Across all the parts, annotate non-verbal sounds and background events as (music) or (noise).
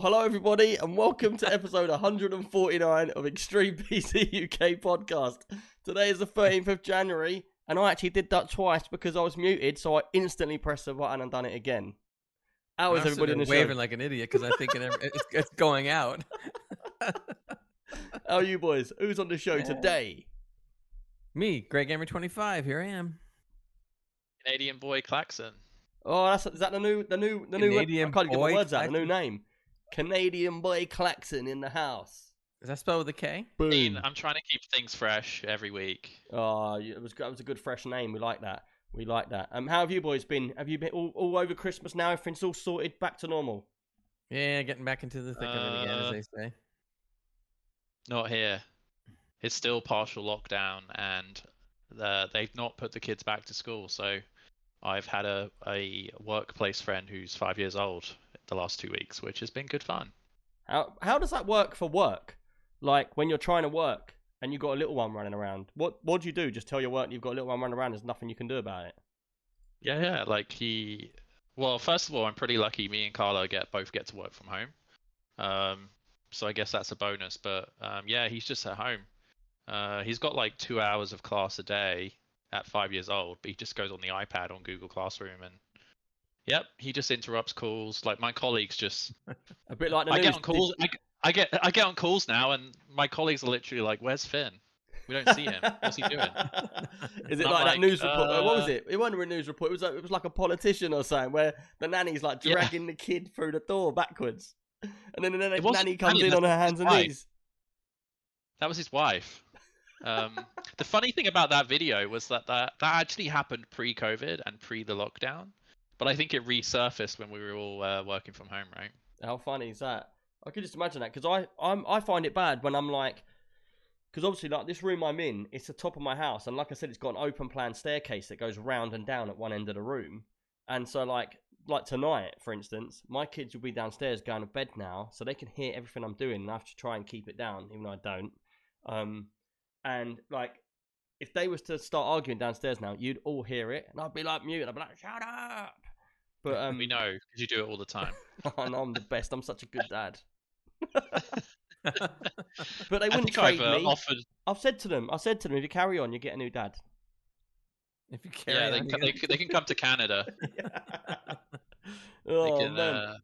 Well, hello everybody, and welcome to episode 149 of Extreme (laughs) PC UK podcast. Today is the 13th of January, and I actually did that twice because I was muted, so I instantly pressed the button and done it again. How is I'm everybody in the there waving show? like an idiot because I think it, (laughs) it's, it's going out. How are you boys? Who's on the show Yeah. today? Me, Greg Gamer 25. Here I am. Canadian boy Klaxon. Oh, that's is that the new the new the new Canadian I can't get the boy words out. The new name, Canadian boy Klaxon in the house. Is that spelled with a K? Boom. Dean, I'm trying to keep things fresh every week. Oh, it was that was a good fresh name. We like that. We like that. Um, how have you boys been? Have you been all, all over Christmas now? Everything's all sorted, back to normal. Yeah, getting back into the thick of it again, Uh, as they say. Not here. It's still partial lockdown, and the, they've not put the kids back to school. So I've had a, a workplace friend who's five years old the last two weeks, which has been good fun. How how does that work for work? Like when you're trying to work and you've got a little one running around. What what do you do? Just tell your work you've got a little one running around. There's nothing you can do about it. Yeah, yeah. Like he, well, first of all, I'm pretty lucky. Me and Carlo get both get to work from home, um, so I guess that's a bonus. But um, yeah, he's just at home. Uh, he's got like two hours of class a day at five years old, but he just goes on the iPad on Google Classroom and. Yep, he just interrupts calls. Like my colleagues just, (laughs) A bit like the I news. get on calls. I, I get, I get on calls now, and my colleagues are literally like, "Where's Finn? We don't see him. What's he doing?" (laughs) Is it I'm like, that news report? uh, what was uh, it? It wasn't a news report. It was like, it was like a politician or something where the nanny's like Yeah. dragging the kid through the door backwards, and then the nanny, nanny comes nanny, in on her hands and knees. That was his wife. Um, the funny thing about that video was that, that that actually happened pre-COVID and pre the lockdown, but I think it resurfaced when we were all uh, working from home, right? How funny is that? I could just imagine that because I I'm I find it bad when I'm like, because obviously like this room I'm in, it's the top of my house, and like I said, it's got an open plan staircase that goes round and down at one end of the room, and so like like tonight, for instance, my kids will be downstairs going to bed now, so they can hear everything I'm doing, and I have to try and keep it down, even though I don't. Um, and like. If they was to start arguing downstairs now, you'd all hear it, and I'd be like mute, and I'd be like, "Shut up!" But um, we know because you do it all the time. (laughs) I know I'm the best. I'm such a good dad. (laughs) (laughs) But they wouldn't think trade I've uh, me. offered. I've said to them, I said to them, if you carry on, you get a new dad. if you carry Yeah, they, on, can- you they, can- they can come to Canada. Oh can, man! uh,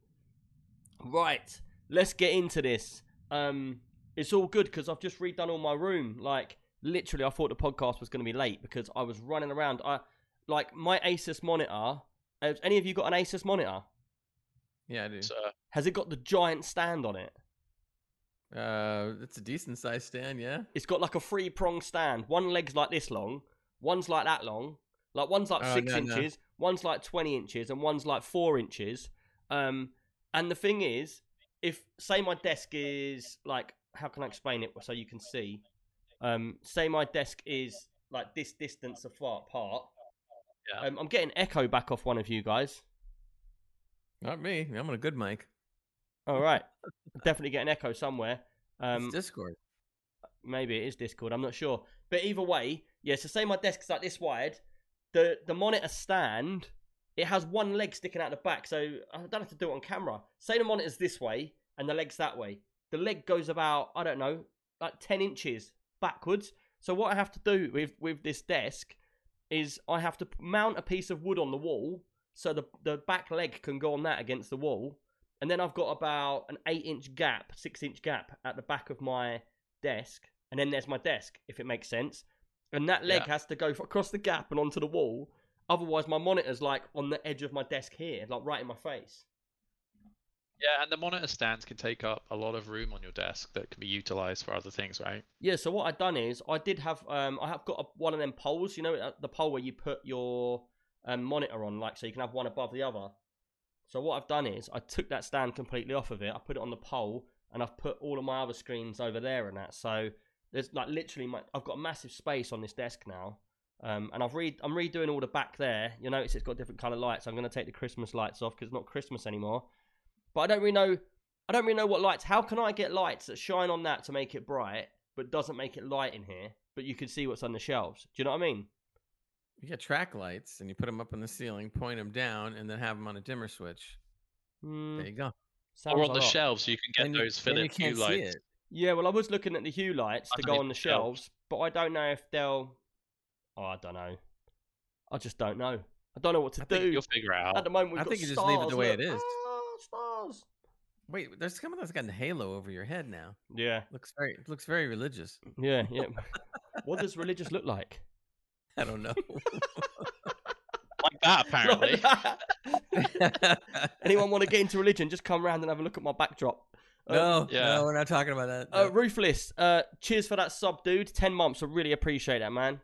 Right, let's get into this. Um, it's all good because I've just redone all my room. Like literally, I thought the podcast was going to be late because I was running around. I like my Asus monitor. Has any of you got an Asus monitor? yeah, I do. so, Has it got the giant stand on it? Uh, it's a decent size stand, yeah. It's got like a three prong stand. One leg's like this long, one's like that long. Like one's like Oh, six no, no. inches, one's like twenty inches, and one's like four inches. Um, and the thing is, if say my desk is like, how can I explain it so you can see? Um, say my desk is like this distance apart. Yeah. Um, I'm getting echo back off one of you guys. Not me. I'm on a good mic. All right, (laughs) definitely getting echo somewhere. It's Um, Discord. maybe it is Discord. I'm not sure. But either way, yeah. So say my desk's like this wide. The the monitor stand, it has one leg sticking out the back. So I don't have to do it on camera. Say the monitor's this way and the leg's that way. The leg goes about I don't know, like ten inches backwards. So what I have to do with with this desk is I have to mount a piece of wood on the wall so the the back leg can go on that against the wall. And then I've got about an eight inch gap, six inch gap at the back of my desk, and then there's my desk, if it makes sense. And that leg Yeah. has to go across the gap and onto the wall. Otherwise, my monitor's like on the edge of my desk here, like right in my face. Yeah, and the monitor stands can take up a lot of room on your desk that can be utilized for other things, right? Yeah. So what I've done is I did have um I have got a, one of them poles, you know, uh, the pole where you put your um, monitor on, like so you can have one above the other. So what I've done is I took that stand completely off of it. I put it on the pole, and I've put all of my other screens over there and that. So there's like literally my I've got a massive space on this desk now. Um, and I've re- I'm redoing all the back there. You'll notice it's got different color lights. I'm going to take the Christmas lights off because it's not Christmas anymore. But I don't really know. I don't really know what lights. How can I get lights that shine on that to make it bright, but doesn't make it light in here? But you can see what's on the shelves. Do you know what I mean? You get track lights and you put them up on the ceiling, point them down, and then have them on a dimmer switch. Hmm, There you go. sounds or on the lot. shelves, you can get Then those you Philips hue lights. it. Yeah, well, I was looking at the hue lights to go on the the shelves. shelves, but I don't know if they'll. Oh, I don't know. I just don't know. I don't know what to I think do. You'll figure out. At the moment, we've I got think you just leave it the way look. it is. Stars. Wait, there's someone that's got a halo over your head now. Yeah, Looks very looks very religious. yeah, yeah. what does religious look like? (laughs) I don't know. Like that, apparently. (laughs) Anyone want to get into religion? Just come round and have a look at my backdrop. Uh, no, Yeah. no, we're not talking about that. Uh, Ruthless, uh, cheers for that sub, dude. 10 months. I really appreciate that, man.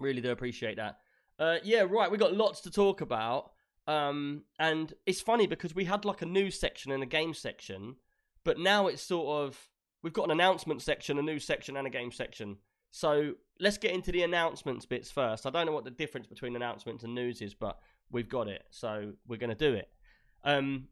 Really do appreciate that. Uh, yeah, right. We got lots to talk about. Um, and it's funny because we had like a news section and a game section, but now it's sort of we've got an announcement section, a news section, and a game section. So let's get into the announcements bits first. I don't know what the difference between announcements and news is, but we've got it, so we're going to do it. Um,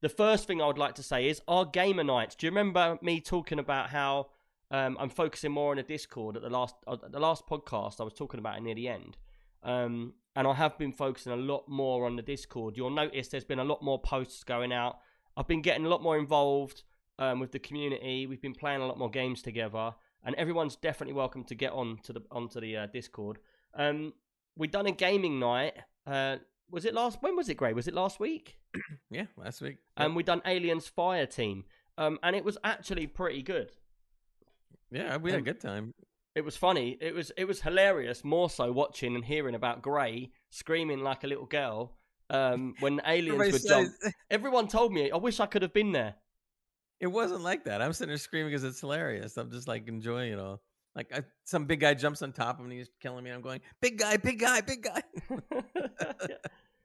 the first thing I would like to say is our gamer nights. Do you remember me talking about how um, I'm focusing more on the Discord at the last uh, the last podcast? I was talking about it near the end, um, and I have been focusing a lot more on the Discord. You'll notice there's been a lot more posts going out. I've been getting a lot more involved um, with the community. We've been playing a lot more games together, and everyone's definitely welcome to get on to the onto the uh, Discord. Um, we done a gaming night. Uh, was it last? When was it, Gray? Was it last week? (clears throat) yeah, last week. and we done Aliens Fire Team, um, and it was actually pretty good. yeah, we had a um, good time. It was funny. It was it was hilarious. More so watching and hearing about Gray screaming like a little girl um, when (laughs) aliens would jump. (laughs) Everyone told me. I wish I could have been there. It wasn't like that. I'm sitting there screaming because it's hilarious. I'm just like enjoying it all. Like I, some big guy jumps on top of me, he's killing me. I'm going, big guy, big guy, big guy, (laughs)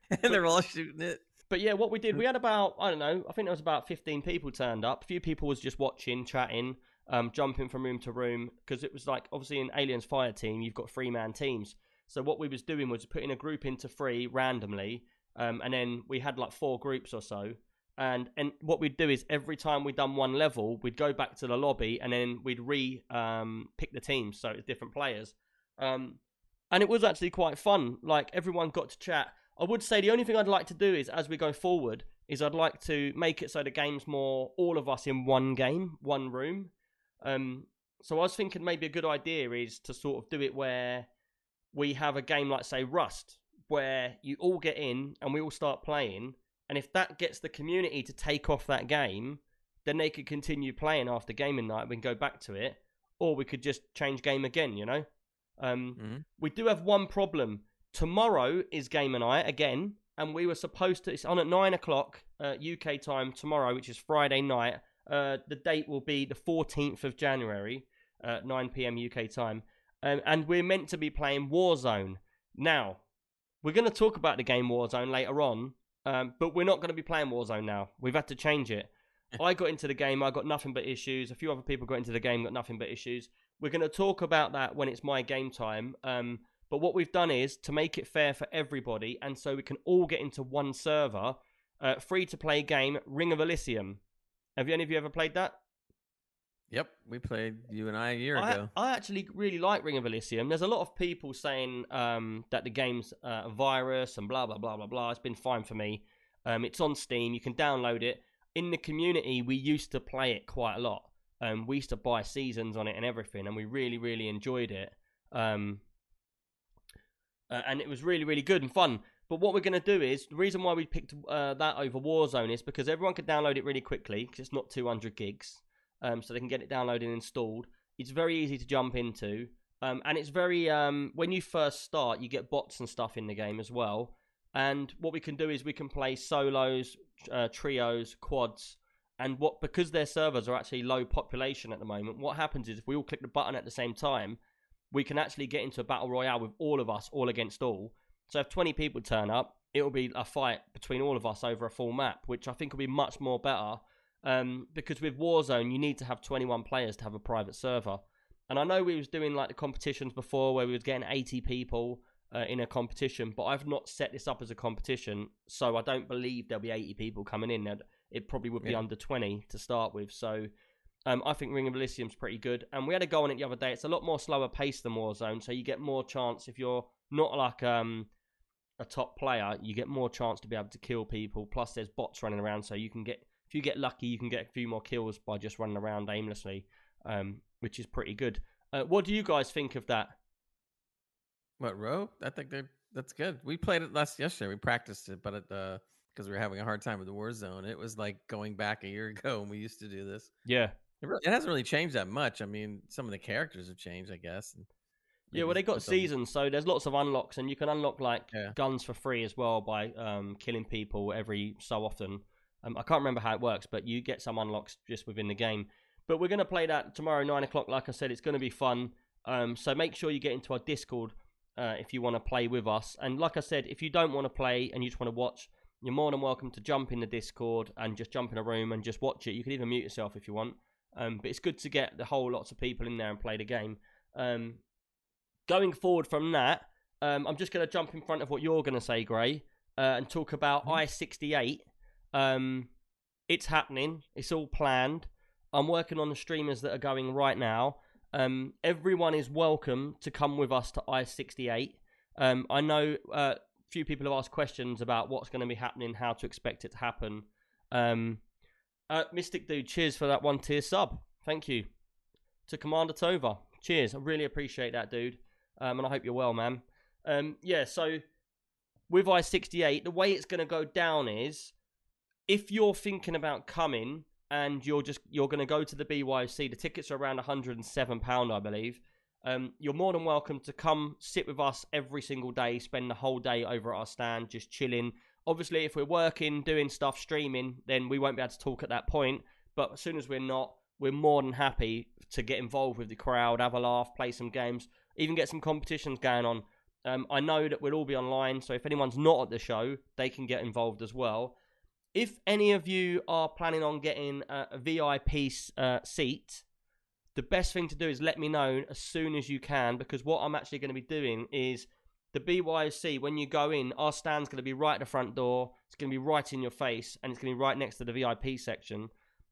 and they're all shooting it. But yeah, what we did, we had about I don't know, I think there was about fifteen people turned up. A few people was just watching, chatting, um, jumping from room to room because it was like obviously in Aliens Fire Team, you've got three man teams. So what we was doing was putting a group into three randomly, um, and then we had like four groups or so. And and what we'd do is every time we'd done one level, we'd go back to the lobby and then we'd re um, pick the teams, so it's different players. Um, and it was actually quite fun. Like everyone got to chat. I would say the only thing I'd like to do is, as we go forward, is I'd like to make it so the game's more all of us in one game, one room. Um, so I was thinking maybe a good idea is to sort of do it where we have a game like say Rust, where you all get in and we all start playing, and if that gets the community to take off that game, then they could continue playing after gaming night. We can go back to it, or we could just change game again. You know. Um, Mhm. We do have one problem. Tomorrow is gamer night again, and we were supposed to. It's on at nine o'clock uh, UK time tomorrow, which is Friday night. Uh, the date will be the fourteenth of January, uh, nine PM UK time, um, and we're meant to be playing Warzone. Now, we're going to talk about the game Warzone later on, um, but we're not going to be playing Warzone now. We've had to change it. (laughs) I got into the game, I got nothing but issues. A few other people got into the game, got nothing but issues. We're going to talk about that when it's my game time. Um, but what we've done is to make it fair for everybody, and so we can all get into one server, uh, free to play game Ring of Elysium. Have any of you ever played that? Yep, we played you and I a year I, ago. I actually really like Ring of Elysium. There's a lot of people saying um, that the game's uh, a virus and blah blah blah blah blah. It's been fine for me. Um, it's on Steam. You can download it. In the community, we used to play it quite a lot. Um, we used to buy seasons on it and everything, and we really really enjoyed it. Um, uh, and it was really really good and fun. But what we're going to do is the reason why we picked uh, that over Warzone is because everyone can download it really quickly because it's not 200 gigs um, so they can get it downloaded and installed. It's very easy to jump into, um, and it's very um, when you first start, you get bots and stuff in the game as well. And what we can do is we can play solos, uh, trios, quads, and what because their servers are actually low population at the moment. What happens is if we all click the button at the same time, we can actually get into a battle royale with all of us, all against all. So if 20 people turn up, it will be a fight between all of us over a full map, which I think will be much more better um, because with Warzone you need to have 21 players to have a private server. And I know we was doing like the competitions before where we was getting 80 people uh, in a competition, but I've not set this up as a competition, so I don't believe there'll be 80 people coming in. Now, It probably would be Yeah. under 20 to start with. So Um, I think Ring of Elysium's pretty good, and we had a go on it the other day. It's a lot more slower paced than Warzone, so you get more chance if you're not like um, a top player, you get more chance to be able to kill people. Plus, there's bots running around, so you can get if you get lucky, you can get a few more kills by just running around aimlessly, um, which is pretty good. Uh, what do you guys think of that? What row? I think they're that's good. We played it last yesterday. We practiced it, but it uh because we were having a hard time with the war zone. It was like going back a year (laughs) ago when we used to do this. Yeah, It, really, it hasn't really changed that much. I mean, some of the characters have changed, I guess. and Yeah, well, they got seasons, so there's lots of unlocks, and you can unlock like Yeah. guns for free as well by um, killing people every so often. Um, I can't remember how it works, but you get some unlocks just within the game. But we're going to play that tomorrow, nine o'clock. Like I said, it's going to be fun. Um, so make sure you get into our Discord uh, if you want to play with us. And like I said, if you don't want to play and you just want to watch, you're more than welcome to jump in the Discord and just jump in a room and just watch it. You can even mute yourself if you want. Um, but it's good to get the whole lots of people in there and play the game. Um, going forward from that, um, I'm just going to jump in front of what you're going to say, Gray, uh, and talk about Mhm. I-68. Um, it's happening. It's all planned. I'm working on the streamers that are going right now. Um, everyone is welcome to come with us to I-68. Um, I know uh, a few people have asked questions about what's going to be happening, how to expect it to happen. Um, uh, Mystic Dude, cheers for that one tier sub. Thank you. To Commander Tova, cheers. I really appreciate that, dude. Um, and I hope you're well, man. Um, yeah, so with I-68, the way it's going to go down is if you're thinking about coming and you're just you're going to go to the BYC, the tickets are around 107 pound, I believe. Um, you're more than welcome to come sit with us every single day, spend the whole day over at our stand, just chilling. Obviously, if we're working, doing stuff, streaming, then we won't be able to talk at that point. But as soon as we're not, we're more than happy to get involved with the crowd, have a laugh, play some games, even get some competitions going on. Um, I know that we'll all be online, so if anyone's not at the show, they can get involved as well. If any of you are planning on getting a, a VIP uh, seat, the best thing to do is let me know as soon as you can because what I'm actually going to be doing is the BYOC, when you go in, our stand's going to be right at the front door. It's going to be right in your face and it's going to be right next to the VIP section.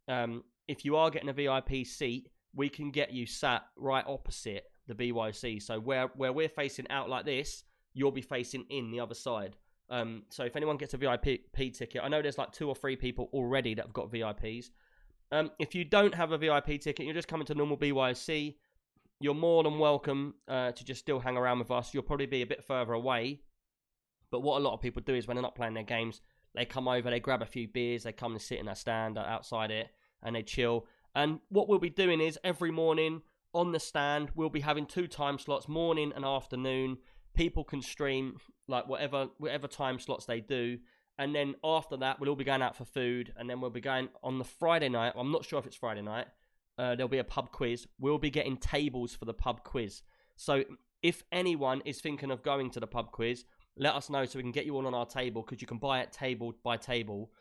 Um, if you are getting a VIP seat, we can get you sat right opposite the BYC. So where, where we're facing out like this, you'll be facing in the other side. Um, so if anyone gets a VIP ticket, I know there's like two or three people already that have got VIPs. Um, if you don't have a VIP ticket, you're just coming to normal BYC. You're more than welcome uh, to just still hang around with us. You'll probably be a bit further away. But what a lot of people do is when they're not playing their games, they come over, they grab a few beers, they come and sit in a stand outside it, and they chill. And what we'll be doing is every morning on the stand, we'll be having two time slots, morning and afternoon. People can stream like whatever whatever time slots they do. And then after that, we'll all be going out for food, and then we'll be going on the Friday night. I'm not sure if it's Friday night. Uh, there'll be a pub quiz. We'll be getting tables for the pub quiz. So if anyone is thinking of going to the pub quiz, let us know so we can get you all on our table because you can buy it table by table.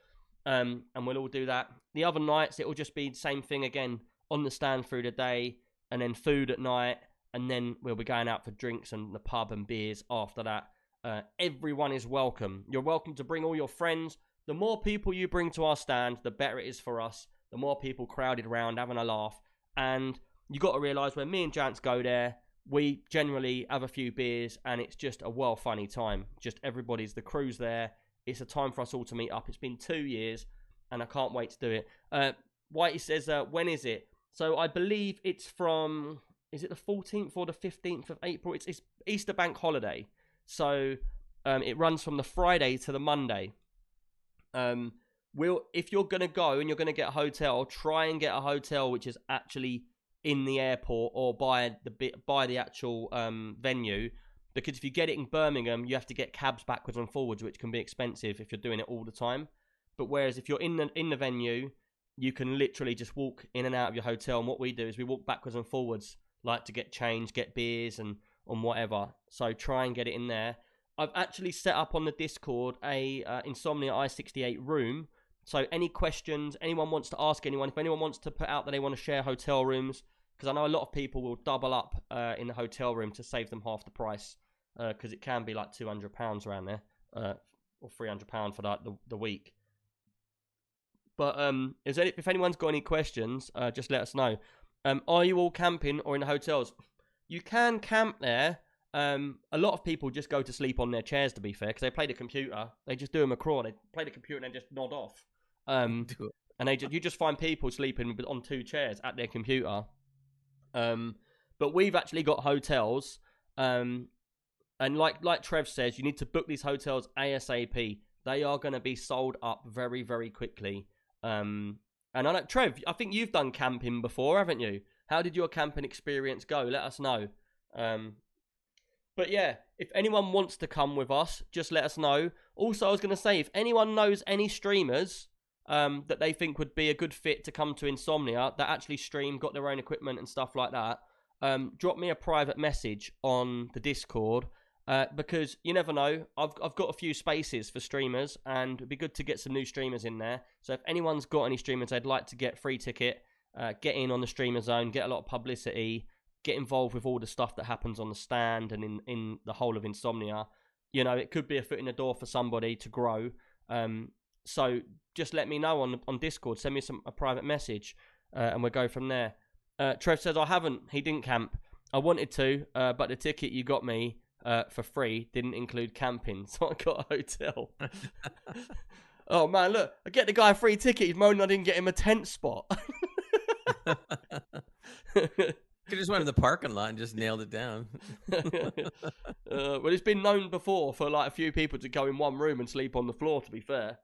Um, and we'll all do that. The other nights, it will just be the same thing again on the stand through the day, and then food at night, and then we'll be going out for drinks and the pub and beers after that. Uh, everyone is welcome. You're welcome to bring all your friends. The more people you bring to our stand, the better it is for us. The more people crowded around having a laugh. And you got to realise when me and Jance go there, we generally have a few beers and it's just a well funny time. Just everybody's, the crew's there. It's a time for us all to meet up. It's been two years and I can't wait to do it. Uh, Whitey says, uh, when is it? So I believe it's from, is it the 14th or the 15th of April? It's, it's Easter bank holiday. So um, it runs from the Friday to the Monday. Um, we'll if you're gonna go and you're gonna get a hotel, try and get a hotel which is actually in the airport or by the bit by the actual um, venue. Because if you get it in Birmingham, you have to get cabs backwards and forwards, which can be expensive if you're doing it all the time. But whereas if you're in the in the venue, you can literally just walk in and out of your hotel. And what we do is we walk backwards and forwards, like to get change, get beers, and on whatever. So try and get it in there. I've actually set up on the Discord a uh, Insomnia i68 room. So any questions, anyone wants to ask anyone, if anyone wants to put out that they want to share hotel rooms, because I know a lot of people will double up uh, in the hotel room to save them half the price, because it can be like two hundred pounds around there, uh, or three hundred pound for that the, the week. But um, is any, if anyone's got any questions, uh, just let us know. Um, are you all camping or in the hotels? You can camp there. Um, a lot of people just go to sleep on their chairs. To be fair, because they play the computer, they just do a McCraw. They play the computer and then just nod off. Um, (laughs) and they just, you just find people sleeping on two chairs at their computer. Um, but we've actually got hotels. Um, and like like Trev says, you need to book these hotels ASAP. They are going to be sold up very very quickly. Um, and I know Trev, I think you've done camping before, haven't you? How did your camping experience go? Let us know. Um, but yeah, if anyone wants to come with us, just let us know. Also, I was going to say, if anyone knows any streamers um, that they think would be a good fit to come to Insomnia that actually stream, got their own equipment and stuff like that, um, drop me a private message on the Discord uh, because you never know. I've I've got a few spaces for streamers, and it'd be good to get some new streamers in there. So if anyone's got any streamers they'd like to get free ticket, uh, get in on the streamer zone, get a lot of publicity, get involved with all the stuff that happens on the stand and in in the whole of Insomnia. You know, it could be a foot in the door for somebody to grow. Um, so just let me know on on Discord. Send me some a private message, uh, and we'll go from there. Uh, Trev says I haven't. He didn't camp. I wanted to, uh, but the ticket you got me uh, for free didn't include camping, (laughs) so I got a hotel. (laughs) oh man, look! I get the guy a free ticket. He's moaning I didn't get him a tent spot. (laughs) You just went in the parking lot and just nailed it down. uh, well, it's been known before for like a few people to go in one room and sleep on the floor. To be fair,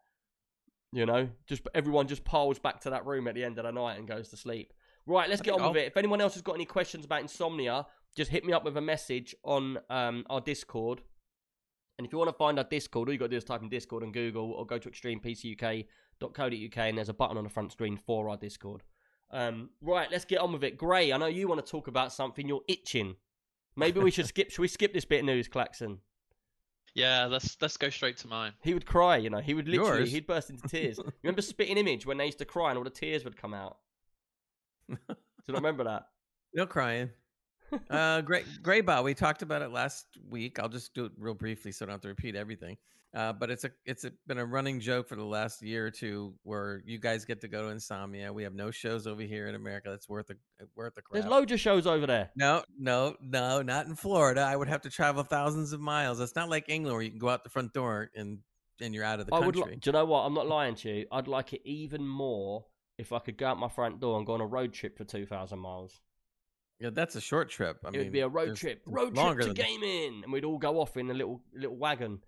you know, just everyone just piles back to that room at the end of the night and goes to sleep. Right, let's I get on with it. If anyone else has got any questions about insomnia, just hit me up with a message on um, our Discord. And if you want to find our Discord, all you got to do is type in Discord and Google, or go to extremepcuk.co.uk, and there's a button on the front screen for our Discord. Um, right, let's get on with it. Gray, I know you want to talk about something. You're itching. Maybe we should skip. Should we skip this bit of news, Klaxon? Yeah, let's let's go straight to mine. He would cry, you know. He would literally, Yours? he'd burst into tears. (laughs) remember Spitting Image when they used to cry and all the tears would come out? (laughs) Do you remember that? No crying. Uh, great Gray Graybot, we talked about it last week. I'll just do it real briefly so I don't have to repeat everything. Uh, but it's a it's a, been a running joke for the last year or two where you guys get to go to Insomnia. We have no shows over here in America that's worth a worth a crap. There's loads of shows over there. No, no, no, not in Florida. I would have to travel thousands of miles. It's not like England where you can go out the front door and and you're out of the I would. country. Li- do you know what? I'm not lying to you. I'd like it even more if I could go out my front door and go on a road trip for 2,000 miles. Yeah, that's a short trip. I it mean, would be a road trip. Road trip to gaming, and we'd all go off in a little little wagon.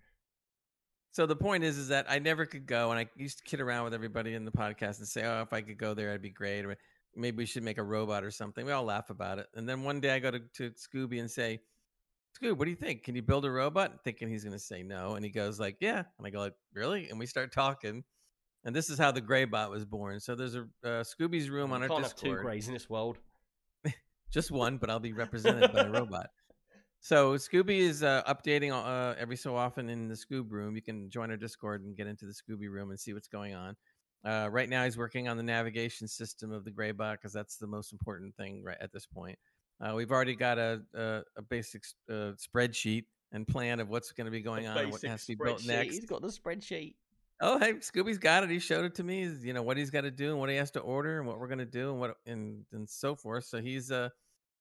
So the point is, is that I never could go, and I used to kid around with everybody in the podcast and say, "Oh, if I could go there, I'd be great." Or maybe we should make a robot or something. We all laugh about it, and then one day I go to, to Scooby and say, "Scooby, what do you think? Can you build a robot?" Thinking he's going to say no, and he goes like, "Yeah," and I go like, "Really?" And we start talking, and this is how the Graybot was born. So there's a uh, Scooby's room on our have two greys in this world. Just one, but I'll be represented by a robot. So Scooby is uh, updating uh, every so often in the Scoob room. You can join our Discord and get into the Scooby room and see what's going on. Uh, right now, he's working on the navigation system of the Graybot because that's the most important thing right at this point. Uh, we've already got a a, a basic uh, spreadsheet and plan of what's going to be going on, and what has to be built next. He's got the spreadsheet. Oh, hey, Scooby's got it. He showed it to me. You know what he's got to do and what he has to order and what we're going to do and what and and so forth. So he's uh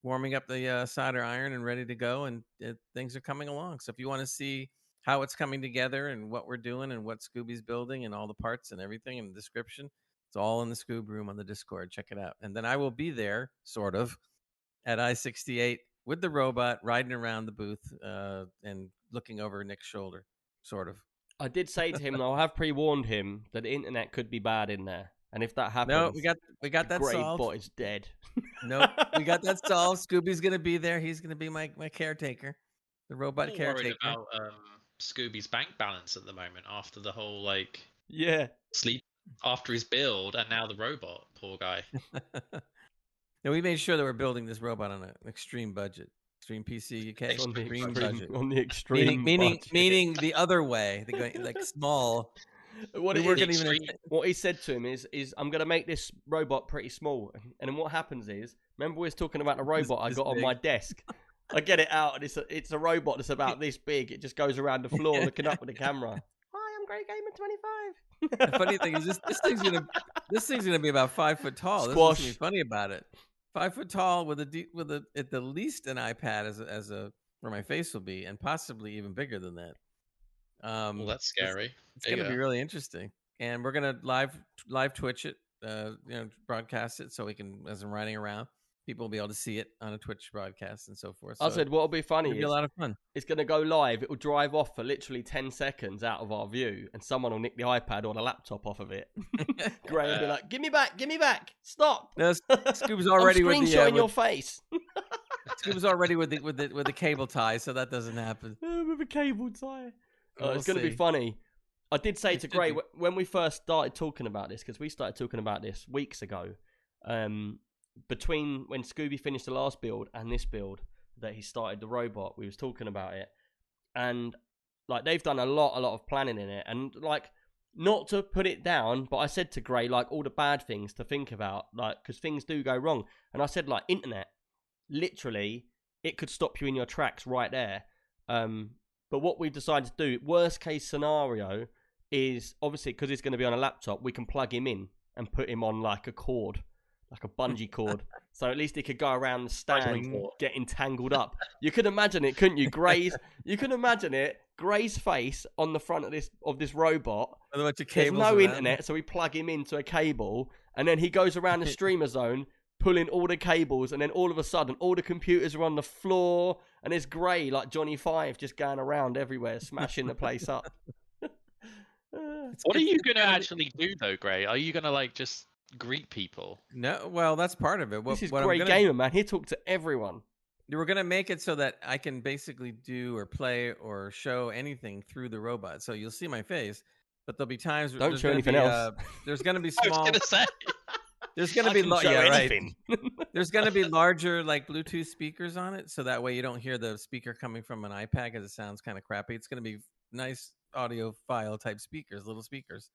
warming up the uh, solder iron and ready to go, and uh, things are coming along. So if you want to see how it's coming together and what we're doing and what Scooby's building and all the parts and everything and the description, it's all in the Scoob room on the Discord. Check it out. And then I will be there, sort of, at I sixty eight with the robot riding around the booth uh, and looking over Nick's shoulder, sort of. I did say to him, and I have pre-warned him that the internet could be bad in there, and if that happens, No, we got we got that Grey solved. bot is dead. Nope, we got that solved. Scooby's gonna be there. He's gonna be my my caretaker, the robot I'm more worried caretaker. about um, Scooby's bank balance at the moment after the whole like Yeah, sleep after his build and now the robot. Poor guy. (laughs) now we made sure that we're building this robot on an extreme budget, extreme PC UK, on the extreme extreme, budget. on the extreme, Meaning, meaning, budget. meaning the other way, the going like (laughs) small. what, we it were is- gonna even. extreme- what he said to him is, is I'm gonna make this robot pretty small, and then what happens is, remember we was talking about the robot I got on big. my desk. I get it out, and it's a, it's a robot that's about this big. It just goes around the (laughs) floor looking up with the camera. Hi, I'm Great Gamer 25. The funny thing is, this, this thing's gonna this thing's gonna be about five foot tall. This Squash. is what's funny about it. Five foot tall with a de- with a at the least an iPad as a, as a where my face will be, and possibly even bigger than that. Um, Well, that's it's- scary. It's going to be really interesting, and we're going to live live Twitch it, uh, you know, broadcast it, so we can as I'm riding around, people will be able to see it on a Twitch broadcast and so forth. I So said, what'll be funny it'll be a lot of fun. it's going to go live. It will drive off for literally 10 seconds out of our view, and someone will nick the iPad or the laptop off of it. (laughs) Gray will be like, give me back, give me back, stop. No, Scoob's (laughs) already with the, uh, your face. (laughs) Scoob's already with the with the with the cable tie, so that doesn't happen. with a cable tie. Oh, We'll it's going to be funny. I did say to Gray when we first started talking about this, because we started talking about this weeks ago, um, between when Scooby finished the last build and this build that he started the robot, we was talking about it, and like they've done a lot, a lot of planning in it, and like not to put it down, but I said to Gray like all the bad things to think about, like because things do go wrong, and I said like internet, literally, it could stop you in your tracks right there. Um, but what we decided to do, worst case scenario, is obviously because he's going to be on a laptop, we can plug him in and put him on like a cord, like a bungee cord. (laughs) so at least he could go around the stand, Cycling cord. getting tangled up. You could imagine it, couldn't you? Gray's, (laughs) you can imagine it. Gray's face on the front of this of this robot. With a There's no around. internet, so we plug him into a cable, and then he goes around the (laughs) streamer zone, pulling all the cables, and then all of a sudden, all the computers are on the floor, and it's grey like Johnny Five just going around everywhere, smashing the place up. What are you gonna gonna actually do though, Gray? Are you gonna like just greet people? No, well, that's part of it. What, this is what I'm great gonna- gamer, man. He talked to everyone. We're gonna make it so that I can basically do or play or show anything through the robot. So you'll see my face, but there'll be times. where Don't there's show gonna anything be, else. Uh, there's (laughs) gonna be I was small. gonna say. There's gonna I be can lo- show yeah, right. (laughs) There's gonna be larger like Bluetooth speakers on it, so that way you don't hear the speaker coming from an iPad because it sounds kind of crappy. It's gonna be nice audio file type speakers, little speakers,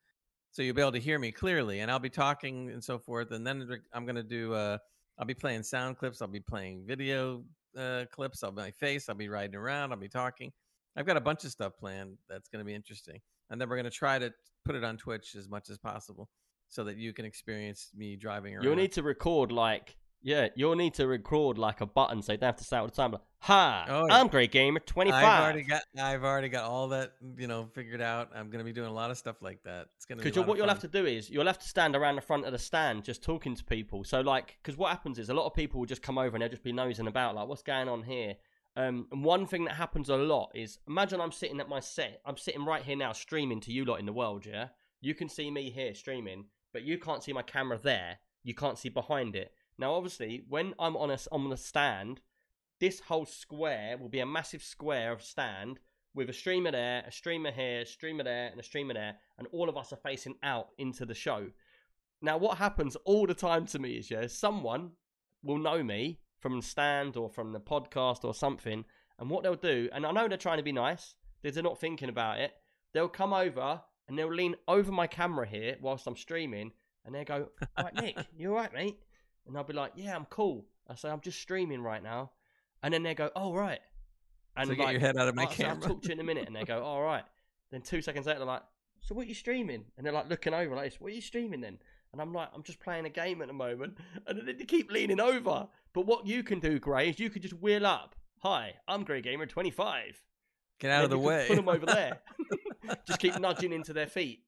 so you'll be able to hear me clearly, and I'll be talking and so forth. And then I'm gonna do. Uh, I'll be playing sound clips. I'll be playing video uh, clips. I'll be my face. I'll be riding around. I'll be talking. I've got a bunch of stuff planned that's gonna be interesting, and then we're gonna try to put it on Twitch as much as possible, so that you can experience me driving around. You'll need to record like yeah, you'll need to record like a button so you don't have to say all the time. Like, Hi, Oh, yeah. I'm Great Gamer 25. I've already got I've already got all that you know figured out. I'm gonna be doing a lot of stuff like that. It's gonna be Because what of you'll have to do is you'll have to stand around the front of the stand just talking to people. So like, because what happens is a lot of people will just come over and they'll just be nosing about like, what's going on here? Um, and one thing that happens a lot is imagine I'm sitting at my set. I'm sitting right here now streaming to you lot in the world. Yeah, you can see me here streaming, but you can't see my camera there. You can't see behind it. Now, obviously, when I'm on a on the stand, this whole square will be a massive square of stand with a streamer there, a streamer here, a streamer there, and a streamer there, and all of us are facing out into the show. Now, what happens all the time to me is, yeah, someone will know me from the stand or from the podcast or something, and what they'll do, and I know they're trying to be nice, they're not thinking about it. They'll come over and they'll lean over my camera here whilst I'm streaming, and they go, "Right, Nick, you all right, mate?" And I'll be like, "Yeah, I'm cool." I say, "I'm just streaming right now," and then they go, "Oh, right." And so get your head out of my "Oh, so I'll talk to you in a minute. And they go, all right. Then two seconds later, they're like, so what are you streaming? And they're like looking over like this, what are you streaming then? And I'm like, I'm just playing a game at the moment. (laughs) And then they keep leaning over. But what you can do, Gray, is you could just wheel up. Hi, I'm Grey Gamer 25. Get out of the And then you can way. Put them over there. (laughs) (laughs) just keep nudging into their feet.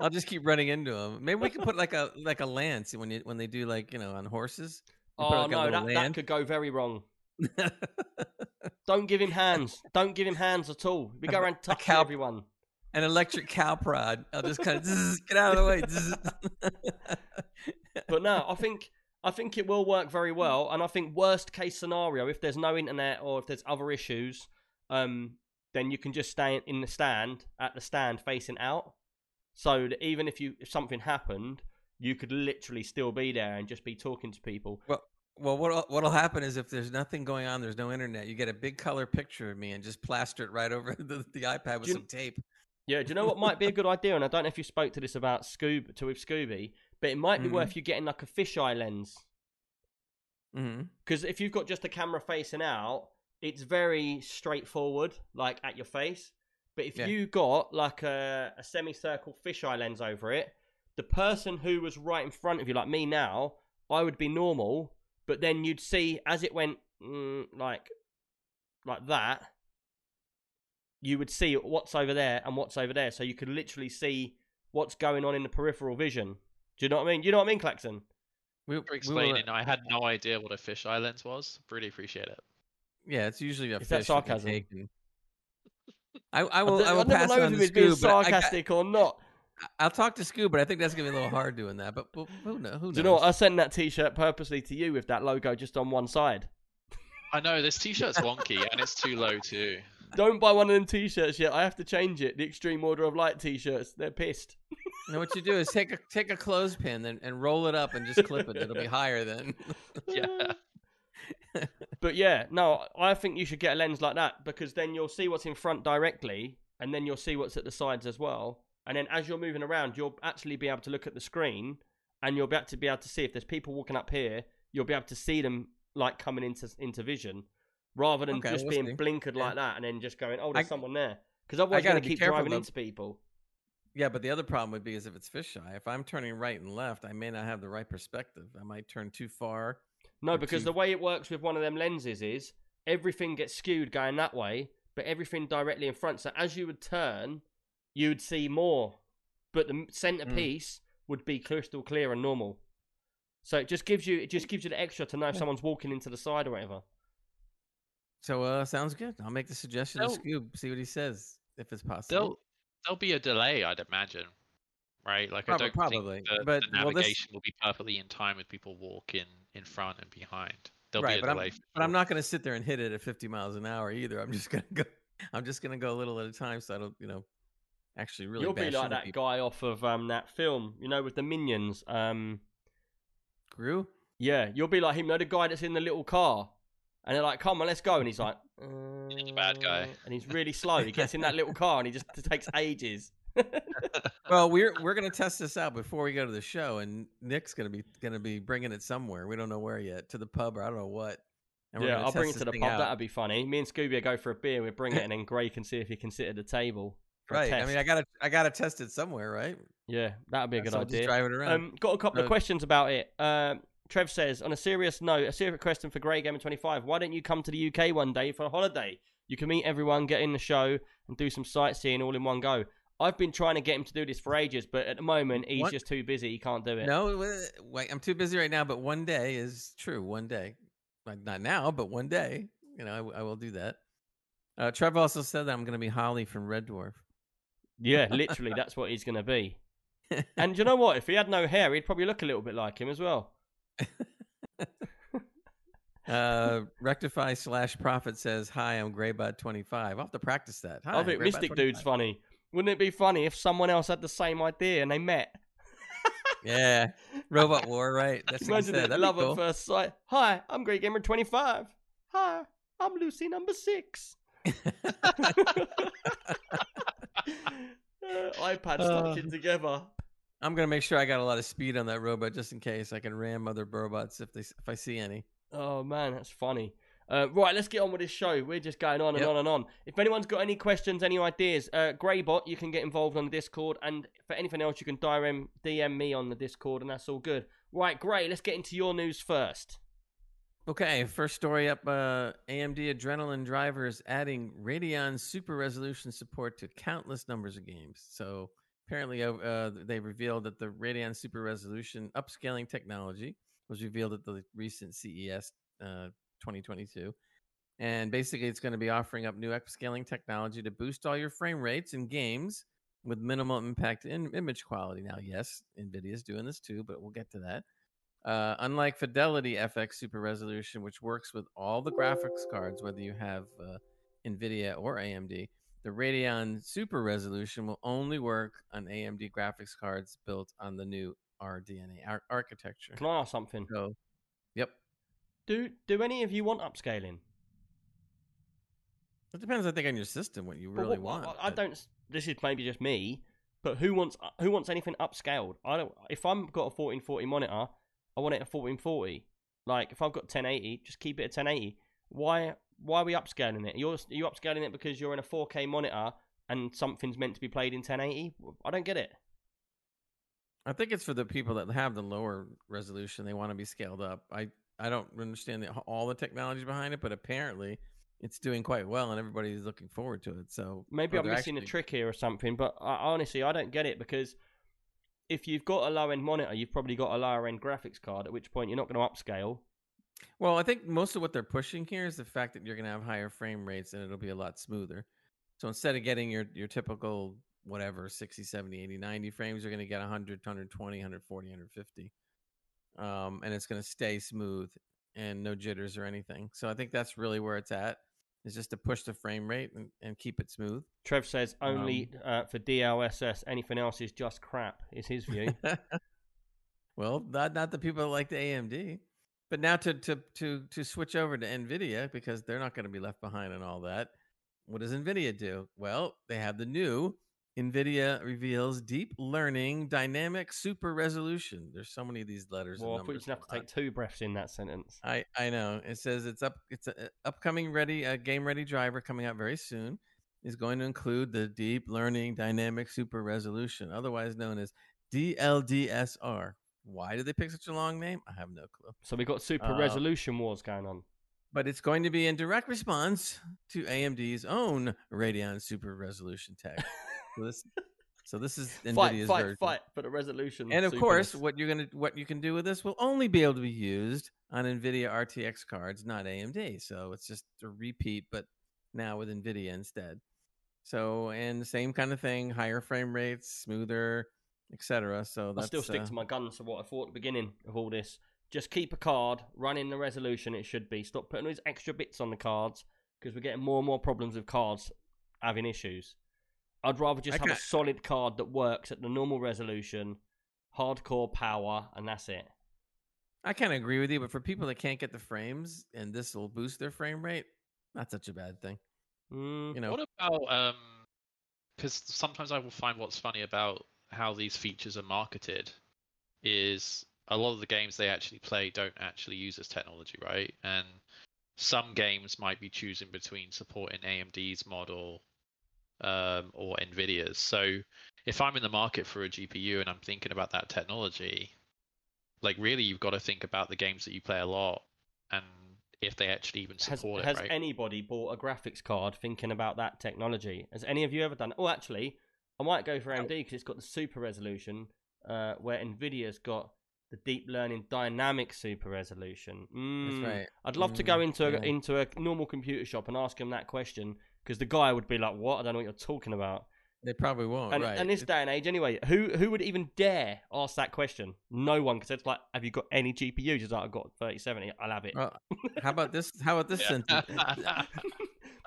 I'll just keep running into them. Maybe we can put like a like a lance when you when they do like you know on horses. You Oh like, no, that, that could go very wrong. (laughs) Don't give him hands. Don't give him hands at all. We go around touching cow- everyone. An electric cow prod. I'll just kind of get out of the way. but no, I (laughs) think I think it will work very well, and I think worst case scenario, if there's no internet or if there's other issues, um, then you can just stay in the stand at the stand facing out, so that even if you if something happened, you could literally still be there and just be talking to people. well, well, what'll what'll happen is if there's nothing going on, there's no internet. You get a big color picture of me and just plaster it right over (laughs) the, the iPad with you- some tape. Yeah, do you know what might be a good idea? And I don't know if you spoke to this about Scoob to with Scooby, but it might be Mhm. worth you getting like a fisheye lens because if you've got just a camera facing out, it's very straightforward, like at your face. But if Yeah. you got like a, a semicircle fisheye lens over it, the person who was right in front of you, like me now, I would be normal. But then you'd see as it went mm, like like that, you would see what's over there and what's over there. So you could literally see what's going on in the peripheral vision. Do you know what I mean? You know what I mean, Klaxon? We, For we will- explaining, I had no idea what a fisheye lens was. Really appreciate it. yeah, it's usually a Is fish that sarcasm? take and- I, I will. I, I will never pass know if on he to was being I- I- sarcastic or not. I'll talk to Scoob, but I think that's gonna be a little hard doing that. But who who knows? Who Do you know what? I knows? sent that T-shirt purposely to you with that logo just on one side. I know this T-shirt's wonky and it's too low too. Don't buy one of them T-shirts yet. I have to change it. The Extreme Order of Light T-shirts. They're pissed. (laughs) And what you do is take a take a clothespin and, and roll it up and just clip it. It'll be higher then. (laughs) Yeah. (laughs) But yeah, no, I think you should get a lens like that because then you'll see what's in front directly, and then you'll see what's at the sides as well. And then as you're moving around, you'll actually be able to look at the screen, and you'll be able to be able to see if there's people walking up here. You'll be able to see them like coming into into vision, rather than Okay, just being see. blinkered Yeah. like that and then just going, "Oh, there's I- someone there." Because otherwise, you're gonna keep driving though. into people. yeah, but the other problem would be is if it's fisheye. If I'm turning right and left, I may not have the right perspective. I might turn too far. No, because two- the way it works with one of them lenses is everything gets skewed going that way, but everything directly in front. So as you would turn, you would see more, but the m- centerpiece would be crystal clear and normal. So it just gives you it just gives you the extra to know if someone's walking into the side or whatever. So uh, sounds good. I'll make the suggestion to Scoob. See what he says if it's possible. There'll there'll be a delay, I'd imagine. Right? Like Prob- I don't probably, think the, but, the well, this- navigation will be perfectly in time with people walking in front and behind. There'll right, be a but I'm, delay. for but I'm not going to sit there and hit it at 50 miles an hour either. I'm just (laughs) going to go. I'm just going to go a little at a time, so I don't, you know, actually really. You'll be like that people. guy off of um that film, you know, with the minions. Um, Gru. yeah, you'll be like him. You know, the guy that's in the little car, and they're like, "Come on, let's go," and he's like, (laughs) the bad guy. "Uh," and he's really slow. He gets in that little car, and he just takes ages. Well, we're we're going to test this out before we go to the show, and Nick's going to be to be bringing it somewhere. We don't know where yet, to the pub or I don't know what. Yeah, I'll bring it to the pub. out. That'd be funny. Me and Scooby go for a beer. We'll bring it, and then (laughs) Gray can see if he can sit at the table. Right. I mean, I gotta I gotta test it somewhere, right? yeah, that'd be a good So just idea. drive it around. Um, got a couple of questions about it. Um, Trev says, on a serious note, a serious question for Grey Gamer 25. Why don't you come to the UK one day for a holiday? You can meet everyone, get in the show, and do some sightseeing all in one go. I've been trying to get him to do this for ages, but at the moment he's What? just too busy. He can't do it. No, wait, I'm too busy right now. But one day is true. One day, like not now, but one day, you know, I will do that. Uh, Trev also said that I'm going to be Holly from Red Dwarf. Yeah, (laughs) literally, that's what he's going to be. (laughs) And you know what? If he had no hair, he'd probably look a little bit like him as well. (laughs) Uh, Rectify slash Profit says, "Hi, I'm Graybot25. I'll have to practice that. Hi, I think Mystic Dude's funny. Wouldn't it be funny if someone else had the same idea and they met? (laughs) Yeah, Robot (laughs) War, right? That's what he Imagine said. it, That'd love cool. at first sight. Hi, I'm Great Gamer 25. Hi, I'm Lucy number six. (laughs) Uh, iPad stuck in together. I'm gonna make sure I got a lot of speed on that robot just in case I can ram other robots if they if I see any. Oh man, that's funny. Uh, right, let's get on with this show. We're just going on and Yep. on and on. If anyone's got any questions, any ideas, uh, Greybot, you can get involved on the Discord, and for anything else, you can DM DM me on the Discord, and that's all good. Right, Gray, let's get into your news first. Okay, first story up. Uh, AMD Adrenalin drivers adding Radeon Super Resolution support to countless numbers of games. So apparently, uh, uh, they revealed that the Radeon Super Resolution upscaling technology was revealed at the recent CES uh, 2022. And basically, it's going to be offering up new upscaling technology to boost all your frame rates in games with minimal impact in image quality. Now, yes, NVIDIA is doing this too, but we'll get to that. Uh, unlike Fidelity FX Super Resolution, which works with all the graphics cards, whether you have uh, NVIDIA or AMD, the Radeon Super Resolution will only work on AMD graphics cards built on the new RDNA ar- architecture. Can I ask something? So, yep. Do do any of you want upscaling? It depends, I think, on your system what you But really what- want. I, I don't. This is maybe just me, but who wants uh, who wants anything upscaled? I don't. If I'm got a 1440 monitor, I want it at 1440. Like if I've got 1080, just keep it at 1080. Why why are we upscaling it? You're you upscaling it because you're in a 4K monitor and something's meant to be played in 1080. I don't get it. I think it's for the people that have the lower resolution. They want to be scaled up. I I don't understand the, all the technology behind it, but apparently it's doing quite well, and everybody's looking forward to it. So Maybe I'm missing a trick here or something, but I, honestly, I don't get it because if you've got a low end monitor, you've probably got a lower end graphics card. At which point you're not going to upscale. Well, I think most of what they're pushing here is the fact that you're going to have higher frame rates and it'll be a lot smoother. So instead of getting your your typical whatever 60, 70, 80, 90 frames, you're going to get 100, 120, 140, 150. Um, and it's going to stay smooth and no jitters or anything. So I think that's really where it's at. Is just to push the frame rate and, and keep it smooth. Trev says only uh, for DLSS. Anything else is just crap. Is his view. (laughs) well, not not the people that like the AMD. But now to to to to switch over to Nvidia because they're not going to be left behind on all that. What does Nvidia do? Well, they have the new Nvidia reveals deep learning dynamic super resolution. There's so many of these letters. and well, I thought you numbers have to take two breaths in that sentence. I I know. It says it's up. It's a a upcoming ready a game ready driver coming out very soon. Is going to include the deep learning dynamic super resolution, otherwise known as DLDSR. Why did they pick such a long name? I have no clue. So we got super Uh, resolution wars going on. But it's going to be in direct response to AMD's own Radeon Super Resolution tech. (laughs) so this, so this is (laughs) Fight, Nvidia's fight, version. fight for the resolution. And of course, what you're gonna what you can do with this will only be able to be used on NVIDIA RTX cards, not AMD. So it's just a repeat, but now with NVIDIA instead. So and the same kind of thing, higher frame rates, smoother, etc. So I still stick uh, to my guns of what I thought at the beginning of all this. Just keep a card, run in the resolution it should be. Stop putting these extra bits on the cards because we're getting more and more problems with cards having issues. I'd rather just I have a solid card that works at the normal resolution, hardcore power, and that's it. I kind of agree with you, but for people that can't get the frames and this will boost their frame rate, not such a bad thing. Mm, You know, What about um? Because sometimes I will find what's funny about how these features are marketed is a lot of the games they actually play don't actually use this technology, right? And some games might be choosing between supporting AMD's model um, or Nvidia's. So if I'm in the market for a GPU and I'm thinking about that technology, like really you've got to think about the games that you play a lot and if they actually even support has it, right? anybody bought a graphics card thinking about that technology? Has any of you ever done? Oh, actually, I might go for AMD because it's got the super resolution, uh, where Nvidia's got the deep learning dynamic super resolution. Mm, that's right. I'd love to go Mm, into a, yeah. into a normal computer shop and ask them that question because the guy would be like, "What? I don't know what you're talking about." They probably won't. and, right. and this day and age, anyway, who who would even dare ask that question? No one, because it's like, "Have you got any GPUs?" He's like, "I've got 3070. I'll have it." well, how about this? How about this Yeah. sentence? (laughs) (laughs)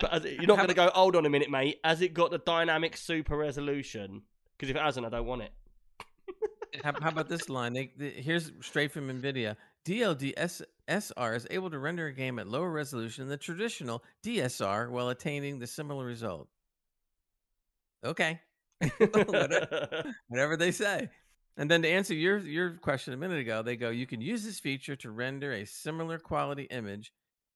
But as it, you're not going to go, hold on a minute, mate. Has it got the dynamic super resolution? Because if it hasn't, I don't want it. how, how about this line? They, they- here's straight from NVIDIA. DLDSR is able to render a game at lower resolution than the traditional DSR while attaining the similar result. Okay, (laughs) Whatever. (laughs) whatever they say. And then to answer your your question a minute ago, they go, you can use this feature to render a similar quality image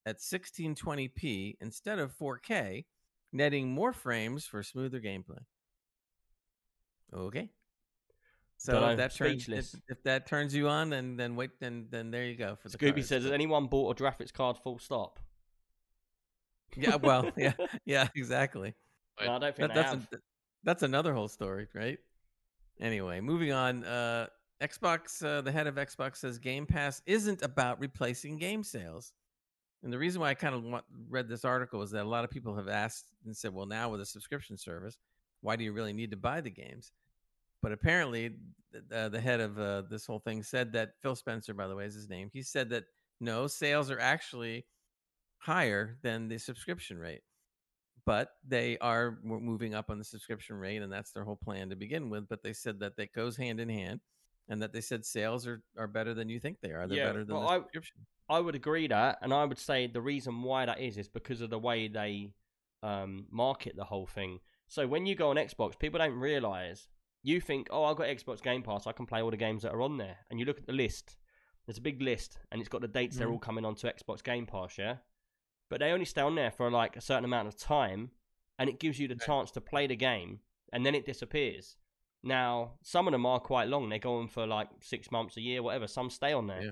at 1620p instead of 4K, netting more frames for smoother gameplay. Okay. So if that turns if, if that turns you on, then then wait, then then there you go for the Scooby cards. says, has anyone bought a graphics card full stop? yeah, well, (laughs) yeah, yeah, exactly. No, I don't think That, that's a, that's another whole story, right? Anyway, moving on. Uh, Xbox, uh, the head of Xbox says Game Pass isn't about replacing game sales. And the reason why I kind of want, read this article is that a lot of people have asked and said, well, now with a subscription service, why do you really need to buy the games? But apparently, uh, the head of uh, this whole thing said that Phil Spencer, by the way, is his name. He said that no, sales are actually higher than the subscription rate but they are moving up on the subscription rate and that's their whole plan to begin with but they said that that goes hand in hand and that they said sales are, are better than you think they are they're Yeah, better than but the I- subscription I would agree that, and I would say the reason why that is is because of the way they um, market the whole thing. So when you go on Xbox, people don't realize you think, "Oh, I've got Xbox Game Pass. I can play all the games that are on there." And you look at the list. There's a big list, and it's got the dates they're Mhm. all coming onto Xbox Game Pass. Yeah, but they only stay on there for like a certain amount of time, and it gives you the chance to play the game, and then it disappears. Now, some of them are quite long; they go on for like six months, a year, whatever. Some stay on there, Yeah.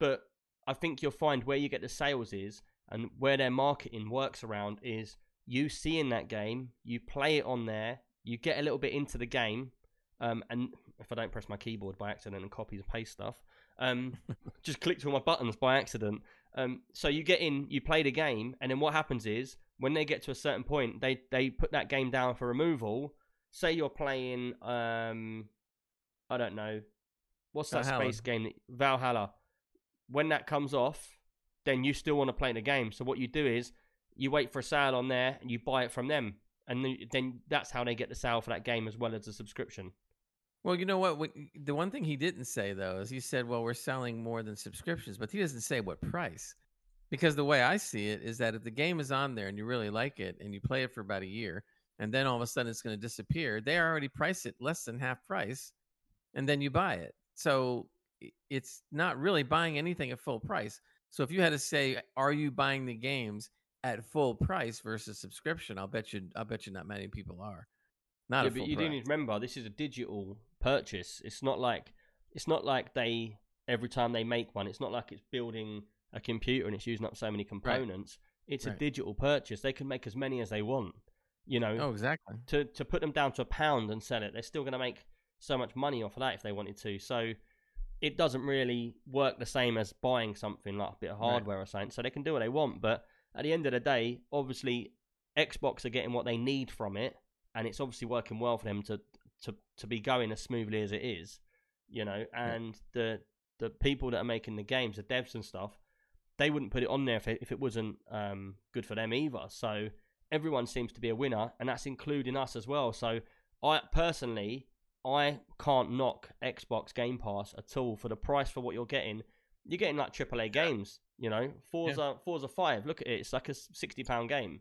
but I think you'll find where you get the sales is and where their marketing works around is you seeing that game, you play it on there, you get a little bit into the game, um, and if I don't press my keyboard by accident and copy and paste stuff, um, (laughs) just click to all my buttons by accident. Um, so you get in, you play the game, and then what happens is when they get to a certain point, they they put that game down for removal. Say you're playing, um, I don't know, what's that Valhalla. space game? Valhalla. When that comes off, then you still want to play the game. So what you do is you wait for a sale on there and you buy it from them, and then that's how they get the sale for that game as well as the subscription. Well, you know what? The one thing he didn't say though is he said, "Well, we're selling more than subscriptions," but he doesn't say what price. Because the way I see it is that if the game is on there and you really like it and you play it for about a year, and then all of a sudden it's going to disappear, they already price it less than half price, and then you buy it. So it's not really buying anything at full price. So if you had to say, "Are you buying the games at full price versus subscription?" I'll bet you, I'll bet you, not many people are. Not yeah, but you do price. need to remember this is a digital purchase. It's not like it's not like they every time they make one. It's not like it's building a computer and it's using up so many components. It's a digital purchase. They can make as many as they want. You know, Oh, exactly. to to put them down to a pound and sell it, they're still going to make so much money off of that if they wanted to. So it doesn't really work the same as buying something like a bit of Right. hardware or something. So they can do what they want, but at the end of the day, obviously Xbox are getting what they need from it, and it's obviously working well for them to to to be going as smoothly as it is. You know, and the the people that are making the games, the devs and stuff, they wouldn't put it on there if it, if it wasn't um, good for them either. So everyone seems to be a winner, and that's including us as well. So I personally, I can't knock Xbox Game Pass at all for the price for what you're getting. You're getting like AAA games, you know. Forza, Forza Five. Look at it; it's like a sixty pound game,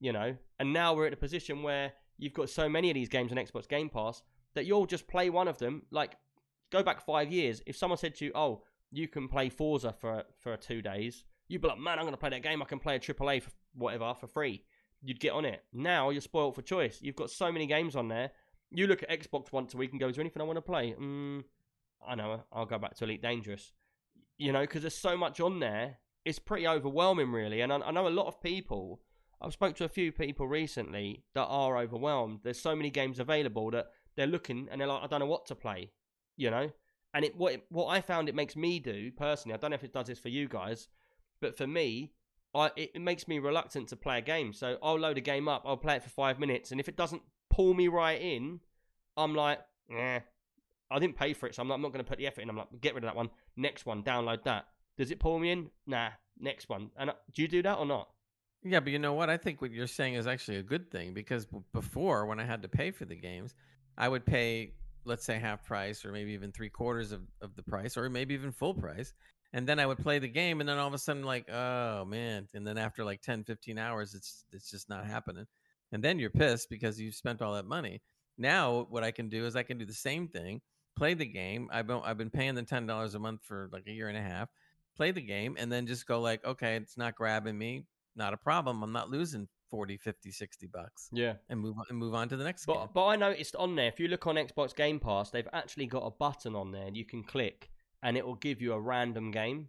you know. And now we're at a position where you've got so many of these games on Xbox Game Pass that you'll just play one of them. Like, go back five years. If someone said to you, "Oh, you can play Forza for for two days," you'd be like, "Man, I'm going to play that game. I can play a AAA for whatever for free." You'd get on it. Now you're spoiled for choice. You've got so many games on there. You look at Xbox once a week and go, "Is there anything I want to play?" Mm, I know. I'll go back to Elite Dangerous. You know, because there's so much on there. It's pretty overwhelming, really. And I, I know a lot of people. I've spoke to a few people recently that are overwhelmed. There's so many games available that they're looking and they're like, I don't know what to play. You know, and it what it, what I found it makes me do personally. I don't know if it does this for you guys, but for me, I it, makes me reluctant to play a game. So I'll load a game up, I'll play it for five minutes, and if it doesn't pull me right in, I'm like, eh, I didn't pay for it, so I'm not, I'm not going to put the effort in. I'm like, get rid of that one. Next one, download that. Does it pull me in? Nah. Next one. And uh, do you do that or not? Yeah, but you know what? I think what you're saying is actually a good thing because before, when I had to pay for the games, I would pay, let's say, half price or maybe even three quarters of, of the price or maybe even full price. And then I would play the game, and then all of a sudden, like, oh man. And then after like 10, 15 hours, it's it's just not happening. And then you're pissed because you've spent all that money. Now, what I can do is I can do the same thing, play the game. I've been, I've been paying the $10 a month for like a year and a half, play the game, and then just go, like, okay, it's not grabbing me not a problem. I'm not losing 40, 50, 60 bucks Yeah. and move on and move on to the next game. But but I noticed on there, if you look on Xbox Game Pass, they've actually got a button on there you can click, and it will give you a random game.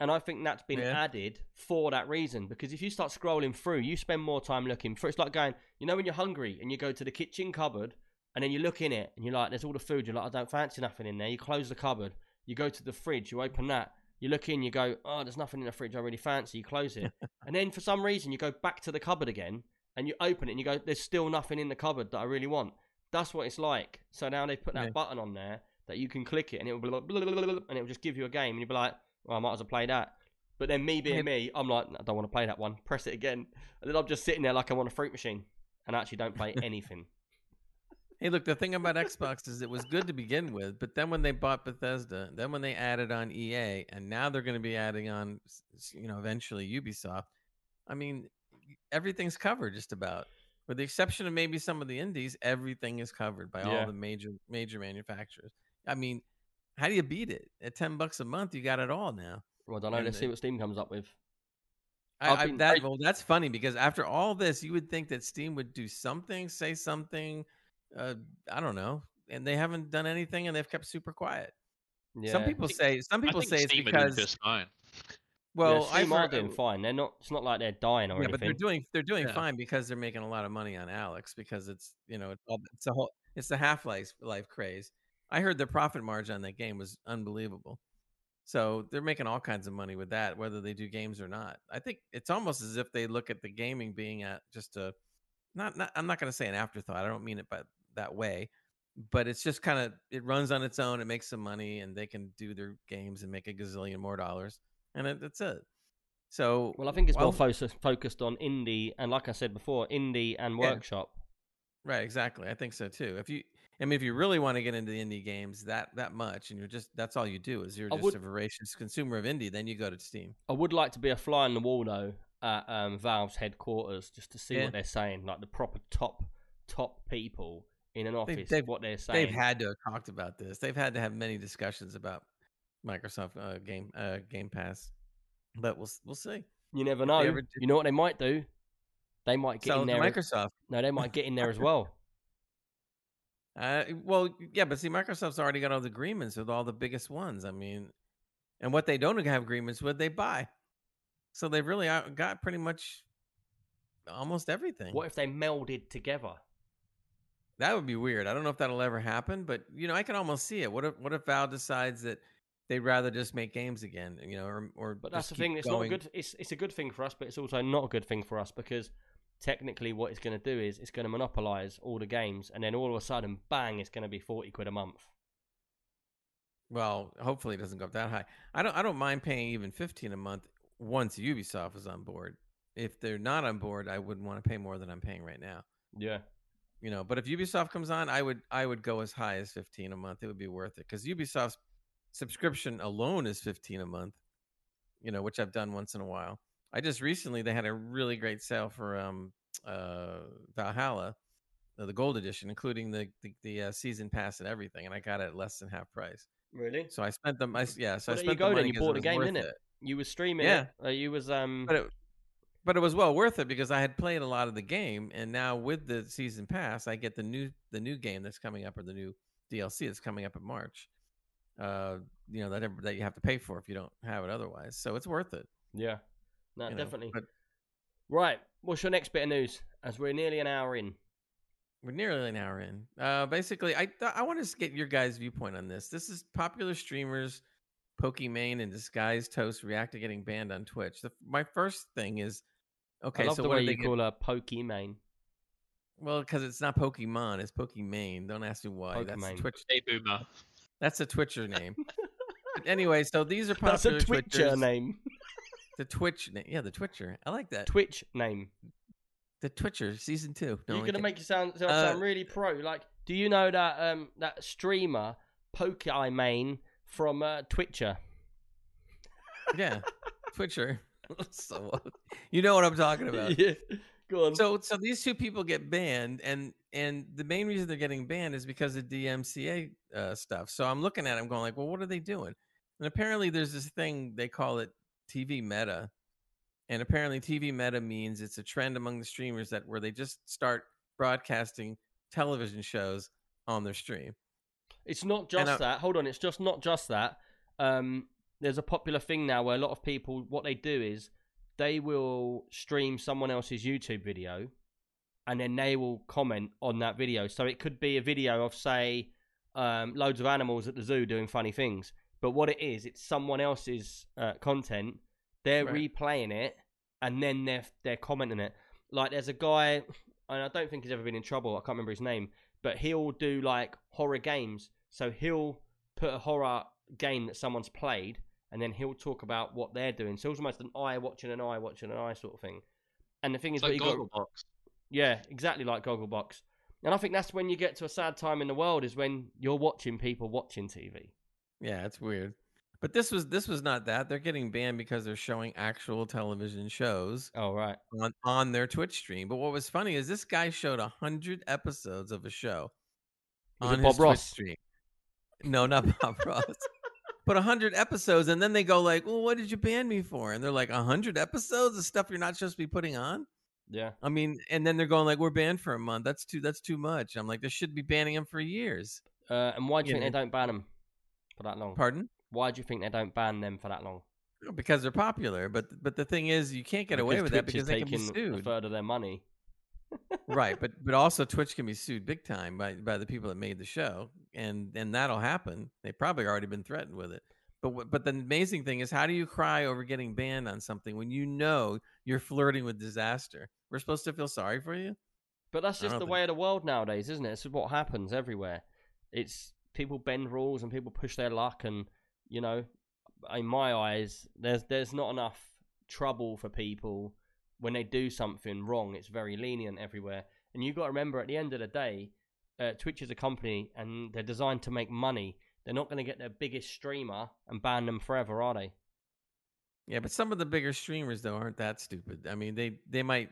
And I think that's been Yeah. added for that reason because if you start scrolling through, you spend more time looking for. It's like going, you know, when you're hungry and you go to the kitchen cupboard and then you look in it and you're like, there's all the food. You're like, I don't fancy nothing in there. You close the cupboard. You go to the fridge. You open that. You look in. You go, oh, there's nothing in the fridge I really fancy. You close it, (laughs) and then for some reason you go back to the cupboard again and you open it and you go, there's still nothing in the cupboard that I really want. That's what it's like. So now they've put that Yeah. button on there that you can click it and it will be like, and it will just give you a game and you'll be like, well, I might as well play that. But then me being me, I'm like, I don't want to play that one. Press it again, and then I'm just sitting there like I'm on a fruit machine, and I actually don't play (laughs) anything. Hey, look, the thing about Xbox is it was good to begin with, but then when they bought Bethesda, then when they added on EA, and now they're going to be adding on, you know, eventually Ubisoft. I mean, everything's covered just about, with the exception of maybe some of the indies. Everything is covered by Yeah. all the major major manufacturers. I mean, how do you beat it? At ten bucks a month, you got it all now. Well, I don't know. And Let's see what Steam comes up with. I, I, that well, that's funny because after all this, you would think that Steam would do something, say something. Uh, I don't know, and they haven't done anything, and they've kept super quiet. Yeah. Some people say some people I think say it's Steam are because just fine. well, yeah, Steam I've are doing fine. They're not. It's not like they're dying or anything. yeah, but they're doing they're doing Yeah. fine because they're making a lot of money on Alyx because it's you know it's all, it's a whole it's the Half Life life craze. I heard the profit margin on that game was unbelievable. So they're making all kinds of money with that, whether they do games or not. I think it's almost as if they look at the gaming being at just a not, not I'm not going to say an afterthought. I don't mean it by that way, but it's just kind of it runs on its own. It makes some money, and they can do their games and make a gazillion more dollars, and it, that's it. So well, I think it's well, more focused focused on indie and, like I said before, indie and Yeah. workshop. Right, exactly. I think so too. If you, I mean, if you really want to get into the indie games that that much, and you're just that's all you do is you're I just would- a voracious consumer of indie, then you go to Steam. I would like to be a fly on the wall though at um, Valve's headquarters just to see Yeah. what they're saying, like the proper top top people in an office, they've- what they're saying. They've had to have talked about this. They've had to have many discussions about Microsoft uh, game uh, Game Pass, but we'll we'll see. you never know. they ever do- You know what they might do? They might get Sell in there. Microsoft. No, they might get in there as (laughs) well. Uh, well, yeah, but see, Microsoft's already got all the agreements with all the biggest ones. I mean, and what they don't have agreements with, they buy. So they've really uh, got pretty much almost everything. What if they melded together? That would be weird. I don't know if that'll ever happen, but you know, I can almost see it. What if what if Valve decides that they'd rather just make games again, you know, or or But that's the thing. It's going? not good. It's it's a good thing for us, but it's also not a good thing for us because technically, what it's going to do is it's going to monopolize all the games, and then all of a sudden, bang! It's going to be forty quid a month. Well, hopefully it doesn't go up that high. I don't I don't mind paying even 15 a month once Ubisoft is on board. If they're not on board, I wouldn't want to pay more than I'm paying right now. Yeah. You know, but if Ubisoft comes on, I would I would go as high as 15 a month. It would be worth it cuz Ubisoft's subscription alone is 15 a month. You know, which I've done once in a while. I just recently they had a really great sale for um uh Valhalla, uh, the gold edition including the the, the uh, season pass and everything and I got it at less than half price. Really? So I spent them. I, yeah. So Well, I there you spent go the then, money you 'cause bought it the game, worth didn't it? You was streaming Yeah. it. Uh, you was um. But it, but it was well worth it because I had played a lot of the game, and now with the season pass, I get the new the new game that's coming up or the new DLC that's coming up in March. Uh, you know that that you have to pay for if you don't have it otherwise. So it's worth it. yeah. No, you know, definitely. But Right. What's your next bit of news? As we're nearly an hour in. we're nearly an hour in. Uh, basically, I th- I want to get your guys' viewpoint on this. This is popular streamers. Pokimane and Disguised Toast react to getting banned on Twitch. The, my first thing is, okay, I love so the what way they you get- call her Pokimane. Well, because it's not Pokemon, it's Pokimane. Don't ask me why. That's Pokimane. Twitch. Hey, Boomer. That's a Twitcher name. (laughs) Anyway, so these are That's a popular Twitcher Twitters. name. The Twitch name. Yeah, the Twitcher. I like that. Twitch name. the Twitcher season two. No, You're I gonna can't- make you sound sound, Uh, sound really pro. Like, do you know that um that streamer Pokimane from uh, Twitcher? (laughs) Yeah, Twitcher. (laughs) so you know what I'm talking about. (laughs) yeah. Go on. So so these two people get banned, and and the main reason they're getting banned is because of DMCA uh, stuff. So I'm looking at, it, I'm going like, well, what are they doing? And apparently, there's this thing they call it TV meta, and apparently, TV meta means it's a trend among the streamers that where they just start broadcasting television shows on their stream. It's not just I- that. Hold on, it's just not just that. Um, there's a popular thing now where a lot of people, what they do is they will stream someone else's YouTube video, and then they will comment on that video. So it could be a video of, say, um, loads of animals at the zoo doing funny things. But what it is, it's someone else's uh, content. They're Right. replaying it, and then they're they're commenting it. Like there's a guy, and I don't think he's ever been in trouble. I can't remember his name, but he'll do like horror games. So he'll put a horror game that someone's played, and then he'll talk about what they're doing. So it's almost an eye watching an eye watching an eye sort of thing. And the thing is, It's like what got, Gogglebox. yeah, exactly like Gogglebox. And I think that's when you get to a sad time in the world is when you're watching people watching TV. Yeah, it's weird. But this was this was not that. They're getting banned because they're showing actual television shows Oh right, on, on their Twitch stream. But what was funny is this guy showed a hundred episodes of a show on it his Bob Ross? Twitch stream. No, not (laughs) Bob Ross. but 100 episodes and then they go like well what did you ban me for and they're like 100 episodes of stuff you're not supposed to be putting on Yeah. i mean and then they're going like we're banned for a month that's too that's too much i'm like they should be banning them for years Uh, and why do you You think know. they don't ban them for that long? pardon Why do you think they don't ban them for that long? because they're popular but but the thing is you can't get away with that Twitch is because they can be taking a sued third of their money. Right but but also twitch can be sued big time by by the people that made the show and and that'll happen they've probably already been threatened with it but but the amazing thing is how do you cry over getting banned on something when you know you're flirting with disaster we're supposed to feel sorry for you But that's just the think- way of the world nowadays, isn't it? This is what happens everywhere. It's people bend rules and people push their luck, and you know, in my eyes, there's there's not enough trouble for people when they do something wrong. It's very lenient everywhere, and you've got to remember at the end of the day, uh, Twitch is a company and they're designed to make money. They're not going to get their biggest streamer and ban them forever, are they? yeah but some of the bigger streamers though aren't that stupid i mean they they might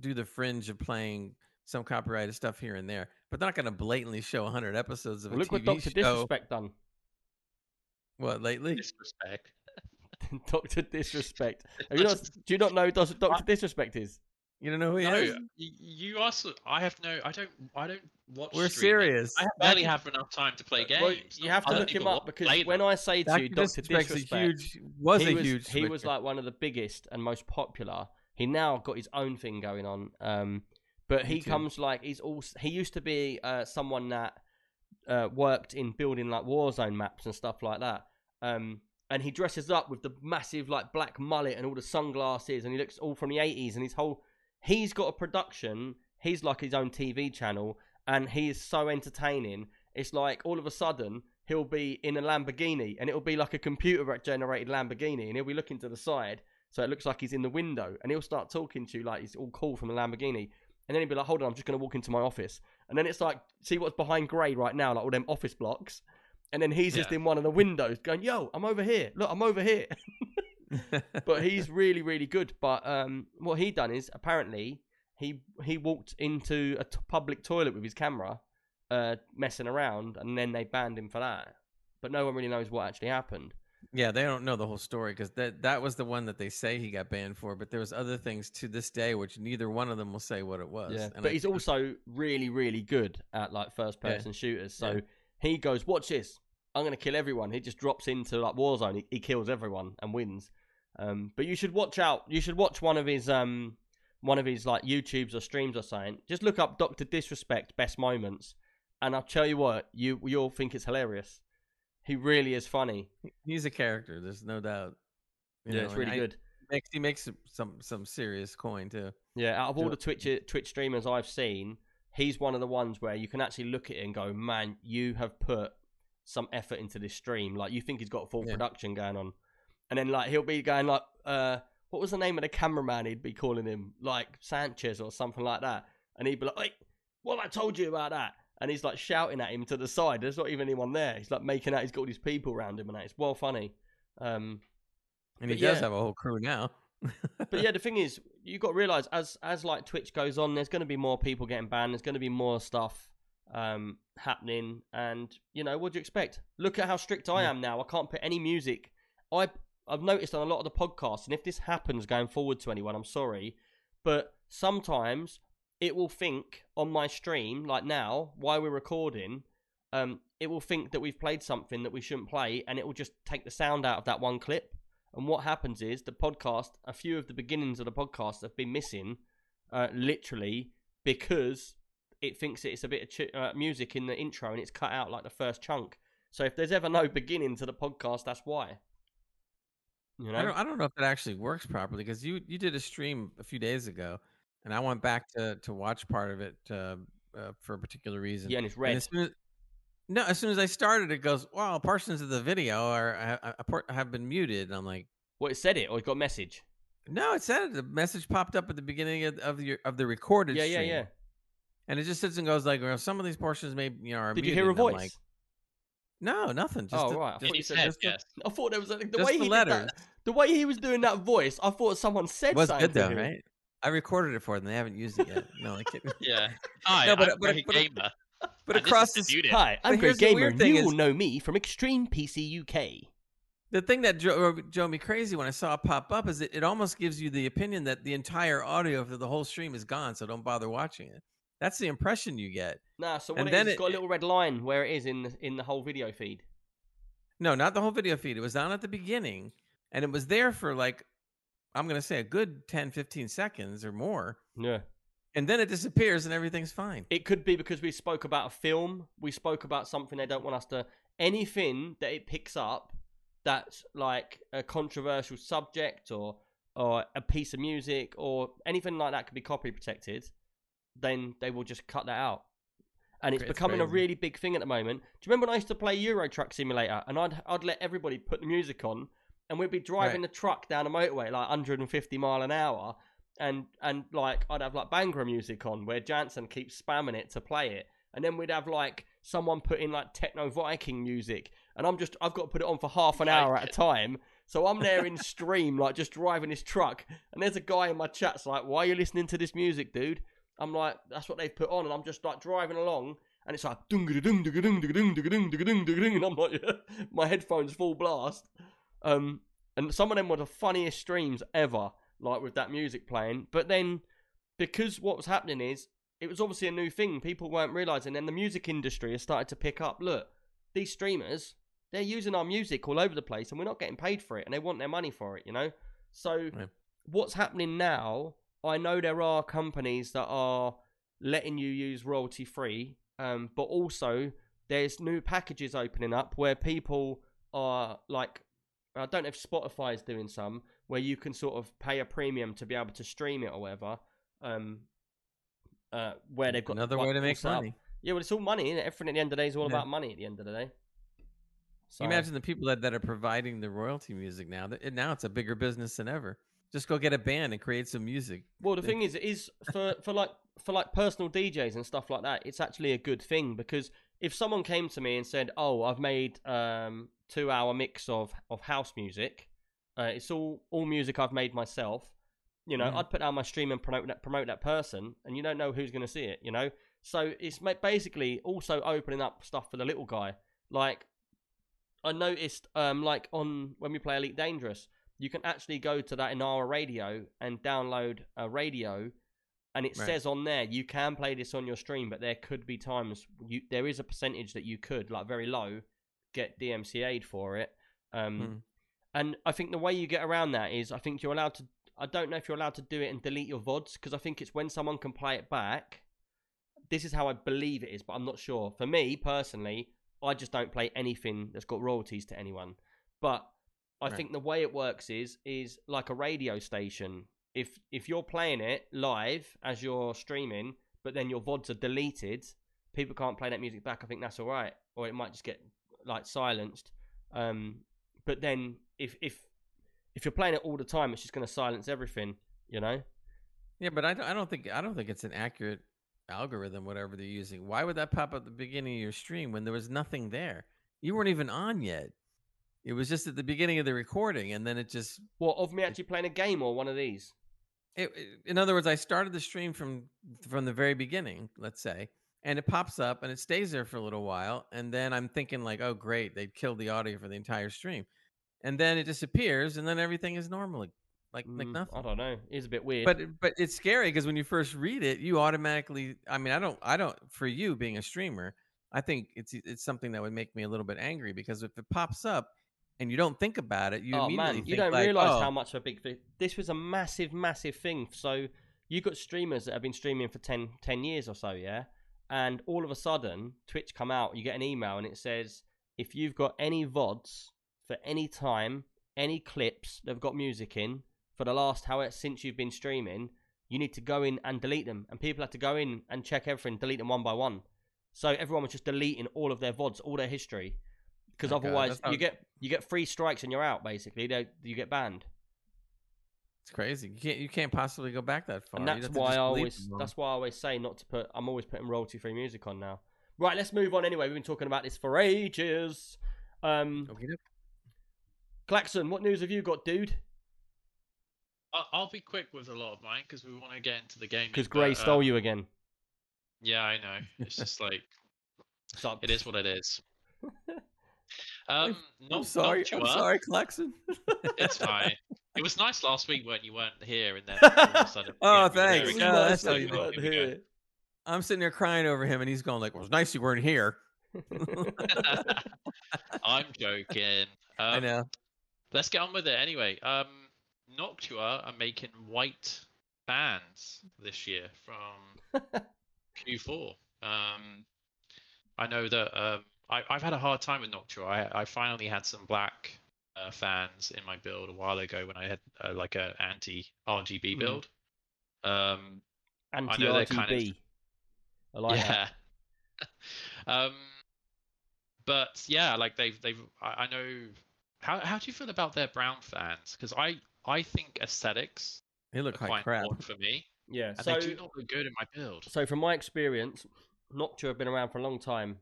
do the fringe of playing some copyrighted stuff here and there but they're not going to blatantly show 100 episodes of Well, a look what Doctor show Disrespect done. what lately Disrespect. (laughs) Doctor Disrespect. (laughs) Have you not, do you not know who Doctor Disrespect is? you don't know who he No, is you also. I have no. I don't. I don't watch. we're streaming. serious I barely have enough time to play games. Well, you have to look him up because play when them. I say to you, Dr. Doctor Disrespect's a Disrespect, huge was he a was huge he was like one of the biggest and most popular. He now got his own thing going on. Um, but he comes like he's also he used to be uh, someone that uh, worked in building like Warzone maps and stuff like that. Um, and he dresses up with the massive like black mullet and all the sunglasses, and he looks all from the eighties. And his whole he's got a production. He's like his own TV channel, and he is so entertaining. It's like all of a sudden he'll be in a Lamborghini, and it'll be like a computer generated Lamborghini, and he'll be looking to the side, so it looks like he's in the window, and he'll start talking to you like he's all cool from the Lamborghini. And then he'll be like, hold on, I'm just going to walk into my office. And then it's like, see what's behind Grey right now, like all them office blocks. And then he's just Yeah. in one of the windows going, yo, I'm over here. Look, I'm over here. (laughs) but he's (laughs) really, really good. But um, what he done is apparently he he walked into a t- public toilet with his camera, uh, messing around, and then they banned him for that. But no one really knows what actually happened. Yeah, they don't know the whole story because that that was the one that they say he got banned for. But there was other things to this day which neither one of them will say what it was. Yeah, And but I he's also really, really good at like first Yeah. person shooters. So Yeah. He goes, "Watch this! I'm gonna kill everyone." He just drops into like Warzone. He, he kills everyone and wins. Um, but you should watch out. You should watch one of his um one of his like YouTubes or streams or something. Just look up Doctor Disrespect best moments, and I'll tell you what, you you'll think it's hilarious. He really is funny. he's a character. There's no doubt. You yeah, know, it's really I- good. Makes he makes some some serious coin too. Yeah, out of all the Twitch Twitch streamers I've seen, he's one of the ones where you can actually look at it and go, "Man, you have put some effort into this stream. Like you think he's got full Yeah. production going on." And then like he'll be going like, uh, what was the name of the cameraman he'd be calling him? Like Sanchez or something like that. And he'd be like, "Wait, what I told you about that?" And he's like shouting at him to the side. There's not even anyone there. He's like making out he's got all these people around him and that. It's well funny. Um, And he does yeah. have a whole crew now. But yeah, the thing is, you got to realize as as like Twitch goes on, there's going to be more people getting banned. There's going to be more stuff um, happening, and you know what do you expect? Look at how strict I Yeah. am now. I can't put any music. I I've noticed on a lot of the podcasts, and if this happens going forward to anyone, I'm sorry, but sometimes it will think on my stream, like now, while we're recording, um, it will think that we've played something that we shouldn't play, and it will just take the sound out of that one clip. And what happens is the podcast, a few of the beginnings of the podcast have been missing, uh, literally because it thinks it's a bit of ch- uh, music in the intro and it's cut out like the first chunk. So if there's ever no (laughs) beginning to the podcast, that's why. You know, I don't I don't know if it actually works properly because you you did a stream a few days ago, and I went back to to watch part of it uh, uh, for a particular reason. yeah, and it's And as as, no, as soon as I started, it goes, "Wow, portions of the video are I, I, I have been muted." And I'm like, What it said it or it got a message? "No, it said it. The message popped up at the beginning of, of your of the recorded Yeah, yeah, stream, yeah. and it just sits and goes like, well, some of these portions may you know are Did you hear a voice? like, no, nothing. Just oh the, right, I thought you He said said just the- I thought there was a, the way the he letters. did that. The way he was doing that voice, I thought someone said It was something. good though, right? I recorded it for them. They haven't used it yet. No, I kidding. (laughs) Yeah. Hi, No, but- I'm but- Greg but- Gamer. But and this across is this, Muted. Hi, I'm But Greg here's the Gamer. weird thing You will know me from Extreme PC UK. The thing that drove, uh, drove me crazy when I saw it pop up is it, it almost gives you the opinion that the entire audio of the whole stream is gone, so don't bother watching it. That's the impression you get. Nah, so what And it then is, it's it- got a little red line where it is in the, in the whole video feed. No, not the whole video feed. It was down at the beginning, and it was there for like, I'm going to say a good 10, 15 seconds or more. Yeah. And then it disappears and everything's fine. It could be because we spoke about a film. We spoke about something they don't want us to. Anything that it picks up that's like a controversial subject or or a piece of music or anything like that could be copy protected. Then they will just cut that out. And it's It's becoming a really big thing at the moment. Do you remember when I used to play Euro Truck Simulator and I'd I'd let everybody put the music on and we'd be driving the truck down a motorway like 150 mile an hour and and like I'd have like Bhangra music on where Jansen keeps spamming it to play it, and then we'd have like someone put in like techno Viking music, and I'm just I've got to put it on for half an hour at a time. So I'm there in stream, like just driving this truck, and there's a guy in my chat's like, "Why are you listening to this music, dude?" I'm like, "That's what they've put on," and I'm just like driving along, and it's like dung dung dung dung dung dung dung dung dung, and I'm like, my headphones full blast. Um, and some of them were the funniest streams ever like with that music playing. But then, because what was happening is it was obviously a new thing, people weren't realizing. And the music industry has started to pick up. Look, these streamers, they're using our music all over the place, and we're not getting paid for it, and they want their money for it. You know, so what's happening now? I know there are companies that are letting you use royalty free, um, but also there's new packages opening up where people are like I don't know if Spotify is doing some where you can sort of pay a premium to be able to stream it or whatever. Um, uh, where they've got Another way to make set up. money. Yeah, well, it's all money. Isn't it? Everything at the end of the day is all Yeah. about money. At the end of the day. So, You imagine the people that, that are providing the royalty music now. That now it's a bigger business than ever. Just go get a band and create some music. Well, the thing is, it is for for like for like personal DJs and stuff like that. It's actually a good thing because if someone came to me and said, "Oh, I've made um two hour mix of of house music," uh, it's all all music I've made myself. You know, Mhm. I'd put out my stream and promote that promote that person, and you don't know who's going to see it. You know, so it's basically also opening up stuff for the little guy. Like I noticed, um, like on when we play Elite Dangerous, you can actually go to that Inara radio and download a radio, and it Right. says on there you can play this on your stream, but there could be times you there is a percentage that you could, like very low, get DMCA'd for it. Um, Hmm. And I think the way you get around that is I think you're allowed to. I don't know if you're allowed to do it and delete your vods because I think it's when someone can play it back. This is how I believe it is, but I'm not sure. For me personally, I just don't play anything that's got royalties to anyone. But I Right. think the way it works is is like a radio station. If if you're playing it live as you're streaming, but then your vods are deleted, people can't play that music back. I think that's all right, or it might just get like silenced. Um, but then if if if you're playing it all the time, it's just going to silence everything. You know? Yeah, but I don't, I don't think I don't think it's an accurate algorithm. Whatever they're using, why would that pop up at the beginning of your stream when there was nothing there? You weren't even on yet. It was just at the beginning of the recording, and then it just. Well, of me actually playing a game or one of these? It, in other words, I started the stream from from the very beginning, let's say, and it pops up and it stays there for a little while, and then I'm thinking like, oh great, they killed the audio for the entire stream, and then it disappears, and then everything is normal, like like, like Mm, nothing. I don't know. It's a bit weird. but but it's scary because when you first read it you automatically i mean i don't i don't for you being a streamer i think it's it's something that would make me a little bit angry because if it pops up and you don't think about it you oh immediately man, you don't like, realize oh, how much of a big thing. This was a massive, massive thing. So you got streamers that have been streaming for 10, 10 years or so, yeah. And all of a sudden, Twitch come out. You get an email and it says if you've got any vods for any time, any clips that've got music in for the last however since you've been streaming, you need to go in and delete them. And people had to go in and check everything, delete them one by one. So everyone was just deleting all of their vods, all their history, because Oh, otherwise you get you get three strikes and you're out. Basically, They- you get banned, it's crazy you can't you can't possibly go back that far and that's why I always that's why I always say not to put. I'm always putting royalty free music on now. Right, let's move on. Anyway, we've been talking about this for ages. Um, Okey-doke. Klaxon, what news have you got, dude? I'll, I'll be quick with a lot of mine because we want to get into the game. Because Gray stole you again. Yeah, I know. It's just like (laughs) So, it is what it is. (laughs) Um, I'm sorry. not I'm Chua. sorry, Klaxon. It's fine. It was nice last week when you weren't here, and then all of a sudden. (laughs) Oh, yeah, thanks. there we Yeah, that's how you we do here. I'm sitting there crying over him, and he's going like, "Well, it's nice you weren't here." I'm joking. Um, I know. Let's get on with it anyway. Um, Noctua are making white fans this year from (laughs) Q4. Um, I know that um, I, I've had a hard time with Noctua. I, I finally had some black uh, fans in my build a while ago when I had uh, like a anti RGB Mhm. build. Um, Anti know they're kind of- RGB. I like yeah. that. (laughs) um, but yeah, like they've they've I, I know. How how do you feel about their brown fans? Because I I think aesthetics He are looked like quite crap. important for me, Yeah. and So they do not look good in my build. So from my experience, Noctua have been around for a long time,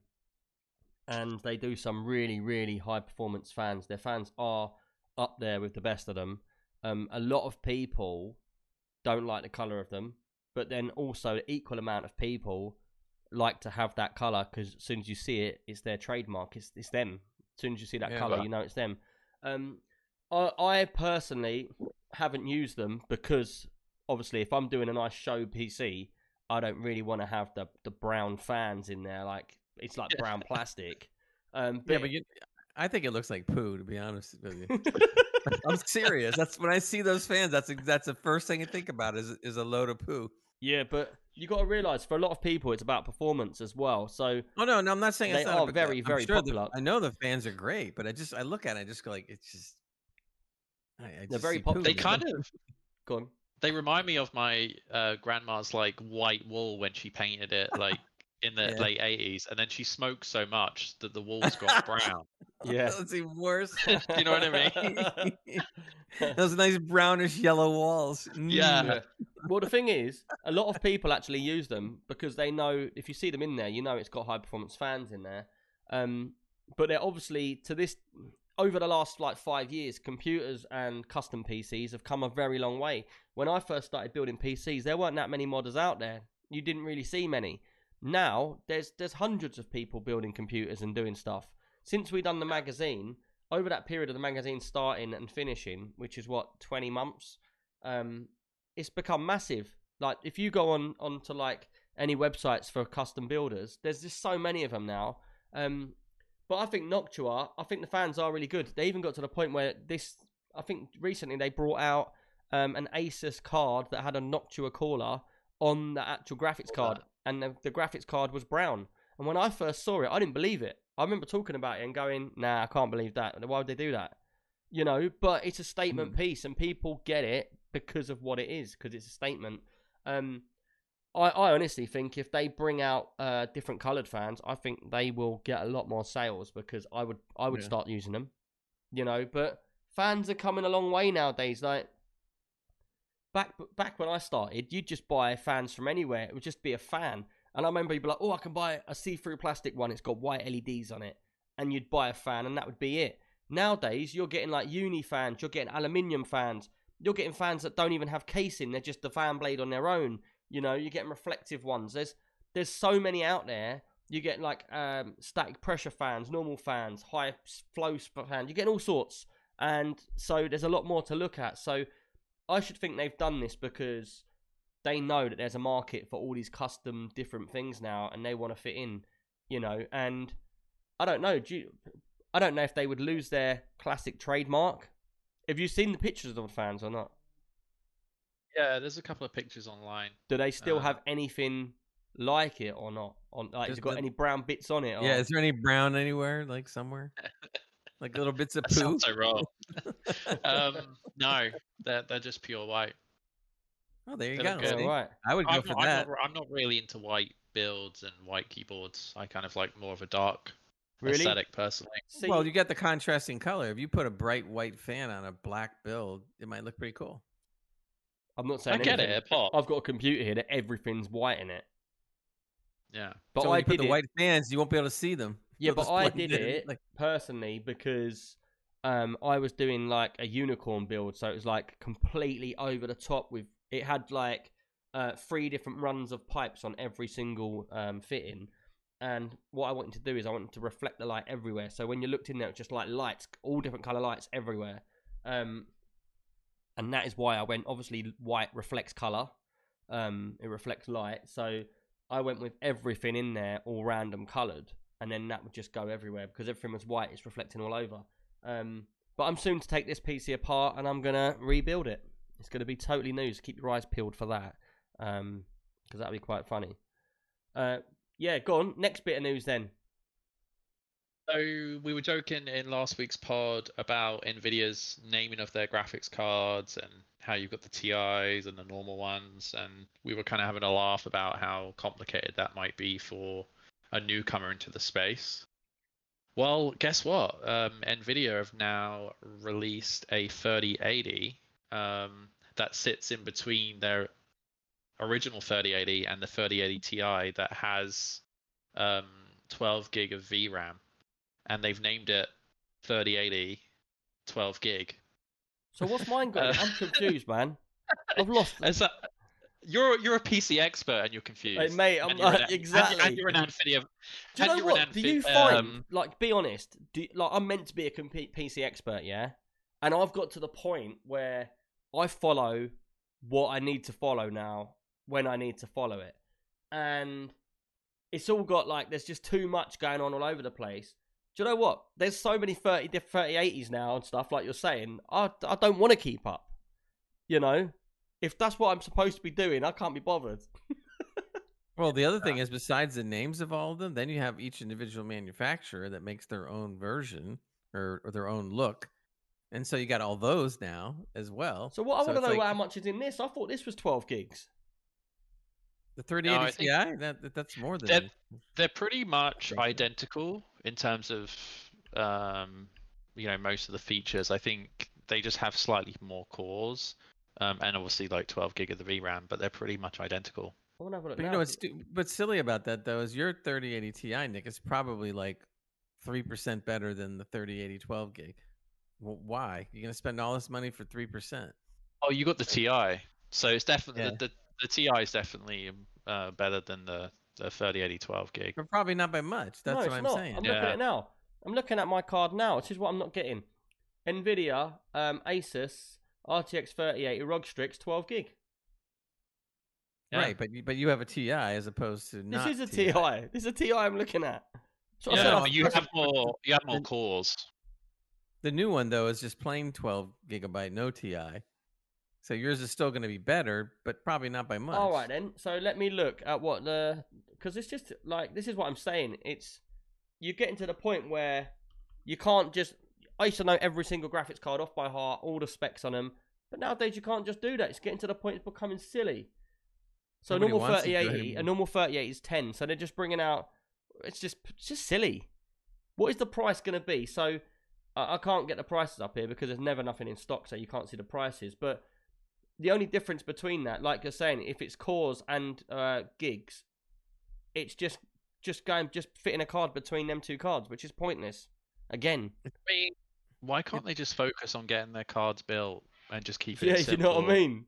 and they do some really, really high performance fans. Their fans are up there with the best of them. Um, a lot of people don't like the color of them, but then also equal amount of people like to have that color because as soon as you see it, it's their trademark. It's it's them. As soon as you see that Yeah. color, you know it's them. Um, I, I personally haven't used them because obviously, if I'm doing a nice show PC, I don't really want to have the the brown fans in there. Like it's like brown (laughs) plastic. Um, Yeah, but you, I think it looks like poo. To be honest with you, (laughs) I'm serious. That's when I see those fans. That's that's the first thing I think about is is a load of poo. yeah, but you got to realize for a lot of people, it's about performance as well. So Oh no, no, I'm not saying They it's not are but very, very sure the- popular. I know the fans are great, but I just I look at it, I just go like it's just. I, I just very see poo popular. They kind of go on. they remind me of my uh, grandma's like white wall when she painted it like in the Yeah. late 80s, and then she smoked so much that the walls got (laughs) brown. Yeah. That's even worse. (laughs) Do you know what I mean? (laughs) Those nice brownish yellow walls. Yeah. Mm. well, the thing is, a lot of people actually use them because they know if you see them in there, you know it's got high performance fans in there. Um, but they're obviously to this over the last like five years, computers and custom PCs have come a very long way. When I first started building PCs, there weren't that many modders out there. You didn't really see many. Now there's there's hundreds of people building computers and doing stuff. Since we done the magazine, over that period of the magazine starting and finishing, which is what twenty months, um, it's become massive. Like if you go on onto like any websites for custom builders, there's just so many of them now. Um, but I think Noctua, I think the fans are really good. They even got to the point where this, I think recently they brought out um, an Asus card that had a Noctua caller on the actual graphics card, and the, the graphics card was brown. And when I first saw it, I didn't believe it. I remember talking about it and going, "Nah, I can't believe that. Why would they do that?" You know. But it's a statement piece, and people get it because of what it is, because it's a statement. Um, I, I honestly think if they bring out uh, different coloured fans, I think they will get a lot more sales because I would I would Yeah. start using them. You know, but fans are coming a long way nowadays. Like back back when I started, you'd just buy fans from anywhere. It would just be a fan. And I remember you'd be like, "Oh, I can buy a see-through plastic one. It's got white LEDs on it," and you'd buy a fan, and that would be it. Nowadays, you're getting like uni fans, you're getting aluminium fans, you're getting fans that don't even have casing; they're just the fan blade on their own. You know, you're getting reflective ones. There's there's so many out there. You get like um, static pressure fans, normal fans, high flow fans. You're getting all sorts, and so there's a lot more to look at. So I should think they've done this because they know that there's a market for all these custom different things now, and they want to fit in. You know, and I don't know. Do you, I don't know if they would lose their classic trademark. Have you seen the pictures of the fans or not? Yeah, there's a couple of pictures online. Do they still Uh, have anything like it or not? On like, has it got the- any brown bits on it? Or... Yeah, is there any brown anywhere, like somewhere, (laughs) like little bits of That poo? sounds so wrong. (laughs) um, no, they're they're just pure white. oh, there you they go. look Yeah, good. see? right. I would go I'm for not, I'm, that. not, I'm not really into white builds and white keyboards. I kind of like more of a dark Really? aesthetic personally. See, well, you got the contrasting color. If you put a bright white fan on a black build, it might look pretty cool. I'm not saying I saying get it, anything. it pops. I've got a computer here that everything's white in it. Yeah. But so when I you put the it. white fans, you won't be able to see them. Yeah, (laughs) but I did it like- personally because um, I was doing like a unicorn build, so it was like completely over the top. With it had like uh, three different runs of pipes on every single um, fitting, and what I wanted to do is I wanted to reflect the light everywhere. So when you looked in there, it's just like lights, all different color lights everywhere. Um, and that is why I went. Obviously, white reflects color. Um, it reflects light. So I went with everything in there, all random colored, and then that would just go everywhere because everything was white. It's reflecting all over. Um, but I'm soon to take this PC apart and I'm gonna rebuild it. It's gonna be totally new. So keep your eyes peeled for that, um, because that'll be quite funny. Uh, yeah, go on. Next bit of news then. So we were joking in last week's pod about Nvidia's naming of their graphics cards and how you've got the TIs and the normal ones, and we were kind of having a laugh about how complicated that might be for a newcomer into the space. Well, guess what? Um, Nvidia have now released a 3080 um, that sits in between their original 3080 and the 3080 Ti that has um, 12 gig of VRAM, and they've named it 3080 12 gig. So what's mine got? Uh, I'm confused, man. (laughs) I've lost. Is that you're you're a PC expert and you're confused, Hey, mate, I'm you're an- like, and- exactly. And you're an Nvidia. Do you know what? Do you find, um, like, be honest, do, like, I'm meant to be a complete PC expert, yeah? And I've got to the point where I follow what I need to follow now when I need to follow it. And it's all got, like, there's just too much going on all over the place. Do you know what? There's so many 30, diff- 3080s now and stuff, like you're saying. I, I don't want to keep up. You know? If that's what I'm supposed to be doing, I can't be bothered. (laughs) Well, the other thing is, besides the names of all of them, then you have each individual manufacturer that makes their own version or, or their own look, and so you got all those now as well. So what I want to know like how much is in this. I thought this was 12 gigs. the 3080 No, I think Ti. That, that that's more than That- They're pretty much identical in terms of um, you know most of the features. I think they just have slightly more cores. Um, and obviously like 12 gig of the VRAM, but they're pretty much identical. I want to have a look But you now. know what's stu- but silly about that though is your 3080 Ti, Nick, is probably like three percent better than the 3080 12 gig. Well, why? You're gonna spend all this money for three percent? Oh, you got the TI, so it's definitely Yeah. the, the the TI is definitely uh, better than the the 3080 12 gig. But probably not by much. That's no, what I'm not. saying. I'm looking at Yeah. it now. I'm looking at my card now. This is what I'm not getting. Nvidia, um, Asus, RTX 3080, ROG Strix, 12 gig. Yeah. Right, but you, but you have a Ti as opposed to This is a TI. This is a TI I'm looking at. So Yeah, no, you have more you have more cores. The new one though is just plain 12 gigabyte, no Ti. So yours is still going to be better, but probably not by much. All right then. So let me look at what the because it's just like this is what I'm saying. It's you're getting to the point where you can't just. I used to know every single graphics card off by heart, all the specs on them, but nowadays you can't just do that. It's getting to the point it's becoming silly. So a normal wants to do it 3080, a normal 38 is 10. So they're just bringing out. It's just it's just silly. What is the price going to be? So I, I can't get the prices up here because there's never nothing in stock, so you can't see the prices. But the only difference between that, like you're saying, if it's cores and uh, gigs, it's just just going just fitting a card between them two cards, which is pointless. Again, I mean, why can't they just focus on getting their cards built and just keep it? yeah, (laughs) you know what I mean.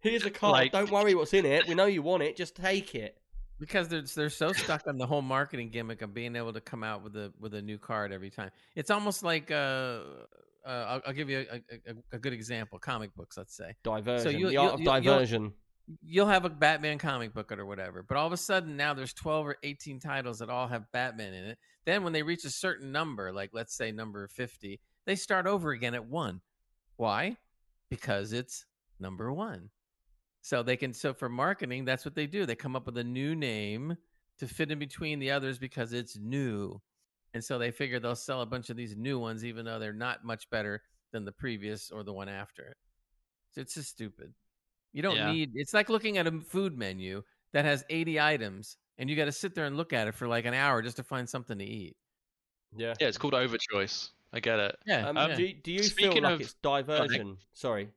Here's a card. Like- Don't worry what's in it. We know you want it. Just take it. because they're they're so stuck on the whole marketing gimmick of being able to come out with a with a new card every time. It's almost like uh, uh I'll, I'll give you a, a, a good example: comic books. Let's say Diversion. you- the you- art of you- you'll- diversion. you'll have a Batman comic book or whatever, but all of a sudden now there's 12 or 18 titles that all have Batman in it. Then when they reach a certain number, like let's say number 50, they start over again at one. Why? Because it's number one. So they can, so for marketing, that's what they do. They come up with a new name to fit in between the others because it's new. And so they figure they'll sell a bunch of these new ones, even though they're not much better than the previous or the one after it. So it's just stupid. You don't Yeah. need. It's like looking at a food menu that has 80 items, and you got to sit there and look at it for like an hour just to find something to eat. Yeah. Yeah, it's called overchoice. I get it. Yeah. Um, Um, Do, do you feel like of- it's diversion? Sorry.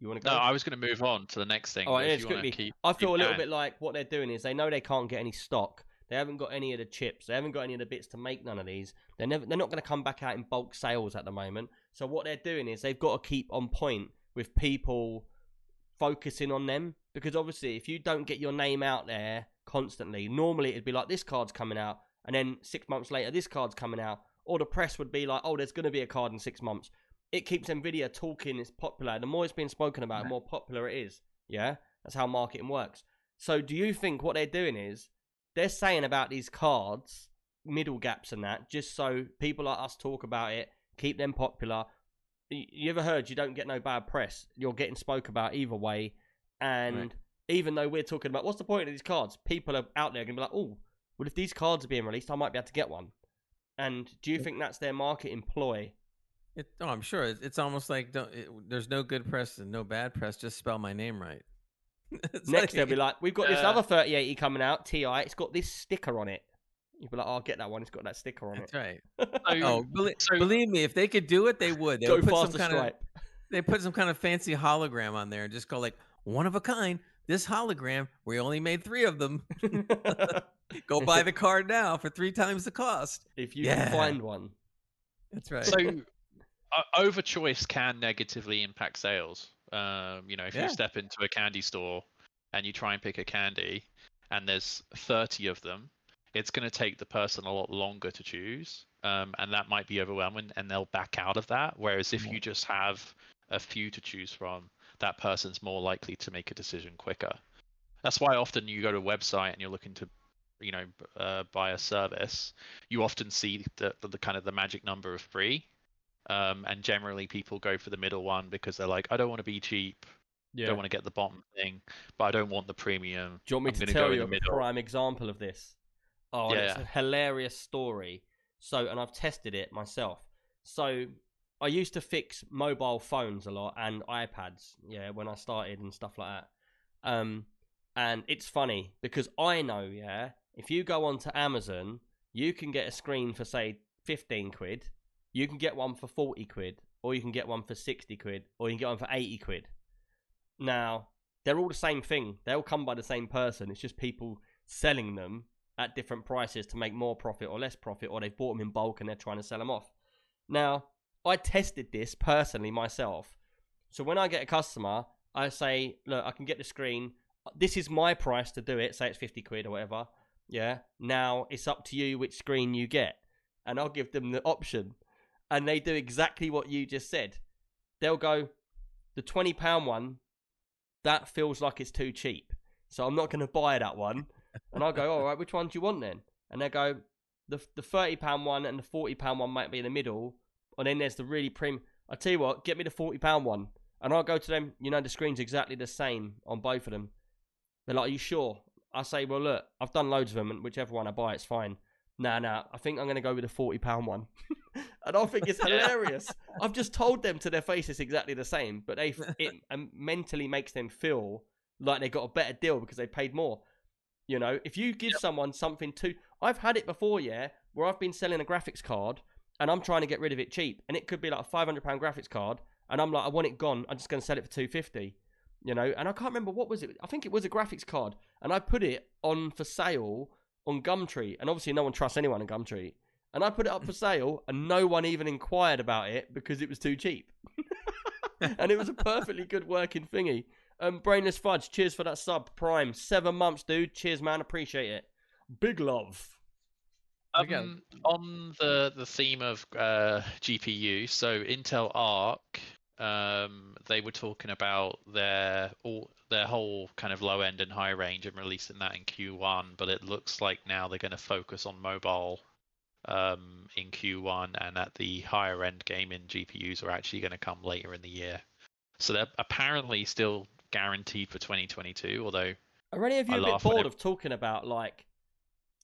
You want to go? No, I was going to move on to the next thing. Oh, yeah, it's you gonna be- keep, I keep feel a little going. bit like what they're doing is they know they can't get any stock. They haven't got any of the chips. They haven't got any of the bits to make none of these. They're never. They're not going to come back out in bulk sales at the moment. So what they're doing is they've got to keep on point with people focusing on them because obviously if you don't get your name out there constantly. Normally, it'd be like this card's coming out, and then six months later, this card's coming out. Or the press would be like, oh, there's going to be a card in six months. It keeps Nvidia talking. It's popular. The more it's being spoken about, the more popular it is. Yeah, that's how marketing works. So, do you think what they're doing is they're saying about these cards, middle gaps and that, just so people like us talk about it, keep them popular? You ever heard you don't get no bad press? You're getting spoke about either way, and Right. even though we're talking about what's the point of these cards, people are out there going to be like, oh, well, if these cards are being released, I might be able to get one. And do you think that's their marketing ploy? It, oh, I'm sure it's, it's almost like don't, it, there's no good press and no bad press. Just spell my name right. (laughs) It's Next, they'll be like, we've got this Yeah. other 3080 coming out, TI. It's got this sticker on it. You'll be like, oh, I'll get that one. It's got that sticker on That's it. right. (laughs) So, Oh, belie- so- believe me, if they could do it, they would. They Go would put faster some kind of they put some kind of fancy hologram on there and just go like one of a kind. This hologram, we only made three of them. (laughs) (laughs) Go buy the card now for three times the cost. if you Yeah. can find one. That's right. so (laughs) uh, over choice can negatively impact sales. Um, you know, if Yeah. you step into a candy store and you try and pick a candy, and there's 30 of them, it's going to take the person a lot longer to choose, um, and that might be overwhelming, and they'll back out of that. Whereas if you just have a few to choose from, that person's more likely to make a decision quicker. That's why often you go to a website and you're looking to, you know, uh, buy a service. You often see the, the, the kind of the magic number of free, um, and generally people go for the middle one because they're like, I don't want to be cheap, Yeah. don't want to get the bottom thing, but I don't want the premium. Do you want me I'm to tell you a middle. prime example of this? Oh, Yeah, it's a hilarious story. So, and I've tested it myself. So, I used to fix mobile phones a lot and iPads, yeah, when I started and stuff like that. Um, and it's funny because I know, yeah, if you go onto Amazon, you can get a screen for say 15 quid, you can get one for 40 quid, or you can get one for 60 quid, or you can get one for 80 quid. Now, they're all the same thing. They all come by the same person. It's just people selling them at different prices to make more profit or less profit, or they've bought them in bulk and they're trying to sell them off. Now, I tested this personally myself. So when I get a customer, I say, look, I can get the screen. This is my price to do it. Say it's 50 quid or whatever. Yeah. Now it's up to you which screen you get. And I'll give them the option. And they do exactly what you just said. They'll go, the £20 one, that feels like it's too cheap. So I'm not going to buy that one. And I'll go, all right, which one do you want then? And they go, the the thirty pound one and the forty pound one might be in the middle, and then there's the really premium. I tell you what, get me the forty pound one, and I'll go to them. You know, the screen's exactly the same on both of them. They're like, "Are you sure?" I say, "Well, look, I've done loads of them, and whichever one I buy, it's fine." Nah, nah, I think I'm going to go with the forty pound one, (laughs) and I think it's (laughs) hilarious. I've just told them to their face it's exactly the same, but they (laughs) it um, mentally makes them feel like they got a better deal because they paid more. You know, if you give someone something to, I've had it before, yeah, where I've been selling a graphics card and I'm trying to get rid of it cheap, and it could be like a five hundred pound graphics card, and I'm like, I want it gone. I'm just going to sell it for two fifty. You know, and I can't remember what was it. I think it was a graphics card, and I put it on for sale on Gumtree, and obviously no one trusts anyone on Gumtree. And I put it up for sale, and no one even inquired about it because it was too cheap. (laughs) and it was a perfectly good working thingy. Um, Brainless Fudge, cheers for that sub. Prime, seven months, dude. Cheers, man. Appreciate it. Big love. We Um, on the the theme of uh, GPU, so Intel Arc, um, they were talking about their all their whole kind of low end and high range and releasing that in Q1, but it looks like now they're going to focus on mobile um, in Q1, and that the higher end gaming GPUs are actually going to come later in the year. So they're apparently still guaranteed for 2022, although Are any of you I a bit bored it- of talking about like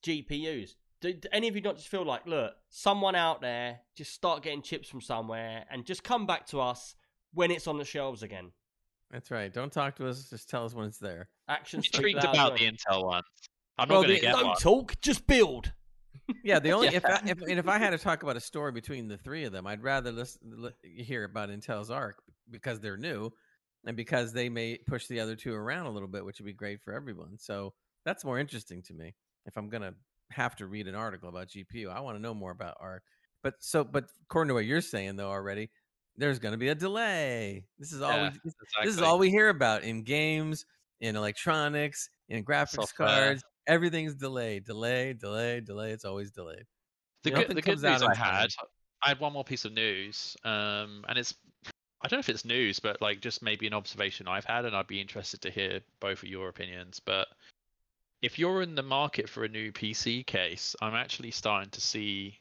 GPUs? Do, do any of you not just feel like, look, someone out there just start getting chips from somewhere and just come back to us when it's on the shelves again? That's right. Don't talk to us. Just tell us when it's there. Actions speak intrigued louder about than- the Intel ones. I'm Well, not going to get Don't one. talk, just build. (laughs) Yeah, the only if I, if and if I had to talk about a story between the three of them, I'd rather listen, li- hear about Intel's Arc because they're new, and because they may push the other two around a little bit, which would be great for everyone. So that's more interesting to me. If I'm gonna have to read an article about GPU, I want to know more about Arc. But so, but according to what you're saying though already, there's going to be a delay. This is all Yeah, we, this, this is all we hear about in games, in electronics, in graphics Software. cards. Everything's delayed, delayed, delayed, delayed. It's always delayed. The good, the good news I time. had, I had one more piece of news, um, and it's I don't know if it's news, but like just maybe an observation I've had, and I'd be interested to hear both of your opinions. But if you're in the market for a new PC case, I'm actually starting to see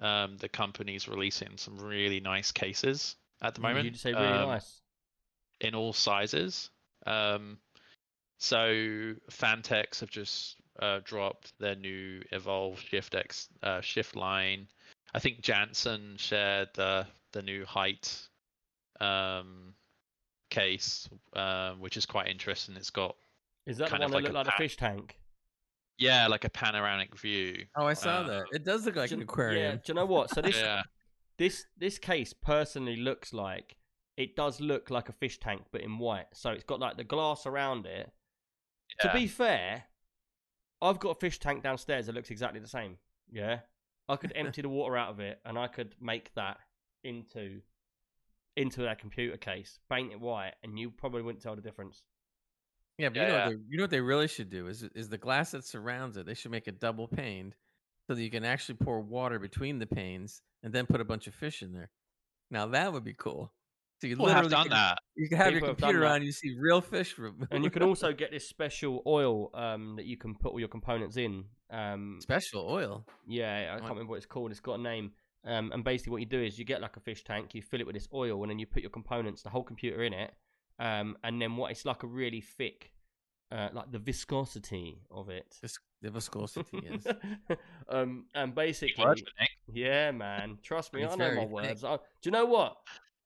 um, the companies releasing some really nice cases at the moment. Did you say really um, nice? in all sizes. Um, so Phanteks have just uh, dropped their new Evolv Shift X uh, Shift line. I think Janssen shared the the new height um, case, um, which is quite interesting. It's got Is that the one of that like looked like a fish tank? Yeah, like a panoramic view. Oh, I saw Uh, that. It does look like Do an you- Yeah, aquarium. do you know what? So this Yeah, this this case personally looks like it does look like a fish tank, but in white. So it's got like the glass around it. Yeah. To be fair, I've got a fish tank downstairs that looks exactly the same. Yeah, I could (laughs) empty the water out of it, and I could make that into into that computer case, paint it white, and you probably wouldn't tell the difference. Yeah, but you know, Yeah. what they, you know what they really should do is is the glass that surrounds it. They should make it double paned, so that you can actually pour water between the panes and then put a bunch of fish in there. Now that would be cool. So you People have done can, that. you can have your People have done computer that. on, and you see real fish. And you can (laughs) also get this special oil um, that you can put all your components in. Um, special oil. Yeah, I can't remember what it's called. It's got a name. Um, and basically, what you do is you get like a fish tank, you fill it with this oil, and then you put your components, the whole computer in it. Um, and then what? It's like a really thick, uh, like the viscosity of it. Vis- The viscosity is. (laughs) um, and basically, words, yeah, man, trust me, It's I know my words. I, do you know what?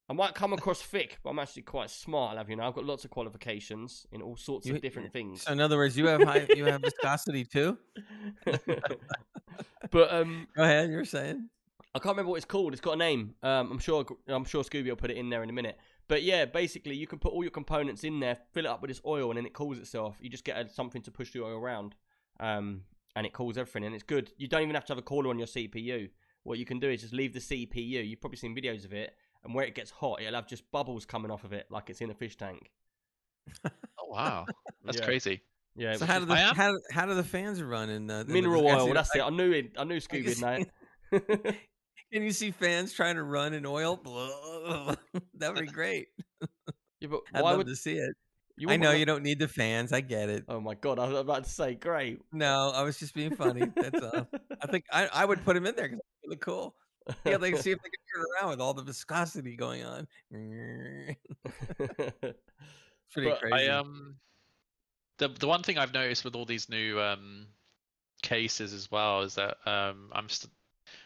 I might come across thick, but I'm actually quite smart. I'll have you know, I've got lots of qualifications in all sorts You- of different things. So in other words, you have high, you have viscosity too. (laughs) but um, (laughs) Go ahead. You're saying. I can't remember what it's called. It's got a name. Um, I'm sure. I'm sure Scooby will put it in there in a minute. But yeah, basically, you can put all your components in there, fill it up with this oil, and then it cools itself. You just get a, something to push the oil around, um, and it cools everything, and it's good. You don't even have to have a cooler on your CPU. What you can do is just leave the CPU. You've probably seen videos of it, and where it gets hot, it'll have just bubbles coming off of it, like it's in a fish tank. (laughs) Oh wow, that's Yeah. crazy. Yeah, So which how is do the how, how do the fans run in uh, the mineral oil. viscosity? That's it. I knew it. I knew Scooby would know it. (laughs) (laughs) Can you see fans trying to run in oil? (laughs) that would be great. yeah, but (laughs) I'd why love would to see it. you? I know wanna- you don't need the fans. I get it. Oh my god! I was about to say, great. No, I was just being funny. That's all. I think I, I would put them in there because they look cool. Yeah, they see if they can turn around with all the viscosity going on. (laughs) Pretty But crazy. I um the the one thing I've noticed with all these new um cases as well is that um I'm st-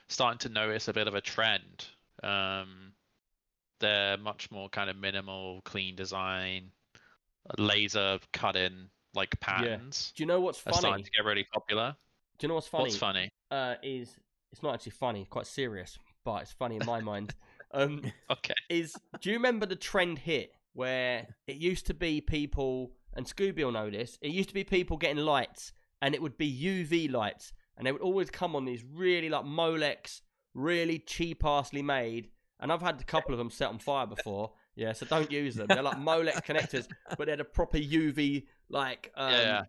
starting to notice a bit of a trend. Um they're much more kind of minimal, clean design, laser cut in like patterns. Do you know what's Are funny? starting to get really popular. Do you know what's funny? What's funny? Uh, is it's not actually funny. Quite serious, but it's funny in my (laughs) mind. Um, Okay. is do you remember the trend hit where it used to be people and Scooby will know this. It used to be people getting lights, and it would be UV lights, and they would always come on these really like Molex, really cheap assly made. And I've had a couple of them set on fire before. Yeah, so don't use them. They're like Molex connectors, but they're the proper UV like um, Yeah.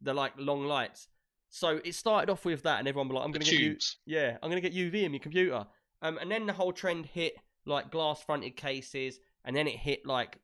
they're like long lights. So it started off with that, and everyone was like, "I'm going to get you, yeah, I'm going to get UV in my computer." Um, and then the whole trend hit like glass-fronted cases, and then it hit like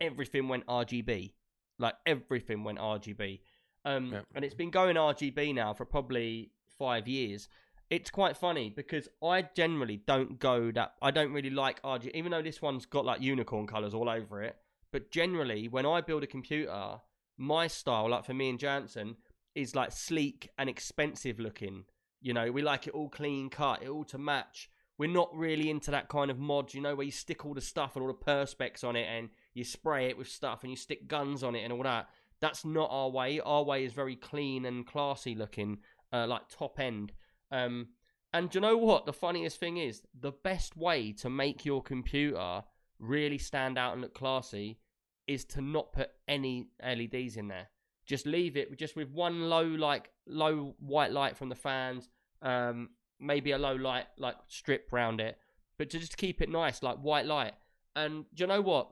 everything went RGB, like everything went RGB. Um, and it's been going RGB now for probably five years. It's quite funny because I generally don't go that. I don't really like RGB, even though this one's got like unicorn colors all over it. But generally, when I build a computer, my style, like for me and Jansen, is like sleek and expensive looking. You know, we like it all clean cut, it all to match. We're not really into that kind of mod, you know, where you stick all the stuff and all the perspex on it and you spray it with stuff and you stick guns on it and all that. That's not our way. Our way is very clean and classy looking, uh, like top end. Um, and you know what? The funniest thing is, the best way to make your computer really stand out and look classy is to not put any LEDs in there. Just leave it with- just with one low like low white light from the fans, um, maybe a low light like strip round it, but to just keep it nice like white light. And you know what?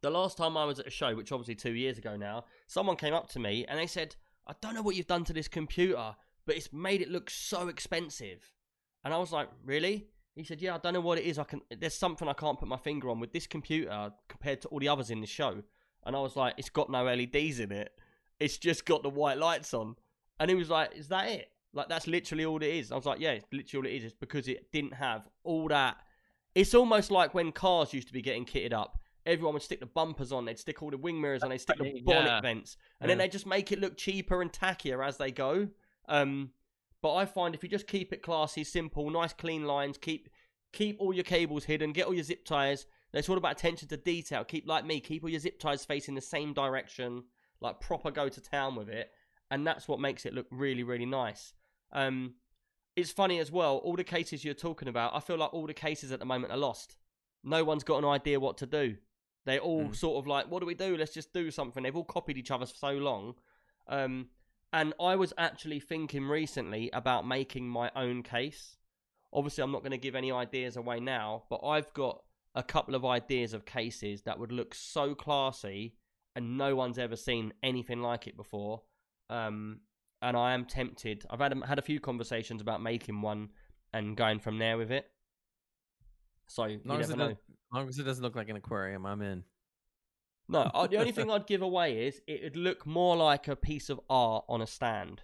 The last time I was at a show, which obviously two years ago now, someone came up to me and they said, I don't know what you've done to this computer, but it's made it look so expensive. And I was like, really? He said, yeah, I don't know what it is. I can. There's something I can't put my finger on with this computer compared to all the others in the show. And I was like, it's got no LEDs in it. It's just got the white lights on. And he was like, is that it? Like that's literally all it is. I was like, yeah, it's literally all it is. It's because it didn't have all that. It's almost like when cars used to be getting kitted up. Everyone would stick the bumpers on, they'd stick all the wing mirrors on, they'd stick the bonnet Yeah. vents, and then Yeah. they just make it look cheaper and tackier as they go. Um, but I find if you just keep it classy, simple, nice, clean lines, keep keep all your cables hidden, get all your zip ties. It's all about attention to detail. Keep like me, keep all your zip ties facing the same direction, like proper go to town with it, and that's what makes it look really, really nice. Um, it's funny as well. All the cases you're talking about, I feel like all the cases at the moment are lost. No one's got an idea what to do. They're all Mm. sort of like, what do we do? Let's just do something. They've all copied each other for so long. Um, and I was actually thinking recently about making my own case. Obviously, I'm not going to give any ideas away now, but I've got a couple of ideas of cases that would look so classy and no one's ever seen anything like it before. Um, and I am tempted. I've had had a few conversations about making one and going from there with it. So long, as it know. does, as long as it doesn't look like an aquarium, I'm in. No, (laughs) uh, the only thing I'd give away is it would look more like a piece of art on a stand,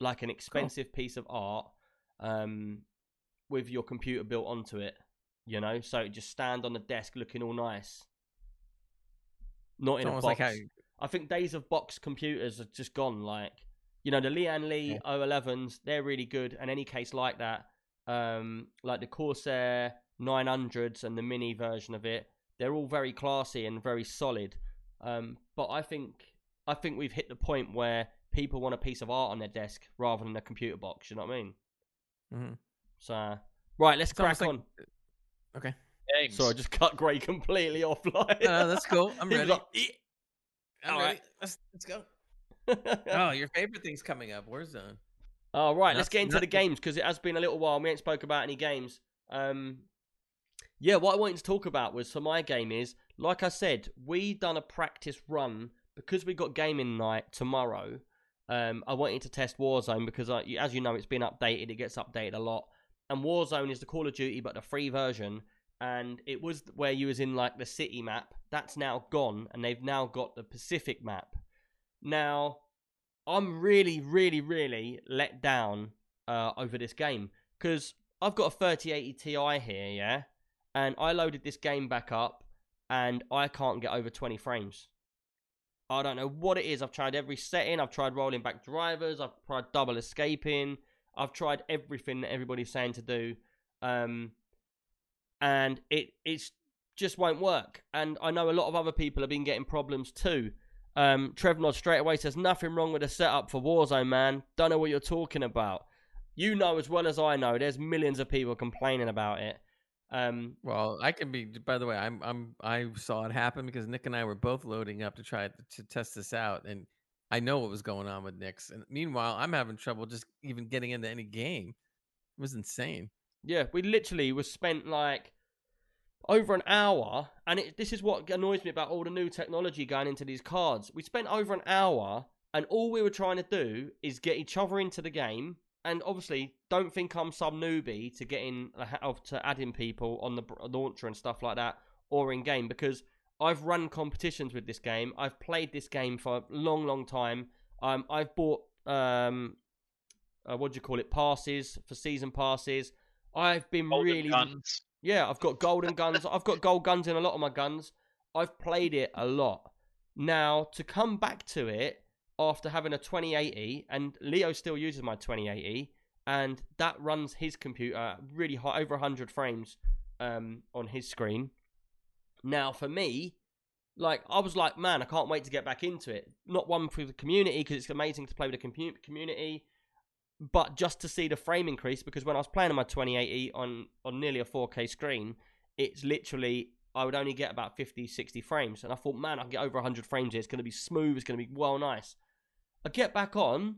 like an expensive piece of art, um, with your computer built onto it. You know, so it just stand on the desk looking all nice. Not It's in a box. like how I think days of box computers are just gone. Like, you know, the Lian Li Yeah. O11s, they're really good. And any case like that, um, like the Corsair 900s and the mini version of it, they're all very classy and very solid. Um, but I think I think we've hit the point where people want a piece of art on their desk rather than a computer box. You know what I mean? Mhm. So, right, let's It's crack like- on. Okay. Games. Sorry, I just cut Gray completely (laughs) off. Like, No, that's cool. I'm (laughs) ready. like. I'm All ready. right. Let's let's go. (laughs) Oh, your favorite thing's coming up. Warzone. All right, let's get into the games because it has been a little while. and We ain't spoke about any games. Um, yeah, what I wanted to talk about was for my game is like I said, we done a practice run because we got gaming night tomorrow. Um, I wanted to test Warzone because, I, as you know, it's been updated. It gets updated a lot, and Warzone is the Call of Duty, but the free version. And it was where you was in like the city map. That's now gone, and they've now got the Pacific map. Now, I'm really, really, really let down uh, over this game because I've got a 3080 Ti here, yeah, and I loaded this game back up, and I can't get over 20 frames. I don't know what it is. I've tried every setting. I've tried rolling back drivers. I've tried double escaping. I've tried everything that everybody's saying to do, um, and it it's just won't work. And I know a lot of other people have been getting problems too. Um, Trevnod straight away says nothing wrong with the setup for Warzone, man. Don't know what you're talking about. You know as well as I know. There's millions of people complaining about it. Um, Well, I can be. By the way, I'm. I'm. I saw it happen because Nick and I were both loading up to try to, to test this out, and I know what was going on with Nick's. And meanwhile, I'm having trouble just even getting into any game. It was insane. Yeah, we literally was spent like over an hour, and it, this is what annoys me about all the new technology going into these cards. We spent over an hour, and all we were trying to do is get each other into the game. And obviously, don't think I'm some newbie to getting to adding people on the launcher and stuff like that, or in game because I've run competitions with this game. I've played this game for a long, long time. Um, I've bought um, uh, what do you call it? Passes for season passes. I've been Golden really, guns. yeah. I've got golden guns. I've got gold guns in a lot of my guns. I've played it a lot. Now to come back to it after having a 2080, and Leo still uses my 2080, and that runs his computer really high, over 100 frames um, on his screen. Now for me, like I was like, man, I can't wait to get back into it. Not one for the community because it's amazing to play with the commu- community, but just to see the frame increase because when I was playing on my 2080 on on nearly a 4K screen, it's literally I would only get about 50, 60 frames, and I thought, man, I can get over 100 frames here. It's going to be smooth. It's going to be well nice. I get back on,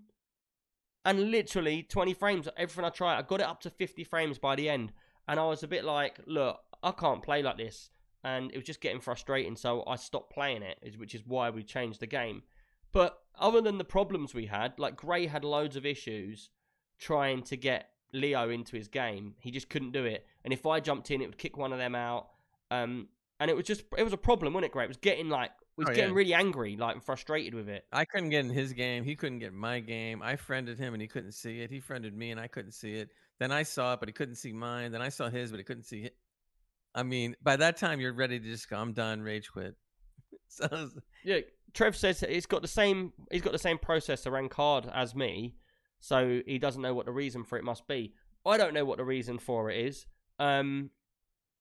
and literally 20 frames. Everything I try, I got it up to 50 frames by the end, and I was a bit like, look, I can't play like this, and it was just getting frustrating. So I stopped playing it, which is why we changed the game. But other than the problems we had, like Gray had loads of issues trying to get Leo into his game. He just couldn't do it. And if I jumped in, it would kick one of them out. Um, and it was just it was a problem, wasn't it, Gray? It was getting like was Oh, yeah. getting really angry, like frustrated with it. I couldn't get in his game. He couldn't get my game. I friended him and he couldn't see it. He friended me and I couldn't see it. Then I saw it, but he couldn't see mine. Then I saw his, but he couldn't see it. I mean, by that time you're ready to just go, I'm done, rage quit. (laughs) So Yeah, Trev says he's got the same he's got the same processor and card as me, so he doesn't know what the reason for it must be. I don't know what the reason for it is. Um,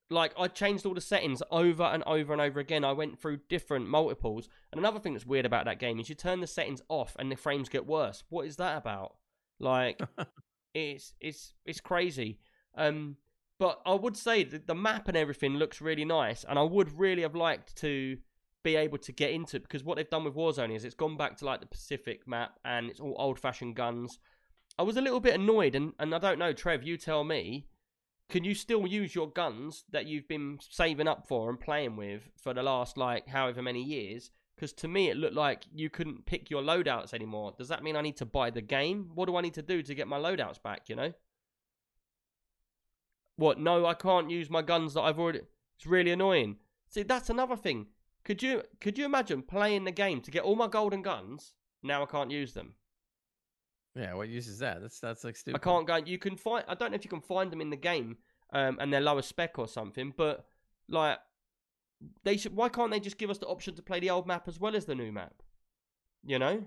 like I changed all the settings over and over and over again. I went through different multiples, and another thing that's weird about that game is you turn the settings off and the frames get worse. What is that about? Like, (laughs) it's it's it's crazy. Um, but I would say that the map and everything looks really nice, and I would really have liked to be able to get into it because what they've done with Warzone is it's gone back to like the Pacific map and it's all old fashioned guns. I was a little bit annoyed, and, and I don't know, Trev, you tell me, can you still use your guns that you've been saving up for and playing with for the last like however many years? Because to me, it looked like you couldn't pick your loadouts anymore. Does that mean I need to buy the game? What do I need to do to get my loadouts back? You know? What? No, I can't use my guns that I've already. It's really annoying. See, that's another thing. Could you could you imagine playing the game to get all my golden guns? Now I can't use them. Yeah, what use is that? That's that's like stupid. I can't go. You can find. I don't know if you can find them in the game, um, and they're lower spec or something. But like, they should. Why can't they just give us the option to play the old map as well as the new map? You know.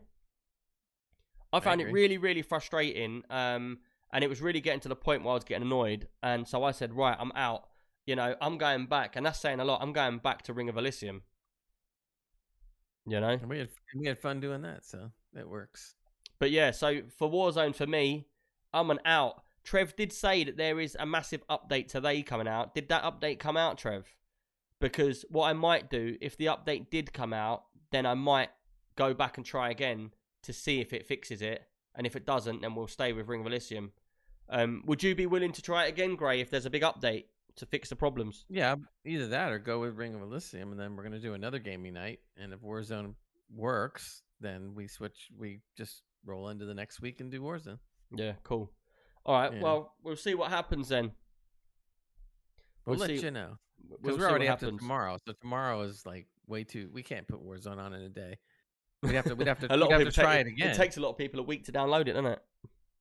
I found it really, really frustrating. Um, and it was really getting to the point where I was getting annoyed. And so I said, right, I'm out. You know, I'm going back, and that's saying a lot. I'm going back to Ring of Elysium. You know. And we had we had fun doing that, so it works. But yeah, so for Warzone, for me, I'm an out. Trev did say that there is a massive update today coming out. Did that update come out, Trev? Because what I might do, if the update did come out, then I might go back and try again to see if it fixes it. And if it doesn't, then we'll stay with Ring of Elysium. Um, would you be willing to try it again, Gray, if there's a big update to fix the problems? Yeah, either that or go with Ring of Elysium, and then we're gonna do another gaming night. And if Warzone works, then we switch. We just roll into the next week and do Warzone. Yeah, cool. All right, Yeah. well, we'll see what happens then. We'll, We'll let you know because we're already to tomorrow. So tomorrow is like way too. We can't put Warzone on in a day. We'd have to. We'd have to. (laughs) a lot of people to try take, it again. It takes a lot of people a week to download it, doesn't it?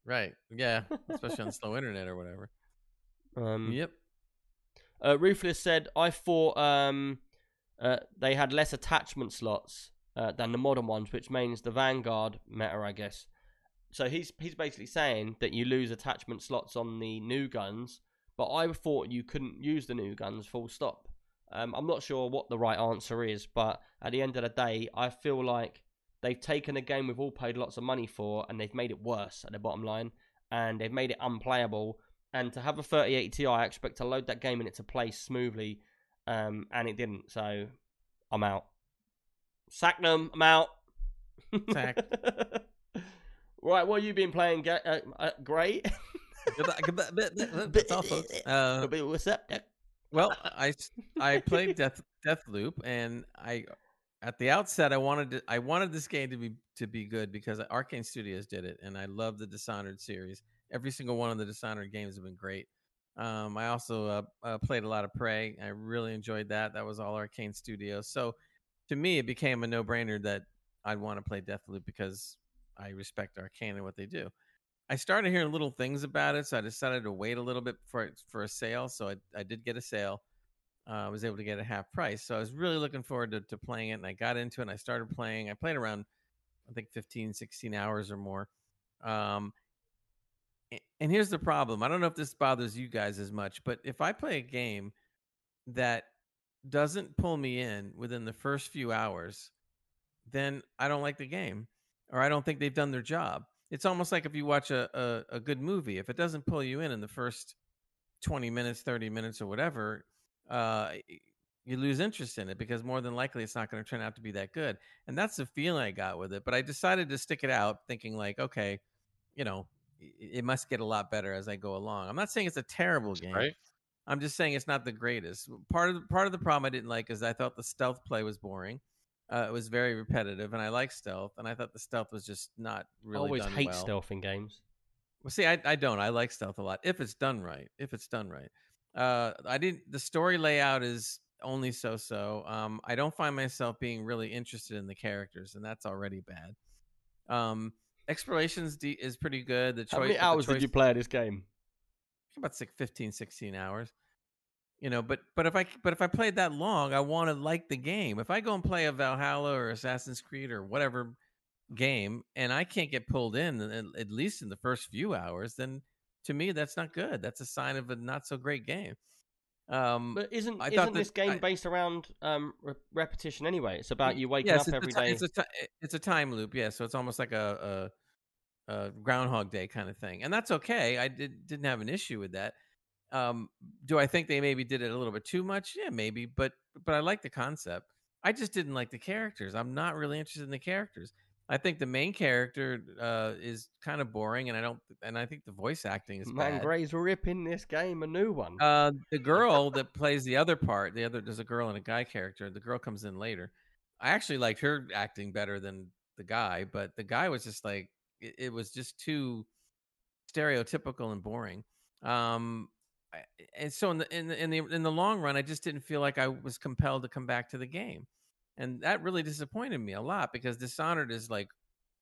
Right. Yeah. Especially on (laughs) slow internet or whatever. Um, Yep. uh, Ruthless said, "I thought um, uh, they had less attachment slots uh, than the modern ones, which means the Vanguard meta, I guess." So he's he's basically saying that you lose attachment slots on the new guns, but I thought you couldn't use the new guns full stop. Um, I'm not sure what the right answer is, but at the end of the day, I feel like they've taken a game we've all paid lots of money for, and they've made it worse at the bottom line, and they've made it unplayable. And to have a 3080 Ti, I expect to load that game and it to play smoothly, um, and it didn't. So I'm out. Sack them. I'm out. Sacked. (laughs) right, what have you been playing? Ga- uh, uh, great. That's all, folks. (laughs) Uh, What's up? Doc? well, I played Death Death Loop, and I at the outset I wanted to, I wanted this game to be to be good because Arkane Studios did it, and I love the Dishonored series. Every single one of the Dishonored games have been great. Um, I also uh, uh, played a lot of Prey. I really enjoyed that. That was all Arkane Studios. So to me, it became a no brainer that I'd want to play Deathloop because I respect Arkane and what they do. I started hearing little things about it, so I decided to wait a little bit for for a sale. So I, I did get a sale. Uh, I was able to get a half price. So I was really looking forward to, to playing it, and I got into it. and I started playing. I played around, I think, 15, 16 hours or more. Um, and here's the problem. I don't know if this bothers you guys as much, but if I play a game that doesn't pull me in within the first few hours, then I don't like the game or I don't think they've done their job. It's almost like if you watch a, a, a good movie, if it doesn't pull you in in the first 20 minutes, 30 minutes, or whatever, uh, you lose interest in it because more than likely it's not going to turn out to be that good. And that's the feeling I got with it. But I decided to stick it out thinking, like, okay, you know, it must get a lot better as I go along. I'm not saying it's a terrible game. Right? I'm just saying it's not the greatest. Part of the, part of the problem I didn't like is I thought the stealth play was boring. Uh, it was very repetitive, and I like stealth, and I thought the stealth was just not really. I always hate well. stealth in games. Well, see, I, I don't. I like stealth a lot if it's done right. If it's done right. Uh, I didn't. The story layout is only so so. Um, I don't find myself being really interested in the characters, and that's already bad. Um, explorations de- is pretty good. The choice. How many hours choice- did you play this game? About six, 15, 16 hours. You know, but but if I but if I played that long, I want to like the game. If I go and play a Valhalla or Assassin's Creed or whatever game, and I can't get pulled in at, least in the first few hours, then to me that's not good. That's a sign of a not so great game. Um, But isn't I isn't this game I- based around um, re- repetition anyway? It's about you waking up every a, day. It's a it's a time loop, yeah. So it's almost like a, a Groundhog Day kind of thing, and that's okay. I did, didn't have an issue with that. Um, do I think they maybe did it a little bit too much? Yeah, maybe, but but I like the concept. I just didn't like the characters. I'm not really interested in the characters. I think the main character uh, is kind of boring, and I don't. And I think the voice acting is Man, bad. Gray's ripping this game a new one. Uh, the girl that plays the other part, the other there's a girl and a guy character. The girl comes in later. I actually liked her acting better than the guy, but the guy was just like it, it was just too stereotypical and boring. Um, and so in the in the in the in the long run, I just didn't feel like I was compelled to come back to the game, and that really disappointed me a lot because Dishonored is like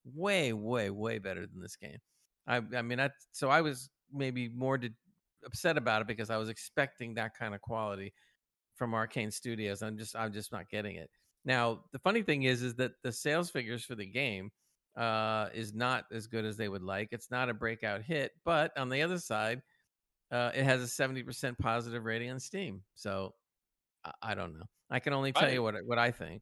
way way way better than this game. I I mean, I so I was maybe more to, upset about it because I was expecting that kind of quality from Arkane Studios. I'm just I'm just not getting it. Now the funny thing is is that the sales figures for the game uh, is not as good as they would like. It's not a breakout hit, but on the other side, uh, it has a seventy percent positive rating on Steam. So I, I don't know. I can only tell I- you what what I think.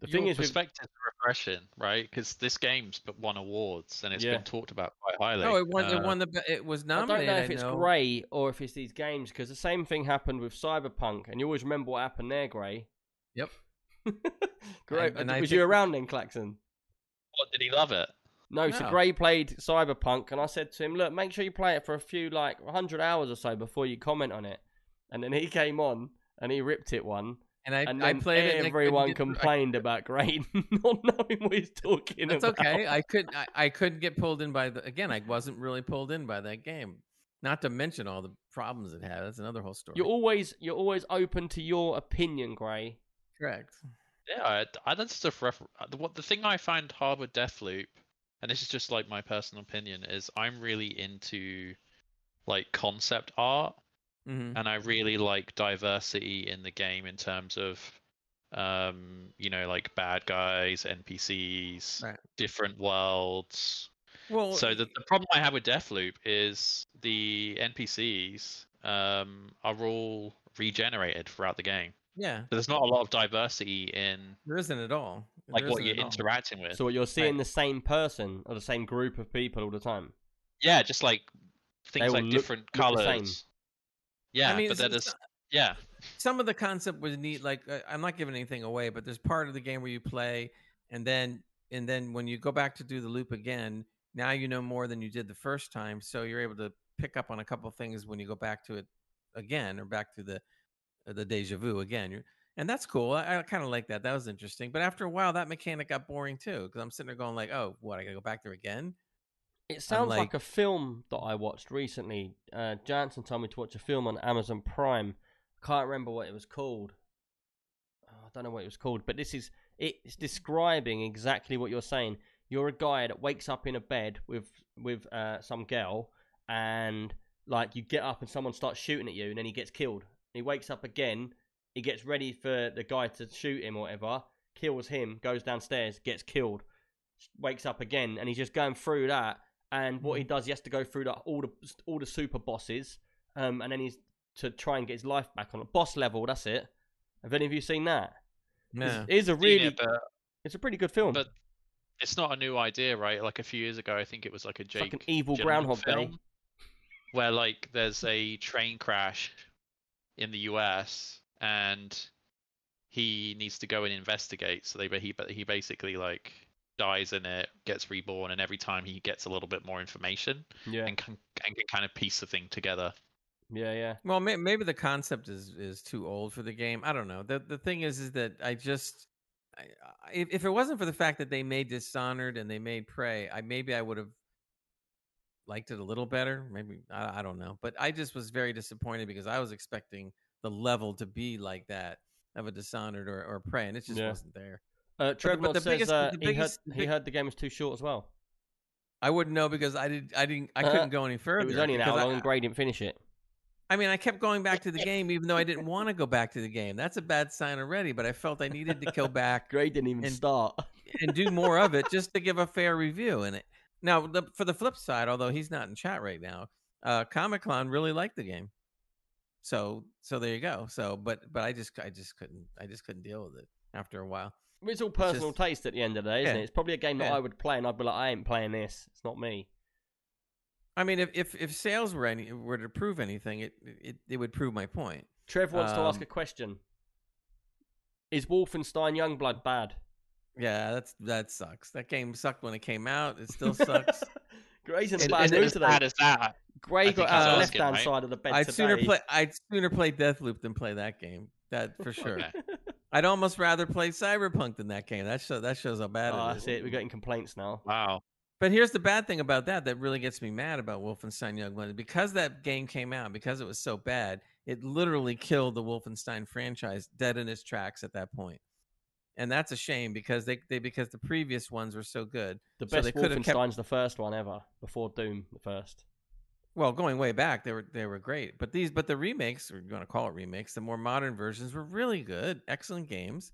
the Your thing is, with, perspective refreshing, right? Because this game's won awards and it's Yeah. been talked about quite highly. No, it won. Uh, it won the. It was I don't know if it's. Gray or if it's these games because the same thing happened with Cyberpunk, and you always remember what happened there, Gray. Yep. (laughs) Gray, And- and I was you around then, Klaxon? What did he love it? No, so Gray played Cyberpunk, and I said to him, "Look, make sure you play it for a few like hundred hours or so before you comment on it." And then he came on and he ripped it one, And I, and I then played it. and I couldn't everyone get through- I complained about Gray (laughs) not knowing what he's talking That's about. okay. I could I, I couldn't get pulled in by the again. I wasn't really pulled in by that game. Not to mention all the problems it had. That's another whole story. You're always you're always open to your opinion, Gray. correct. Yeah, I, I that's stuff. Ref- uh, the, what the thing I find hard with Deathloop, and this is just like my personal opinion, is I'm really into like concept art, hmm and I really like diversity in the game in terms of, um, you know, like bad guys, NPCs, Right. different worlds. Well, So the, the problem I have with Deathloop is the NPCs um, are all regenerated throughout the game. Yeah, There's not a lot of diversity in there isn't at all. like There what isn't you're at all. interacting with. So what you're seeing the same person or the same group of people all the time. yeah, just like things like look- different look the same. colors. Yeah, I mean, but it's- then it's there's yeah, some of the concept was neat. Like uh, I'm not giving anything away, but there's part of the game where you play, and then and then when you go back to do the loop again, now you know more than you did the first time. So you're able to pick up on a couple things when you go back to it again or back to the the deja vu again. And that's cool. I, I kind of like that. That was interesting. But after a while, that mechanic got boring too because I'm sitting there going like, oh, what? I gotta go back there again. It sounds like, like- a film that I watched recently. Uh, Jansen told me to watch a film on Amazon Prime. Can't remember what it was called. Oh, I don't know what it was called, but this is it's describing exactly what you're saying. You're a guy that wakes up in a bed with with uh, some girl, and like you get up and someone starts shooting at you, and then he gets killed. He wakes up again. He gets ready for the guy to shoot him or whatever. Kills him. Goes downstairs. Gets killed. Wakes up again, and he's just going through that. And what he does, he has to go through the, all the all the super bosses, um, and then he's to try and get his life back on a boss level. That's it. Have any of you seen that? No. It's, it's a really, it, but, it's a pretty good film. but it's not a new idea, right? Like a few years ago, I think it was like a it's Jake like an evil Gyllenhaal Groundhog Day. film, where like there's a train crash in the US and he needs to go and investigate. So they he but he basically like dies in it, gets reborn, and every time he gets a little bit more information Yeah, and can and can kind of piece the thing together. yeah, yeah. Well, may, maybe the concept is is too old for the game. I don't know. the The thing is, is that I just I, I- if if it wasn't for the fact that they made Dishonored and they made Prey, I maybe I would have liked it a little better. Maybe I, I don't know, but I just was very disappointed because I was expecting the level to be like that of a Dishonored or, or Prey, and it just Yeah. wasn't there. Uh, but the says biggest- uh, the he, biggest- heard, the he big- heard the game was too short as well. I wouldn't know because I did I didn't I Uh, couldn't go any further. It was only an hour long and Gray didn't finish it. I mean, I kept going back to the (laughs) game even though I didn't want to go back to the game. That's a bad sign already. But I felt I needed to go (laughs) back Gray didn't even And- start. and do more of it just to give a fair review. And it now the, for the flip side, although he's not in chat right now, uh, Comic Con really liked the game. So so there you go. So but but I just I just couldn't I just couldn't deal with it after a while. It's all personal just- taste at the end of the day, isn't Yeah. it? It's probably a game that Yeah. I would play and I'd be like, I ain't playing this. It's not me. I mean, if if, if sales were any were to prove anything, it it, it would prove my point. Trev wants to ask Um, a question. Is Wolfenstein Youngblood bad? Yeah, that's that sucks. That game sucked when it came out. It still sucks. (laughs) Gray's in a And- bad and mood as today. bad as that. Gray got think out he's the uh, asking, left hand right? side of the bed I'd today. sooner play I'd sooner play Deathloop than play that game. That for sure. (laughs) Okay. I'd almost rather play Cyberpunk than that game. That show that shows how bad Oh, it that's it. We're getting complaints now. Wow. But here's the bad thing about that that really gets me mad about Wolfenstein Youngblood. Because that game came out, because it was so bad, it literally killed the Wolfenstein franchise dead in its tracks at that point. And that's a shame because they, they because the previous ones were so good. The So best they could have kept- Wolfenstein's the first one ever, before Doom, the first. Well, going way back, they were they were great. But these but the remakes, or you want to call it remakes, the more modern versions were really good, excellent games.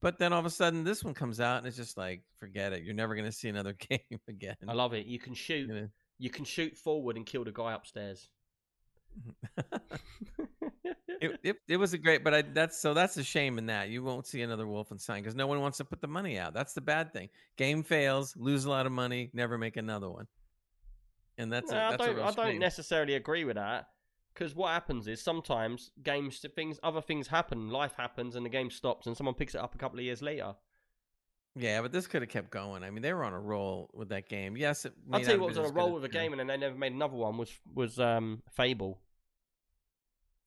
But then all of a sudden this one comes out and it's just like, forget it. You're never gonna see another (laughs) game again. I love it. You can shoot. You know? You can shoot forward and kill the guy upstairs. Mm-hmm. (laughs) (laughs) it, it, it was a great, but I, that's so that's a shame in that you won't see another Wolfenstein because no one wants to put the money out. That's the bad thing. Game fails, lose a lot of money, never make another one, and that's a, No, I that's a don't. I don't necessarily agree with that because what happens is sometimes games, things, other things happen, life happens, and the game stops, and someone picks it up a couple of years later. Yeah, but this could have kept going. I mean, they were on a roll with that game. Yes, I'll tell you what was on a roll with a game, and then they never made another one. Was was um, Fable?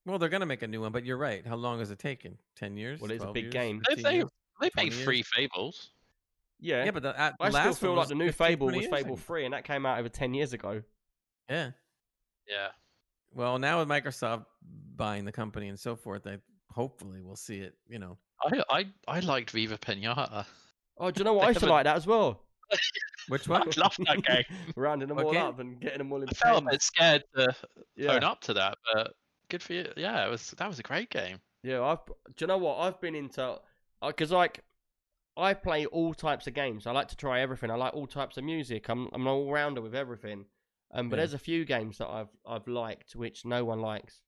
Well, they're gonna make a new one, but you're right. How long has it taken? Ten years? Well, it's a big years? game. They, 15 they, they made years? three Fables. Yeah, Yeah, but the, uh, I last still feel like the new 15, Fable was Fable. Three, and that came out over ten years ago. Yeah. Yeah. Well, now with Microsoft buying the company and so forth, I hopefully we'll see it. You know, I, I, I liked Viva Pinata. Oh, do you know what? I used to like that as well. (laughs) which I one? loved that (laughs) game. Rounding them What all up and getting them all in I felt a bit scared to Yeah. phone up to that, but good for you. Yeah, it was that was a great game. Yeah, I've. Do you know what? I've been into because like I play all types of games. I like to try everything. I like all types of music. I'm I'm an all rounder with everything. Um, but Yeah. there's a few games that I've I've liked which no one likes.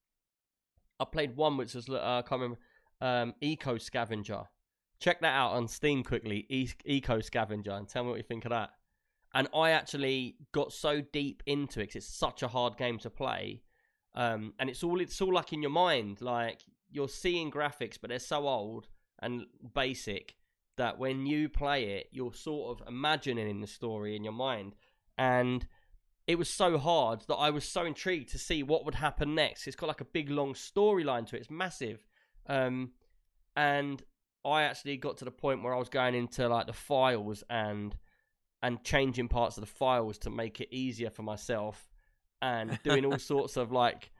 I played one which was uh, I can't remember. Um, Eco Scavenger. Check that out on Steam quickly. E- Eco Scavenger, and tell me what you think of that. And I actually got so deep into it 'cause it's such a hard game to play. Um, and it's all it's all like in your mind, like you're seeing graphics, but they're so old and basic that when you play it, you're sort of imagining the story in your mind. And it was so hard that I was so intrigued to see what would happen next. It's got like a big long storyline to it. It's massive. Um, and I actually got to the point where I was going into like the files and and changing parts of the files to make it easier for myself and (laughs) doing all sorts of like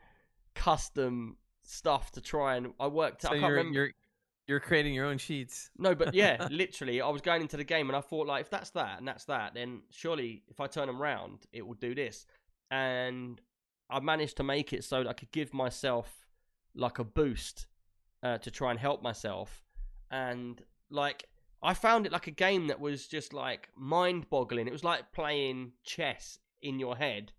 custom stuff to try and I worked So I can't you're remember you're you're creating your own sheets. no, but yeah, (laughs) literally, I was going into the game and I thought, like, if that's that and that's that, then surely if I turn them round, it will do this. And I managed to make it so that I could give myself like a boost uh, to try and help myself. And like, I found it like a game that was just like mind boggling. It was like playing chess in your head,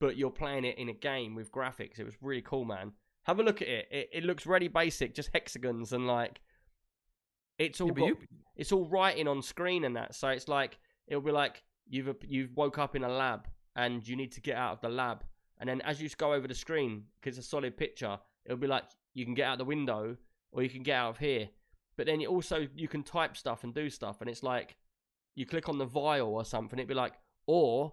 but you're playing it in a game with graphics. It was really cool, man. Have a look at it. It, it looks really basic, just hexagons and like it's all Yeah, got, you- it's all writing on screen and that. So it's like it'll be like you've you've woke up in a lab and you need to get out of the lab, and then as you go over the screen because it's a solid picture, it'll be like you can get out the window or you can get out of here. But then you also you can type stuff and do stuff, and it's like you click on the vial or something. It'd be like or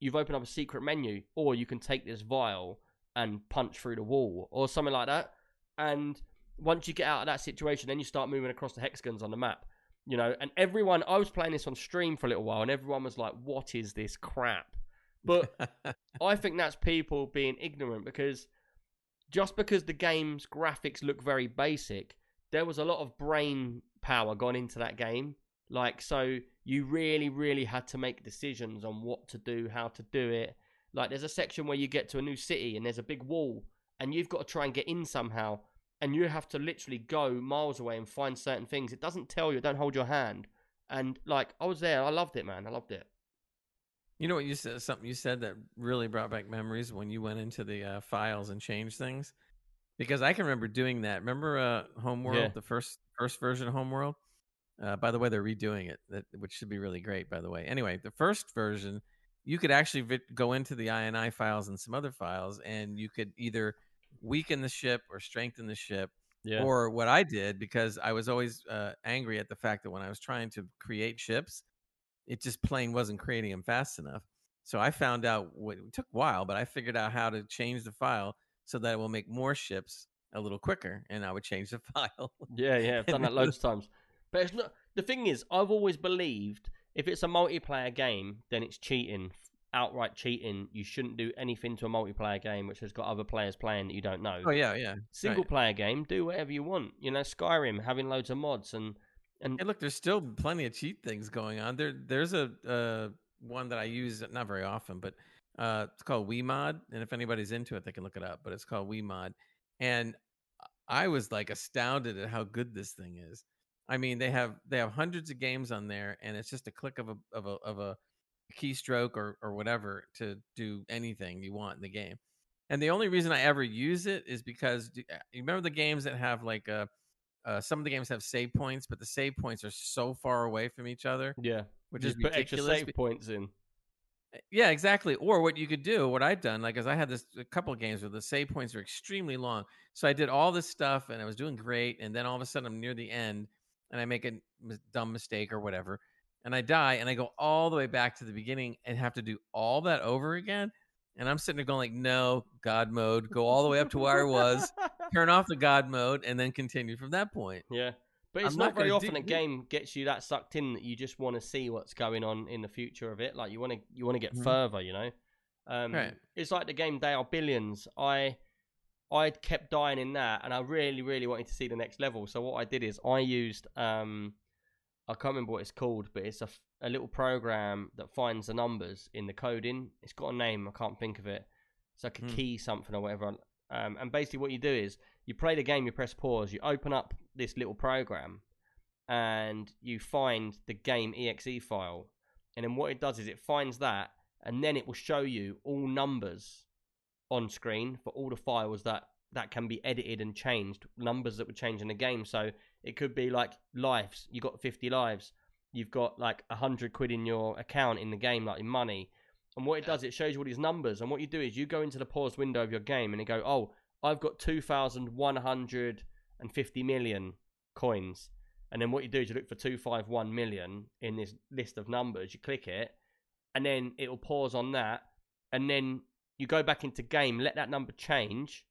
you've opened up a secret menu, or you can take this vial and punch through the wall or something like that. And once you get out of that situation, then you start moving across the hexagons on the map. You know, and everyone, I was playing this on stream for a little while, and everyone was like, "What is this crap?" But (laughs) I think that's people being ignorant because just because the game's graphics look very basic, there was a lot of brain power gone into that game. Like, so you really, really had to make decisions on what to do, how to do it. Like, there's a section where you get to a new city and there's a big wall, and you've got to try and get in somehow, and you have to literally go miles away and find certain things. It doesn't tell you, don't hold your hand. And like, I was there, I loved it, man. I loved it. You know what you said? Something you said that really brought back memories when you went into the uh, files and changed things. Because I can remember doing that. Remember uh, Homeworld, Yeah. the first first version of Homeworld. Uh, by the way, they're redoing it, that, which should be really great. By the way, anyway, the first version, you could actually vi- go into the INI files and some other files, and you could either weaken the ship or strengthen the ship. Yeah. Or what I did because I was always uh, angry at the fact that when I was trying to create ships, it just plain wasn't creating them fast enough. So I found out what it took a while, but I figured out how to change the file so that it will make more ships a little quicker, and I would change the (laughs) file. Yeah, yeah, I've done that loads of times. But it's not. The thing is, I've always believed if it's a multiplayer game, then it's cheating, outright cheating. You shouldn't do anything to a multiplayer game which has got other players playing that you don't know. oh yeah, yeah. Single right. player game, do whatever you want. You know, Skyrim having loads of mods and and Hey, look, there's still plenty of cheat things going on. There, there's a uh, one that I use not very often, but uh, it's called WeMod, and if anybody's into it, they can look it up. But it's called WeMod, and I was like astounded at how good this thing is. I mean, they have they have hundreds of games on there, and it's just a click of a of a of a keystroke or or whatever to do anything you want in the game. And the only reason I ever use it is because do- uh, you remember the games that have like a uh, some of the games have save points, but the save points are so far away from each other, yeah, which just is put extra save points in. Yeah, exactly. Or what you could do, what I've done, like, as I had this a couple of games where the save points are extremely long. So I did all this stuff and I was doing great, and then all of a sudden I'm near the end and I make a dumb mistake or whatever, and I die, and I go all the way back to the beginning and have to do all that over again. And I'm sitting there going like, no, God mode, go all the way up to where I was, turn off the God mode, and then continue from that point. Yeah. But it's I'm not, not very often do- a game gets you that sucked in that you just want to see what's going on in the future of it. Like you want to you want to get Mhm. further, you know. Um, Right. It's like the game They Are Billions. I I kept dying in that, and I really really wanted to see the next level. So what I did is I used um I can't remember what it's called, but it's a, a little program that finds the numbers in the coding. It's got a name, I can't think of it. It's like a Hmm. key something or whatever. Um, and basically, what you do is you play the game, you press pause, you open up this little program, and you find the game exe file. And then what it does is it finds that, and then it will show you all numbers on screen for all the files that that can be edited and changed, numbers that would change in the game. So it could be like lives. You got 50 lives. You've got like 100 quid in your account in the game, like in money. And what it does, it shows you all these numbers. And what you do is you go into the pause window of your game and you go, oh, I've got 2,150 million coins. And then what you do is you look for 251 million in this list of numbers. You click it, and then it'll pause on that. And then you go back into game, let that number change.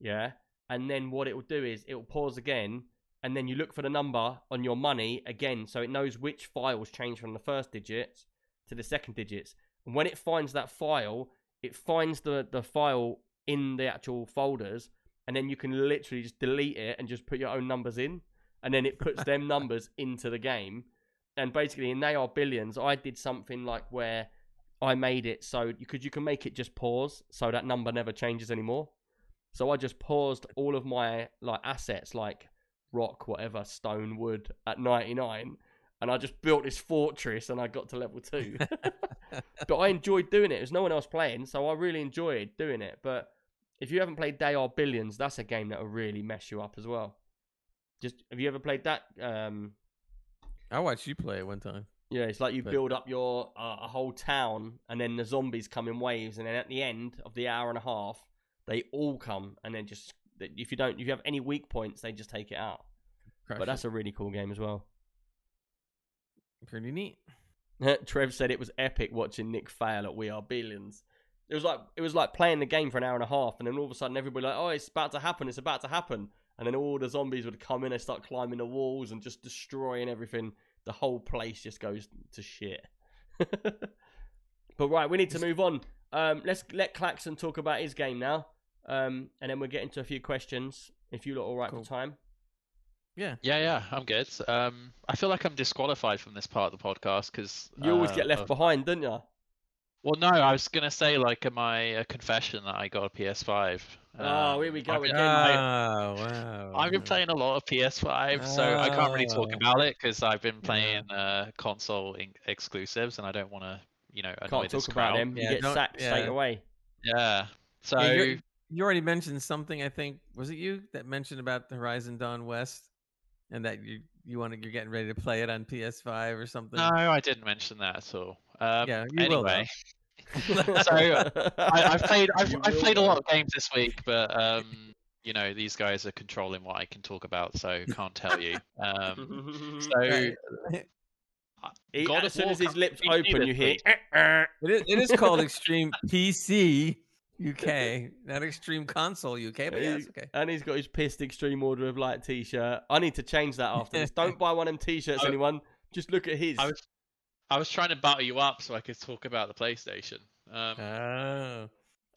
Yeah. And then what it will do is it will pause again. And then you look for the number on your money again. So it knows which files change from the first digits to the second digits. And when it finds that file, it finds the, the file in the actual folders. And then you can literally just delete it and just put your own numbers in. And then it puts them (laughs) numbers into the game. And basically, and They Are Billions, I did something like where I made it so because you can make it just pause so that number never changes anymore. So I just paused all of my like assets like rock, whatever, stone, wood at 99 and I just built this fortress and I got to level 2. (laughs) (laughs) but I enjoyed doing it. There's no one else playing, so I really enjoyed doing it. But if you haven't played They Are Billions, that's a game that will really mess you up as well. Just have you ever played that um I watched you play it one time. Yeah, it's like you But- build up your uh, a whole town, and then the zombies come in waves, and then at the end of the hour and a half, they all come, and then just if you don't, if you have any weak points, they just take it out. But that's it. a really cool game as well. pretty neat. (laughs) Trev said it was epic watching Nick fail at We Are Billions. It was like it was like playing the game for an hour and a half, and then all of a sudden everybody like, oh, it's about to happen, it's about to happen, and then all the zombies would come in and start climbing the walls and just destroying everything. The whole place just goes to shit. (laughs) but right, we need to move on. Um, let's let Klaxon talk about his game now, um, and then we'll get into a few questions. If you look all right Cool. for time. Yeah. Yeah, yeah, I'm good. Um, I feel like I'm disqualified from this part of the podcast because You always uh, get left of- behind, don't you? Well, no, I was gonna say like uh, my a confession that I got a PS5. Oh, Um, here we go I've been, again. Oh, wow. I've been playing a lot of PS5, so I can't really talk Oh. about it because I've been playing uh, console in- exclusives, and I don't want to, you know, annoy Can't this talk about crowd. them. You Yeah, get don't- sacked straight away. Yeah. So Yeah, you're- You already mentioned something. I think was it you that mentioned about the Horizon Dawn West, and that you you want to, you're getting ready to play it on PS5 or something. no, I didn't mention that at all. Um, Yeah, you will, anyway, (laughs) (laughs) so I, I've played I've, I've played a lot of games this week, but um, you know these guys are controlling what I can talk about, so (laughs) can't tell you. Um, so He- God as soon as his lips open, you hear. "Eh, It is, it is called Extreme PC UK, not Extreme Console UK, but yeah, it's okay. And he's got his pissed extreme order of light t-shirt. I need to change that after this. Don't buy one of them t-shirts, anyone. Just look at his. I was I was trying to battle you up so I could talk about the PlayStation. Um, Oh,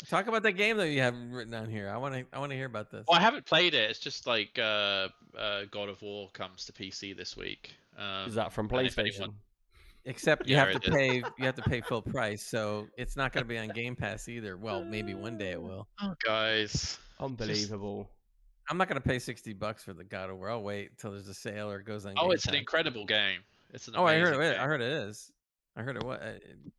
talk about that game that you haven't written down here. I want to I want to hear about this. Well, I haven't played it. It's just like uh, uh, God of War comes to PC this week. Um, Is that from PlayStation? anyone- Except you Yeah, have it to is. pay (laughs) you have to pay full price, so it's not going to be on Game Pass either. Well, maybe one day it will. Oh, guys. Unbelievable. I'm not going to pay sixty bucks for the God of War. I'll wait until there's a sale or it goes on. Oh, Game it's an incredible game. It's an Oh, I heard it. game. I heard it is. I heard it was,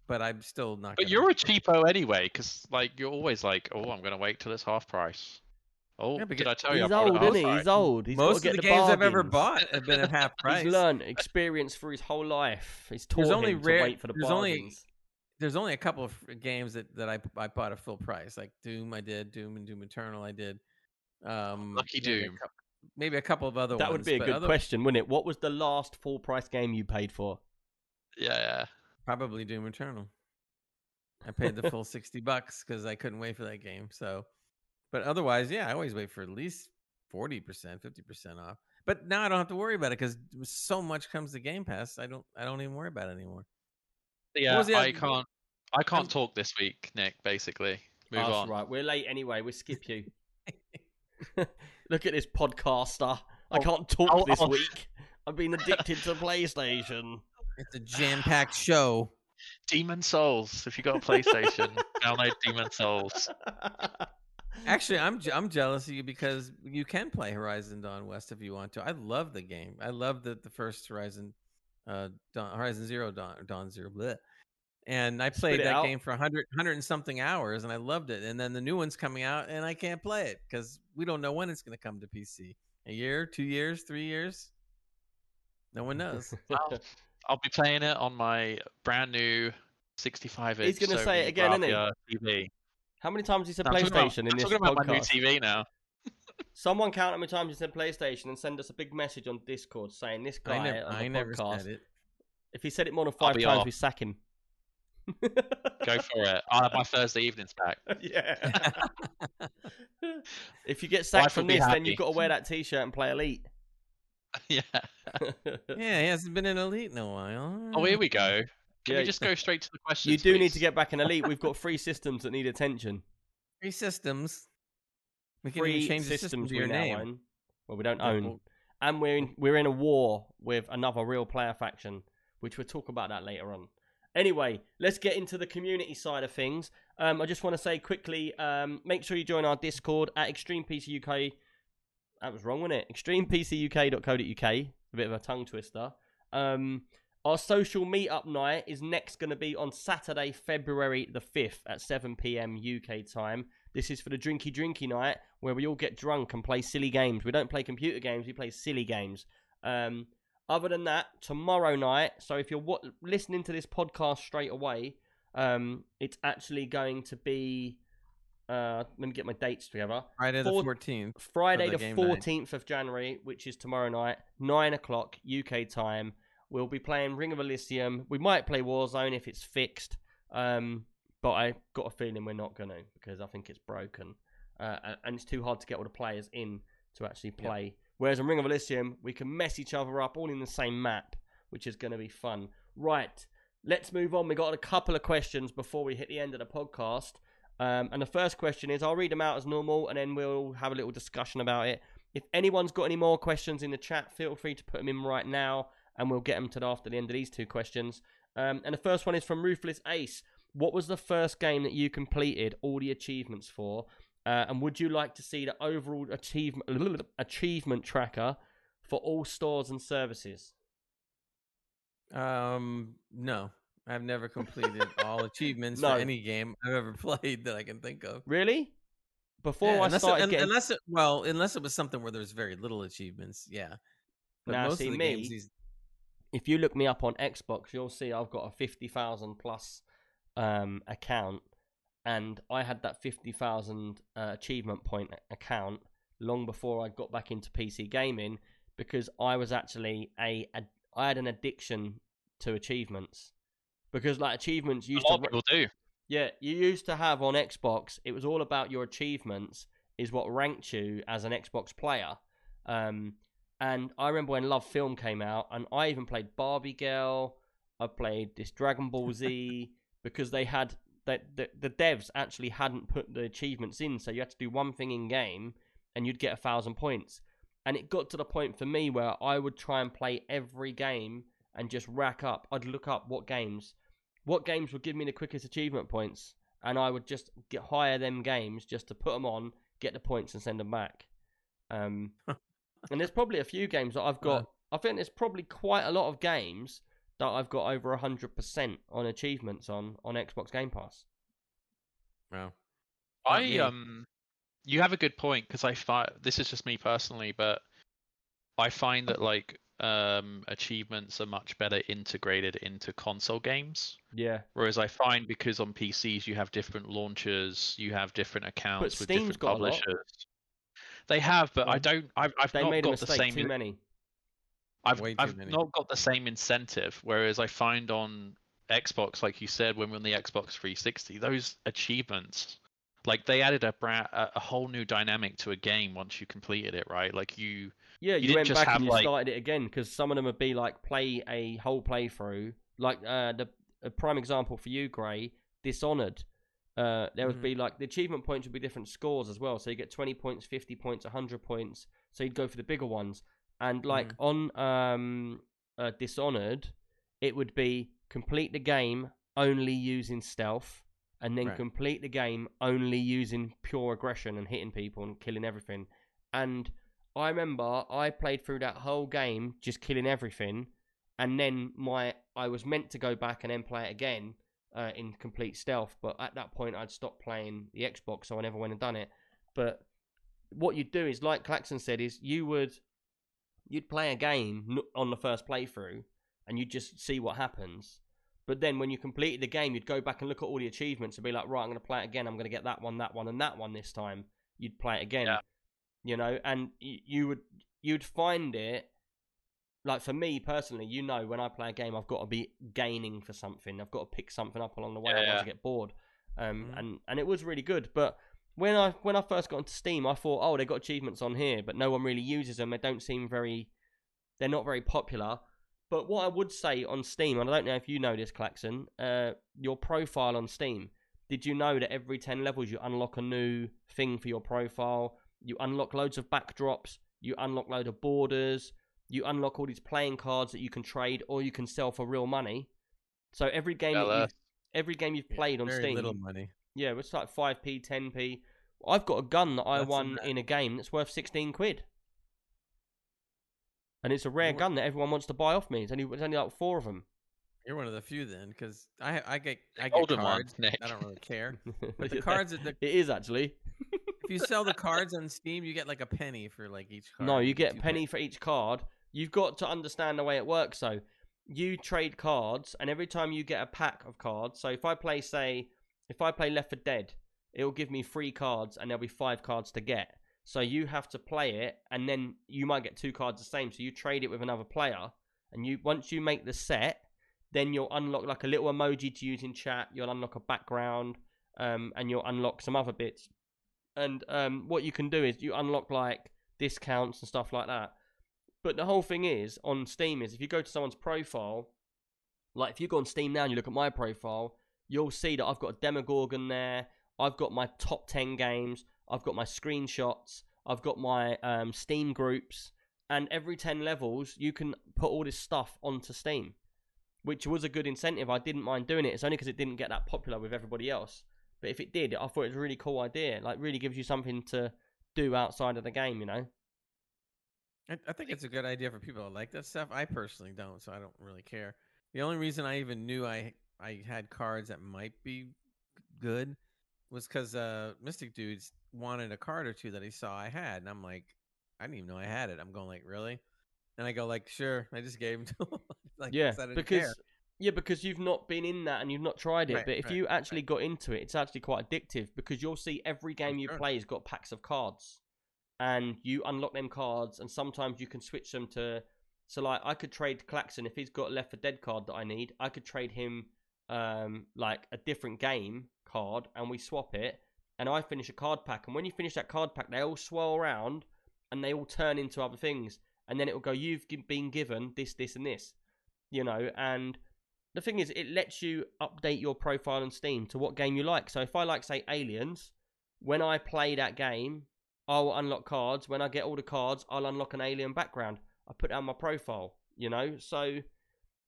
but I'm still not. But you're a cheapo anyway, because like you're always like, oh, I'm gonna wait till it's half price. Oh, Yeah, did because I tell He's you? I bought it old, isn't he? He's old. He's Most of the the games I've ever bought have been at half (laughs) price. He's learned experience through his whole life. He's taught There's only him rare- to wait for the there's only- There's only a couple of games that, that I I bought at full price, like Doom. I did Doom and Doom Eternal. I did. Um, Lucky maybe a Doom. Cou- Maybe a couple of other ones. That ones. would be a good other- question, wouldn't it? What was the last full price game you paid for? Yeah, yeah. Probably Doom Eternal. I paid the (laughs) full sixty bucks because I couldn't wait for that game. So, but otherwise, yeah, I always wait for at least forty percent, fifty percent off. But now I don't have to worry about it because so much comes to Game Pass. I don't, I don't even worry about it anymore. Yeah, the I can't. I can't Um, talk this week, Nick. Basically, move That's on. right. We're late anyway. We'll skip you. (laughs) Look at this podcaster. I Oh, can't talk oh, this oh. week. I've been addicted to PlayStation. It's a jam-packed show. Demon's Souls. If you got a PlayStation, (laughs) download Demon's Souls. Actually, I'm je- I'm jealous of you because you can play Horizon Dawn West if you want to. I love the game. I love the the first Horizon, uh, Dawn, Horizon Zero Dawn Dawn Zero, bleh. And I played that out. game for 100, 100 and something hours, and I loved it. And then the new one's coming out, and I can't play it because we don't know when it's going to come to PC. A year, two years, three years. No one (laughs) knows. I'll, I'll be playing it on my brand new 65 inch. He's gonna say it again, isn't he? TV. How many times he said I'm talking about- PlayStation in I'm this talking about my new? TV now. (laughs) Someone count how many times he said PlayStation and send us a big message on Discord saying this guy I never, on the I never podcast. said it. If he said it more than five times, off. we sack him. Go (laughs) for it. I'll have my Thursday evenings back. (laughs) yeah. (laughs) if you get sacked will from be this, then you've got to wear that T-shirt and play Elite. yeah. Yeah, he hasn't been in Elite in a while. Oh, here we go. Can Yeah, we just go straight to the question? you do need to get back in Elite. We've got three systems that need attention. Three systems. We can Three even change the system systems to we your now name. own. Well, we don't Yeah, own, well- and we're in we're in a war with another real player faction, which we'll talk about that later on. Anyway, let's get into the community side of things. Um, I just want to say quickly, um, make sure you join our Discord at Extreme PC UK. That was wrong, wasn't it? ExtremePCUK.co.uk. A bit of a tongue twister. Um, our social meetup night is next going to be on Saturday, February the 5th at 7 pm UK time. This is for the drinky drinky night where we all get drunk and play silly games. We don't play computer games, we play silly games. Um, other than that, tomorrow night, so if you're wa- listening to this podcast straight away, um, it's actually going to be. Uh, let me get my dates together. Friday the 14th. Friday the the game night. fourteenth of January, which is tomorrow night, nine o'clock UK time. We'll be playing Ring of Elysium. We might play Warzone if it's fixed, um, but I got a feeling we're not going to because I think it's broken, uh, and it's too hard to get all the players in to actually play. Whereas in Ring of Elysium, we can mess each other up all in the same map, which is going to be fun. Right, let's move on. We got a couple of questions before we hit the end of the podcast. Um, and the first question is I'll read them out as normal and then we'll have a little discussion about it. If anyone's got any more questions in the chat, feel free to put them in right now and we'll get them to after the end of these two questions. Um, and the first one is from Ruthless Ace. What was the first game that you completed all the achievements for? Uh, and would you like to see the overall achievement (laughs) achievement tracker for all stores and services? Um, no, I've never completed (laughs) all achievements No. for any game (laughs) I've ever played that I can think of. Really? Before Yeah, I unless, it, started un- getting unless it, well, unless it was something where there's very little achievements, yeah. But Now, most see, of the me- games, these, if you look me up on Xbox, you'll see I've got a fifty thousand plus um, account, and I had that fifty thousand uh, achievement point account long before I got back into PC gaming because I was actually a, a I had an addiction to achievements because like achievements A used lot to of people do. yeah, you used to have on Xbox, it was all about your achievements, is what ranked you as an Xbox player. Um, and I remember when LoveFilm came out, and I even played Barbie Girl, I played this Dragon Ball Z, (laughs) because they had, that the, the devs actually hadn't put the achievements in, so you had to do one thing in game, and you'd get a thousand points. And it got to the point for me where I would try and play every game and just rack up. I'd look up what games what games would give me the quickest achievement points, and I would just get hire them games just to put them on, get the points, and send them back. Um, (laughs) and there's probably a few games that I've got. Wow. I think there's probably quite a lot of games that I've got over hundred percent on achievements on on Xbox Game Pass. well, I me. um, you have a good point because I find this is just me personally, but I find that like um achievements are much better integrated into console games. Yeah, Whereas I find because on PCs you have different launchers, you have different accounts with Steam's different got a lot. publishers. They have, but I don't. I've, I've they not made a got the same. Too many. I've, Way too I've many. not got the same incentive. Whereas I find on Xbox, like you said, when we're on the Xbox 360, those achievements, like they added a bra- a a whole new dynamic to a game once you completed it, right? Like you, Yeah, You you, went just back have, and you like- started it again because some of them would be like play a whole playthrough. Like uh, the a prime example for you, Gray, Dishonored. Uh, there would Mhm. be like the achievement points would be different scores as well. So you get twenty points, fifty points, hundred points. So you'd go for the bigger ones. And like on um, uh, Dishonored, it would be complete the game only using stealth, and then Right. complete the game only using pure aggression and hitting people and killing everything. And I remember I played through that whole game just killing everything, and then my I was meant to go back and then play it again uh, in complete stealth, but at that point I'd stopped playing the Xbox, so I never went and done it. But what you'd do is, like Klaxon said, is you would you'd play a game on the first playthrough, and you'd just see what happens. But then when you completed the game, you'd go back and look at all the achievements and be like, right, I'm going to play it again. I'm going to get that one, that one, and that one this time. You'd play it again Yeah. you know and you would you'd find it like for me personally you know when i play a game i've got to be gaining for something i've got to pick something up along the way Yeah, i want yeah. to get bored um Mhm. and and it was really good but when i when i first got into steam i thought oh they got achievements on here but no one really uses them they don't seem very they're not very popular. But what i would say on steam and i don't know if you know this klaxon uh your profile on steam did you know that every 10 levels you unlock a new thing for your profile? You unlock loads of backdrops you unlock loads of borders you unlock all these playing cards that you can trade or you can sell for real money. So every game that you've, every game you've Yeah, played on very steam little money. Yeah it's like 5p 10p i've got a gun that i That's won a- in a game that's worth 16 quid and it's a rare What- gun that everyone wants to buy off me it's only, it's only like four of them You're one of the few then, because I I get I get golden cards. ones, I don't really care. (laughs) But the cards, are the, it is actually if you sell the (laughs) cards on Steam, you get like a penny for like each card. No, you get a penny pennies. for each card. You've got to understand the way it works. So you trade cards, and every time you get a pack of cards. So if I play, say, if I play Left 4 Dead, it will give me three cards, and there'll be five cards to get. So you have to play it, and then you might get two cards the same. So you trade it with another player, and you once you make the set, then you'll unlock like a little emoji to use in chat. You'll unlock a background, um, and you'll unlock some other bits. And um, what you can do is you unlock like discounts and stuff like that. But the whole thing is on Steam is if you go to someone's profile, like if you go on Steam now and you look at my profile, you'll see that I've got a Demogorgon there. I've got my top ten games. I've got my screenshots. I've got my um, Steam groups, and every ten levels you can put all this stuff onto Steam, which was a good incentive. I didn't mind doing it. It's only because it didn't get that popular with everybody else. But if it did, I thought it was a really cool idea. Like, really gives you something to do outside of the game, you know? I, I think it's a good idea for people that like that stuff. I personally don't, so I don't really care. The only reason I even knew I I had cards that might be good was because uh, Mystic Dudes wanted a card or two that he saw I had, and I'm like, I didn't even know I had it. I'm going like, really? And I go like, sure. I just gave him (laughs) to him. like, yeah, 'cause I didn't because care. yeah, because you've not been in that and you've not tried it. Right, but if right, you actually right. got into it, it's actually quite addictive because you'll see every game you sure. play has got packs of cards, and you unlock them cards, and sometimes you can switch them to. So like, I could trade Klaxon if he's got a Left 4 Dead card that I need. I could trade him um like a different game card, and we swap it, and I finish a card pack. And when you finish that card pack, they all swirl around, and they all turn into other things, and then it will go, "You've been given this, this, and this." you know and the thing is it lets you update your profile on steam to what game you like so if i like say aliens when i play that game i'll unlock cards when i get all the cards i'll unlock an alien background i put on my profile you know so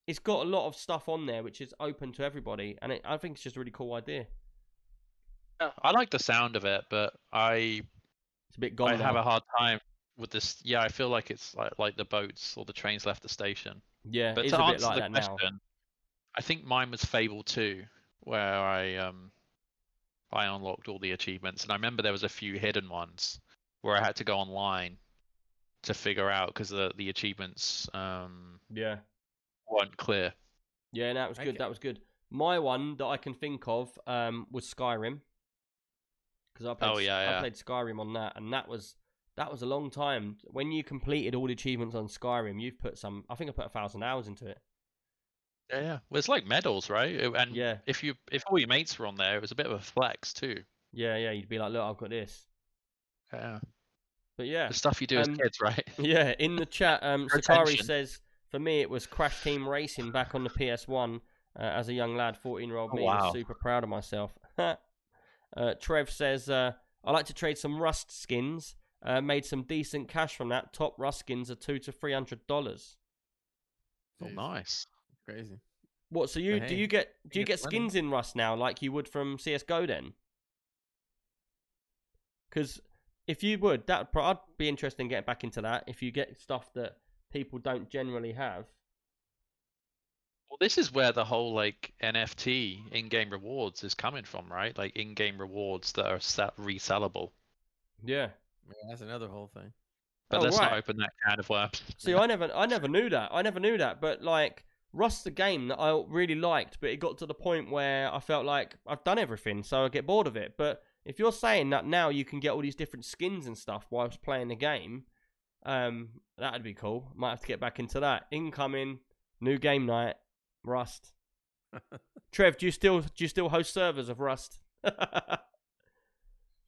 it's got a lot of stuff on there which is open to everybody and it, i think it's just a really cool idea Yeah, I like the sound of it, but I it's a bit gone I have a hard time with this. Yeah, I feel like it's like like the boats or the trains left the station. yeah But it's to a bit answer like the that question, now I think mine was Fable 2, where I um I unlocked all the achievements, and I remember there was a few hidden ones where I had to go online to figure out because the the achievements um yeah weren't clear. Yeah, that was I good. get- That was good. My one that I can think of um, was Skyrim. Because I played, Oh, yeah, I yeah. played Skyrim on that, and that was that was a long time. When you completed all the achievements on Skyrim, you've put some. I think I put a thousand hours into it. Yeah, yeah. Well, it's like medals, right? And Yeah, if you if all your mates were on there, it was a bit of a flex too. yeah, yeah. You'd be like, look, I've got this. Yeah, But yeah, the stuff you do as Um, kids, right? (laughs) yeah. In the chat, um, For Sakari says, for me, it was Crash Team Racing back on the PS1. Uh, as a young lad, fourteen-year-old Oh, me was super proud of myself. (laughs) uh, Trev says, uh, I like to trade some Rust skins. Uh, made some decent cash from that. Top Rust skins are two to three hundred dollars. Oh, nice. Crazy. What? So you But do you get do you get get money. skins in Rust now, like you would from CS:GO then? Because if you would, that I'd be interested in getting back into that. If you get stuff that people don't generally have. Well, this is where the whole like NFT in-game rewards is coming from, right? Like in-game rewards that are sa- resellable. Yeah. Yeah, that's another whole thing. But Oh, let's not open that can of worms. See, I never, I never knew that. I never knew that. But like Rust, the game that I really liked, but it got to the point where I felt like I've done everything, so I get bored of it. But if you're saying that now you can get all these different skins and stuff whilst playing the game, um, that'd be cool. Might have to get back into that. Incoming, new game night, Rust. (laughs) Trev, do you still do you still host servers of Rust? (laughs) but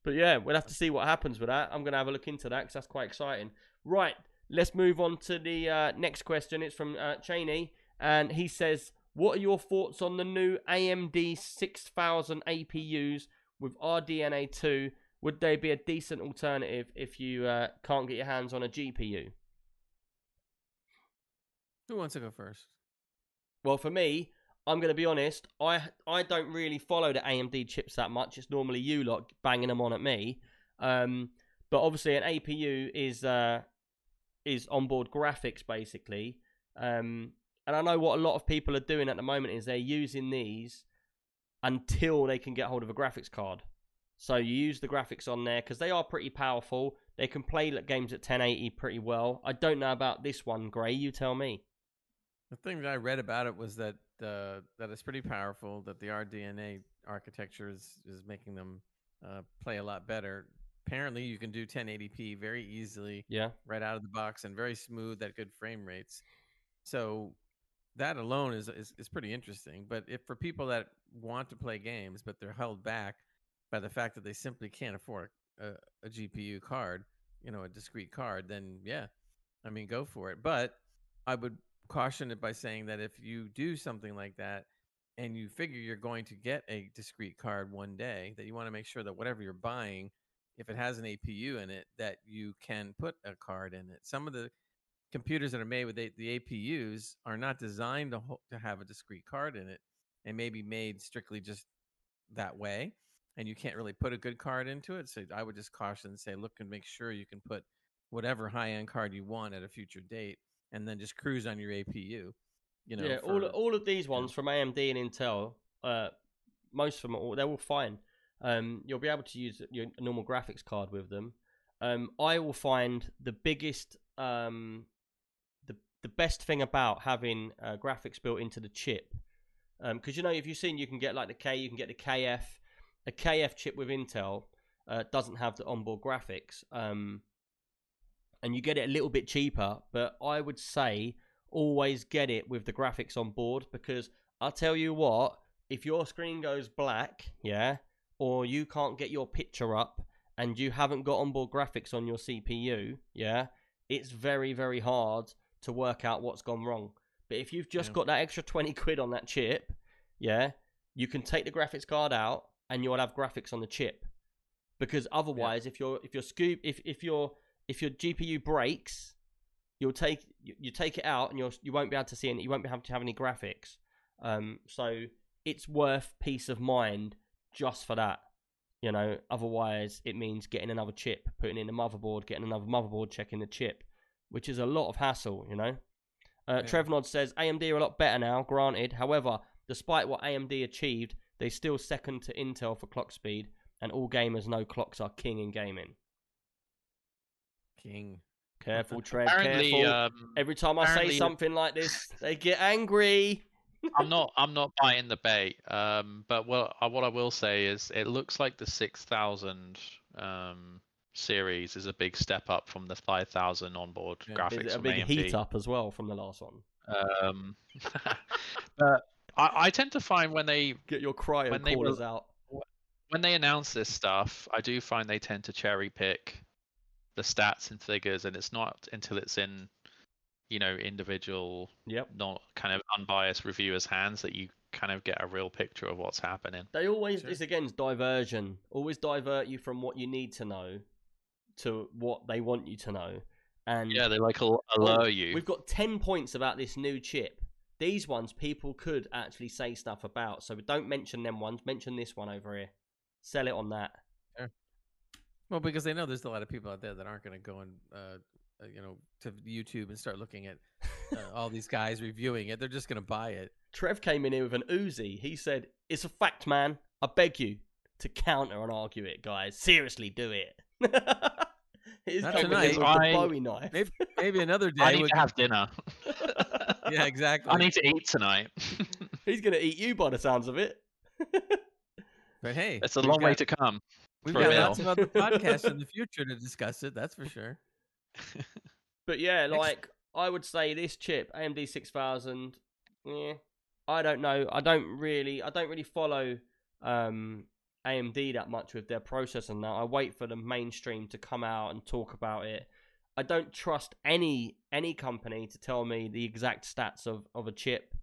yeah, we'll have to see what happens with that. I'm gonna have a look into that because that's quite exciting. Right, let's move on to the uh, next question. It's from uh, Cheney, and he says, "What are your thoughts on the new AMD 6000 APUs with RDNA 2? Would they be a decent alternative if you uh, can't get your hands on a GPU?" Who wants to go first? Well, for me, I'm going to be honest. I I don't really follow the AMD chips that much. It's normally you lot banging them on at me. Um, but obviously, an APU is uh, is onboard graphics basically. Um, and I know what a lot of people are doing at the moment is they're using these until they can get hold of a graphics card. So you use the graphics on there because they are pretty powerful. They can play games at 1080 pretty well. I don't know about this one, Gray. You tell me. The thing that I read about it was that uh, that it's pretty powerful. That the RDNA architecture is, is making them uh, play a lot better. Apparently, you can do 1080p very easily Yeah. right out of the box and very smooth at good frame rates. So that alone is, is is pretty interesting. But if for people that want to play games but they're held back by the fact that they simply can't afford a, a GPU card, you know, a discrete card, then yeah, I mean, go for it. But I would caution it by saying that if you do something like that and you figure you're going to get a discrete card one day, that you want to make sure that whatever you're buying, if it has an APU in it, that you can put a card in it. Some of the computers that are made with the, the APUs are not designed to, ho- to have a discrete card in it and may be made strictly just that way. And you can't really put a good card into it. So I would just caution and say, look and make sure you can put whatever high end card you want at a future date and then just cruise on your APU. You know, yeah, all for- all of these ones from AMD and Intel, uh, most of them are all they're all fine. Um, you'll be able to use your normal graphics card with them. Um, I will find the biggest, um, the the best thing about having uh, graphics built into the chip, because you know if you've seen you can get like the K, you can get the KF, a KF chip with Intel uh, doesn't have the onboard graphics, um, and you get it a little bit cheaper. But I would say always get it with the graphics on board because I'll tell you what, if your screen goes black, yeah, or you can't get your picture up and you haven't got onboard graphics on your CPU, yeah, it's very, very hard to work out what's gone wrong. But if you've just Yeah. got that extra 20 quid on that chip, yeah, you can take the graphics card out and you'll have graphics on the chip. Because otherwise, if your if your scoop if if your if your GPU breaks, you'll take you, you take it out and you'll you won't be able to see any you won't be able to have any graphics. Um, so it's worth peace of mind just for that. You know, otherwise it means getting another chip, putting in the motherboard, getting another motherboard, checking the chip, which is a lot of hassle. You know. Uh, Yeah. Trevnod says AMD are a lot better now. Granted, however, despite what AMD achieved, they still second to Intel for clock speed, and all gamers know clocks are king in gaming. King. Careful, Trev. Apparently, careful. um, Every time I say something like this, they get angry. I'm (laughs) not. I'm not buying the bait. Um, but what I, what I will say is, it looks like the six thousand um series is a big step up from the five thousand onboard Yeah. graphics Is a big AMD. heat up as well from the last one? Um, (laughs) but I, I tend to find when they Get your cryo When they callers out. when they announce this stuff, I do find they tend to cherry pick the stats and figures, and it's not until it's in, you know, individual, Yep. not kind of unbiased reviewers' hands that you kind of get a real picture of what's happening. They always Sure. it's again it's diversion. Always divert you from what you need to know to what they want you to know. And Yeah, they like al- Oh, allure you. We've got 10 points about this new chip. These ones people could actually say stuff about. So don't mention them ones. Mention this one over here. Sell it on that. Well, because they know there's a lot of people out there that aren't going to go and, uh, uh, you know, to YouTube and start looking at uh, (laughs) all these guys reviewing it. They're just going to buy it. Trev came in here with an Uzi. He said, It's a fact, man. I beg you to counter and argue it, guys. Seriously, do it. (laughs) He's Not coming in tonight. with the I- Bowie knife. Maybe, maybe another (laughs) day. I need we to have dinner. (laughs) yeah, exactly. I need to eat tonight. (laughs) He's going to eat you by the sounds of it. but hey, it's a we've long way to come. We've got lots of other podcasts in the future to discuss it. That's for sure. But yeah, like I would say this chip, AMD six thousand. Yeah, I don't know. I don't really, I don't really follow um, AMD that much with their processor now. I wait for the mainstream to come out and talk about it. I don't trust any any company to tell me the exact stats of of a chip.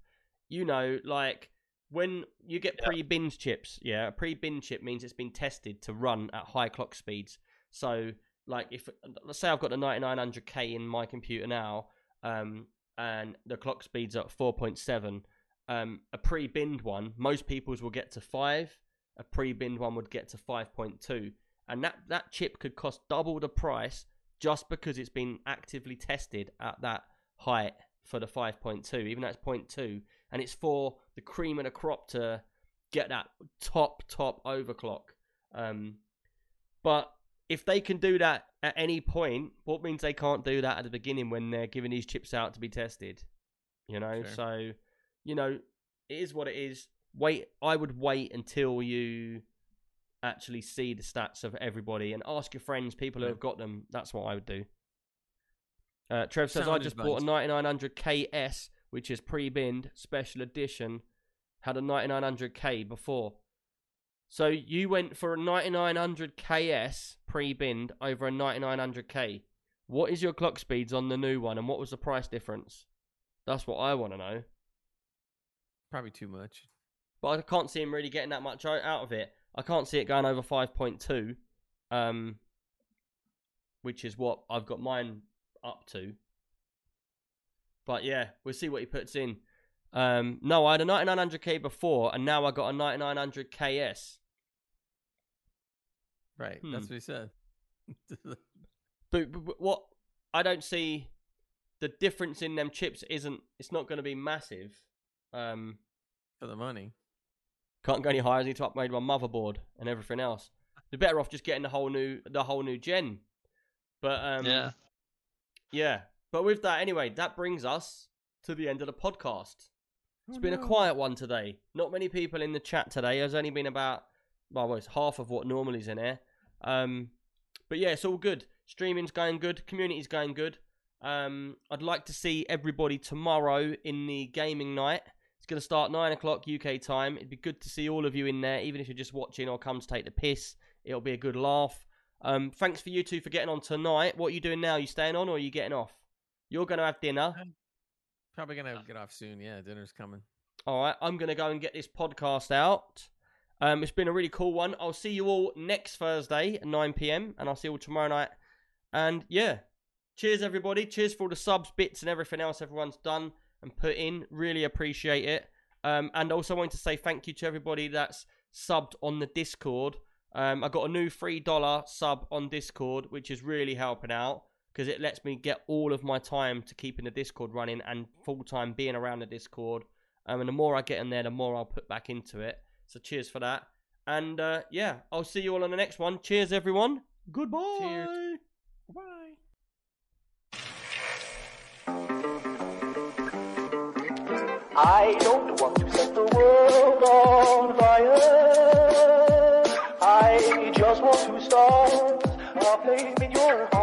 You know, like when you get Yeah. pre-binned chips, yeah, a pre-binned chip means it's been tested to run at high clock speeds. So, like, if let's say I've got the 9900K in my computer now, um, and the clock speed's at 4.7, um, a pre-binned one, most people's will get to five. A pre-binned one would get to 5.2, and that that chip could cost double the price just because it's been actively tested at that height for the 5.2, even though it's 0.2, and it's for the cream of the crop to get that top top overclock. Um, but if they can do that at any point, what means they can't do that at the beginning when they're giving these chips out to be tested? You know, Sure. so you know, it is what it is. Wait, I would wait until you actually see the stats of everybody and ask your friends, people who have got them. That's what I would do. Uh, Trev says, I just bought a 9900 KS, which is pre binned, special edition. Had a 9900K before. So you went for a 9900 KS pre binned over a 9900K. What is your clock speeds on the new one, and what was the price difference? That's what I want to know. Probably too much. But I can't see him really getting that much out of it. I can't see it going over 5.2, um, which is what I've got mine up to. But yeah, we'll see what he puts in. Um, no, I had a 9900K before, and now I got a 9900 KS. Right. Hmm. That's what he said. (laughs) But, but- but what I don't see the difference in them chips isn't. It's not going to be massive. Um, For the money. Can't go any higher. I need to upgrade my motherboard and everything else. They're better off just getting the whole new the whole new gen. But um, yeah. yeah. But with that, anyway, that brings us to the end of the podcast. It's Oh, been a quiet one today. Not many people in the chat today. There's only been about well, it's half of what normally's in here. Um, but yeah, it's all good. Streaming's going good. Community's going good. Um, I'd like to see everybody tomorrow in the gaming night. It's going to start nine o'clock UK time. It'd be good to see all of you in there, even if you're just watching or come to take the piss. It'll be a good laugh. Um, thanks for you two for getting on tonight. What are you doing now? Are you staying on or are you getting off? You're going to have dinner. Probably gonna get off soon. Yeah, dinner's coming. All right, I'm going to go and get this podcast out. Um, it's been a really cool one. I'll see you all next Thursday at 9 p.m. and I'll see you all tomorrow night. And yeah, cheers everybody. Cheers for all the subs, bits, and everything else everyone's done and put in. Really appreciate it. Um, and also want to say thank you to everybody that's subbed on the Discord. Um, I got a new three dollar sub on Discord, which is really helping out because it lets me get all of my time to keeping the Discord running and full time being around the Discord. Um, and the more I get in there, the more I'll put back into it. So cheers for that. And uh, yeah, I'll see you all on the next one. Cheers, everyone. Goodbye. Cheers. Bye. I don't want to set the world on fire. I just want to start a flame in your heart.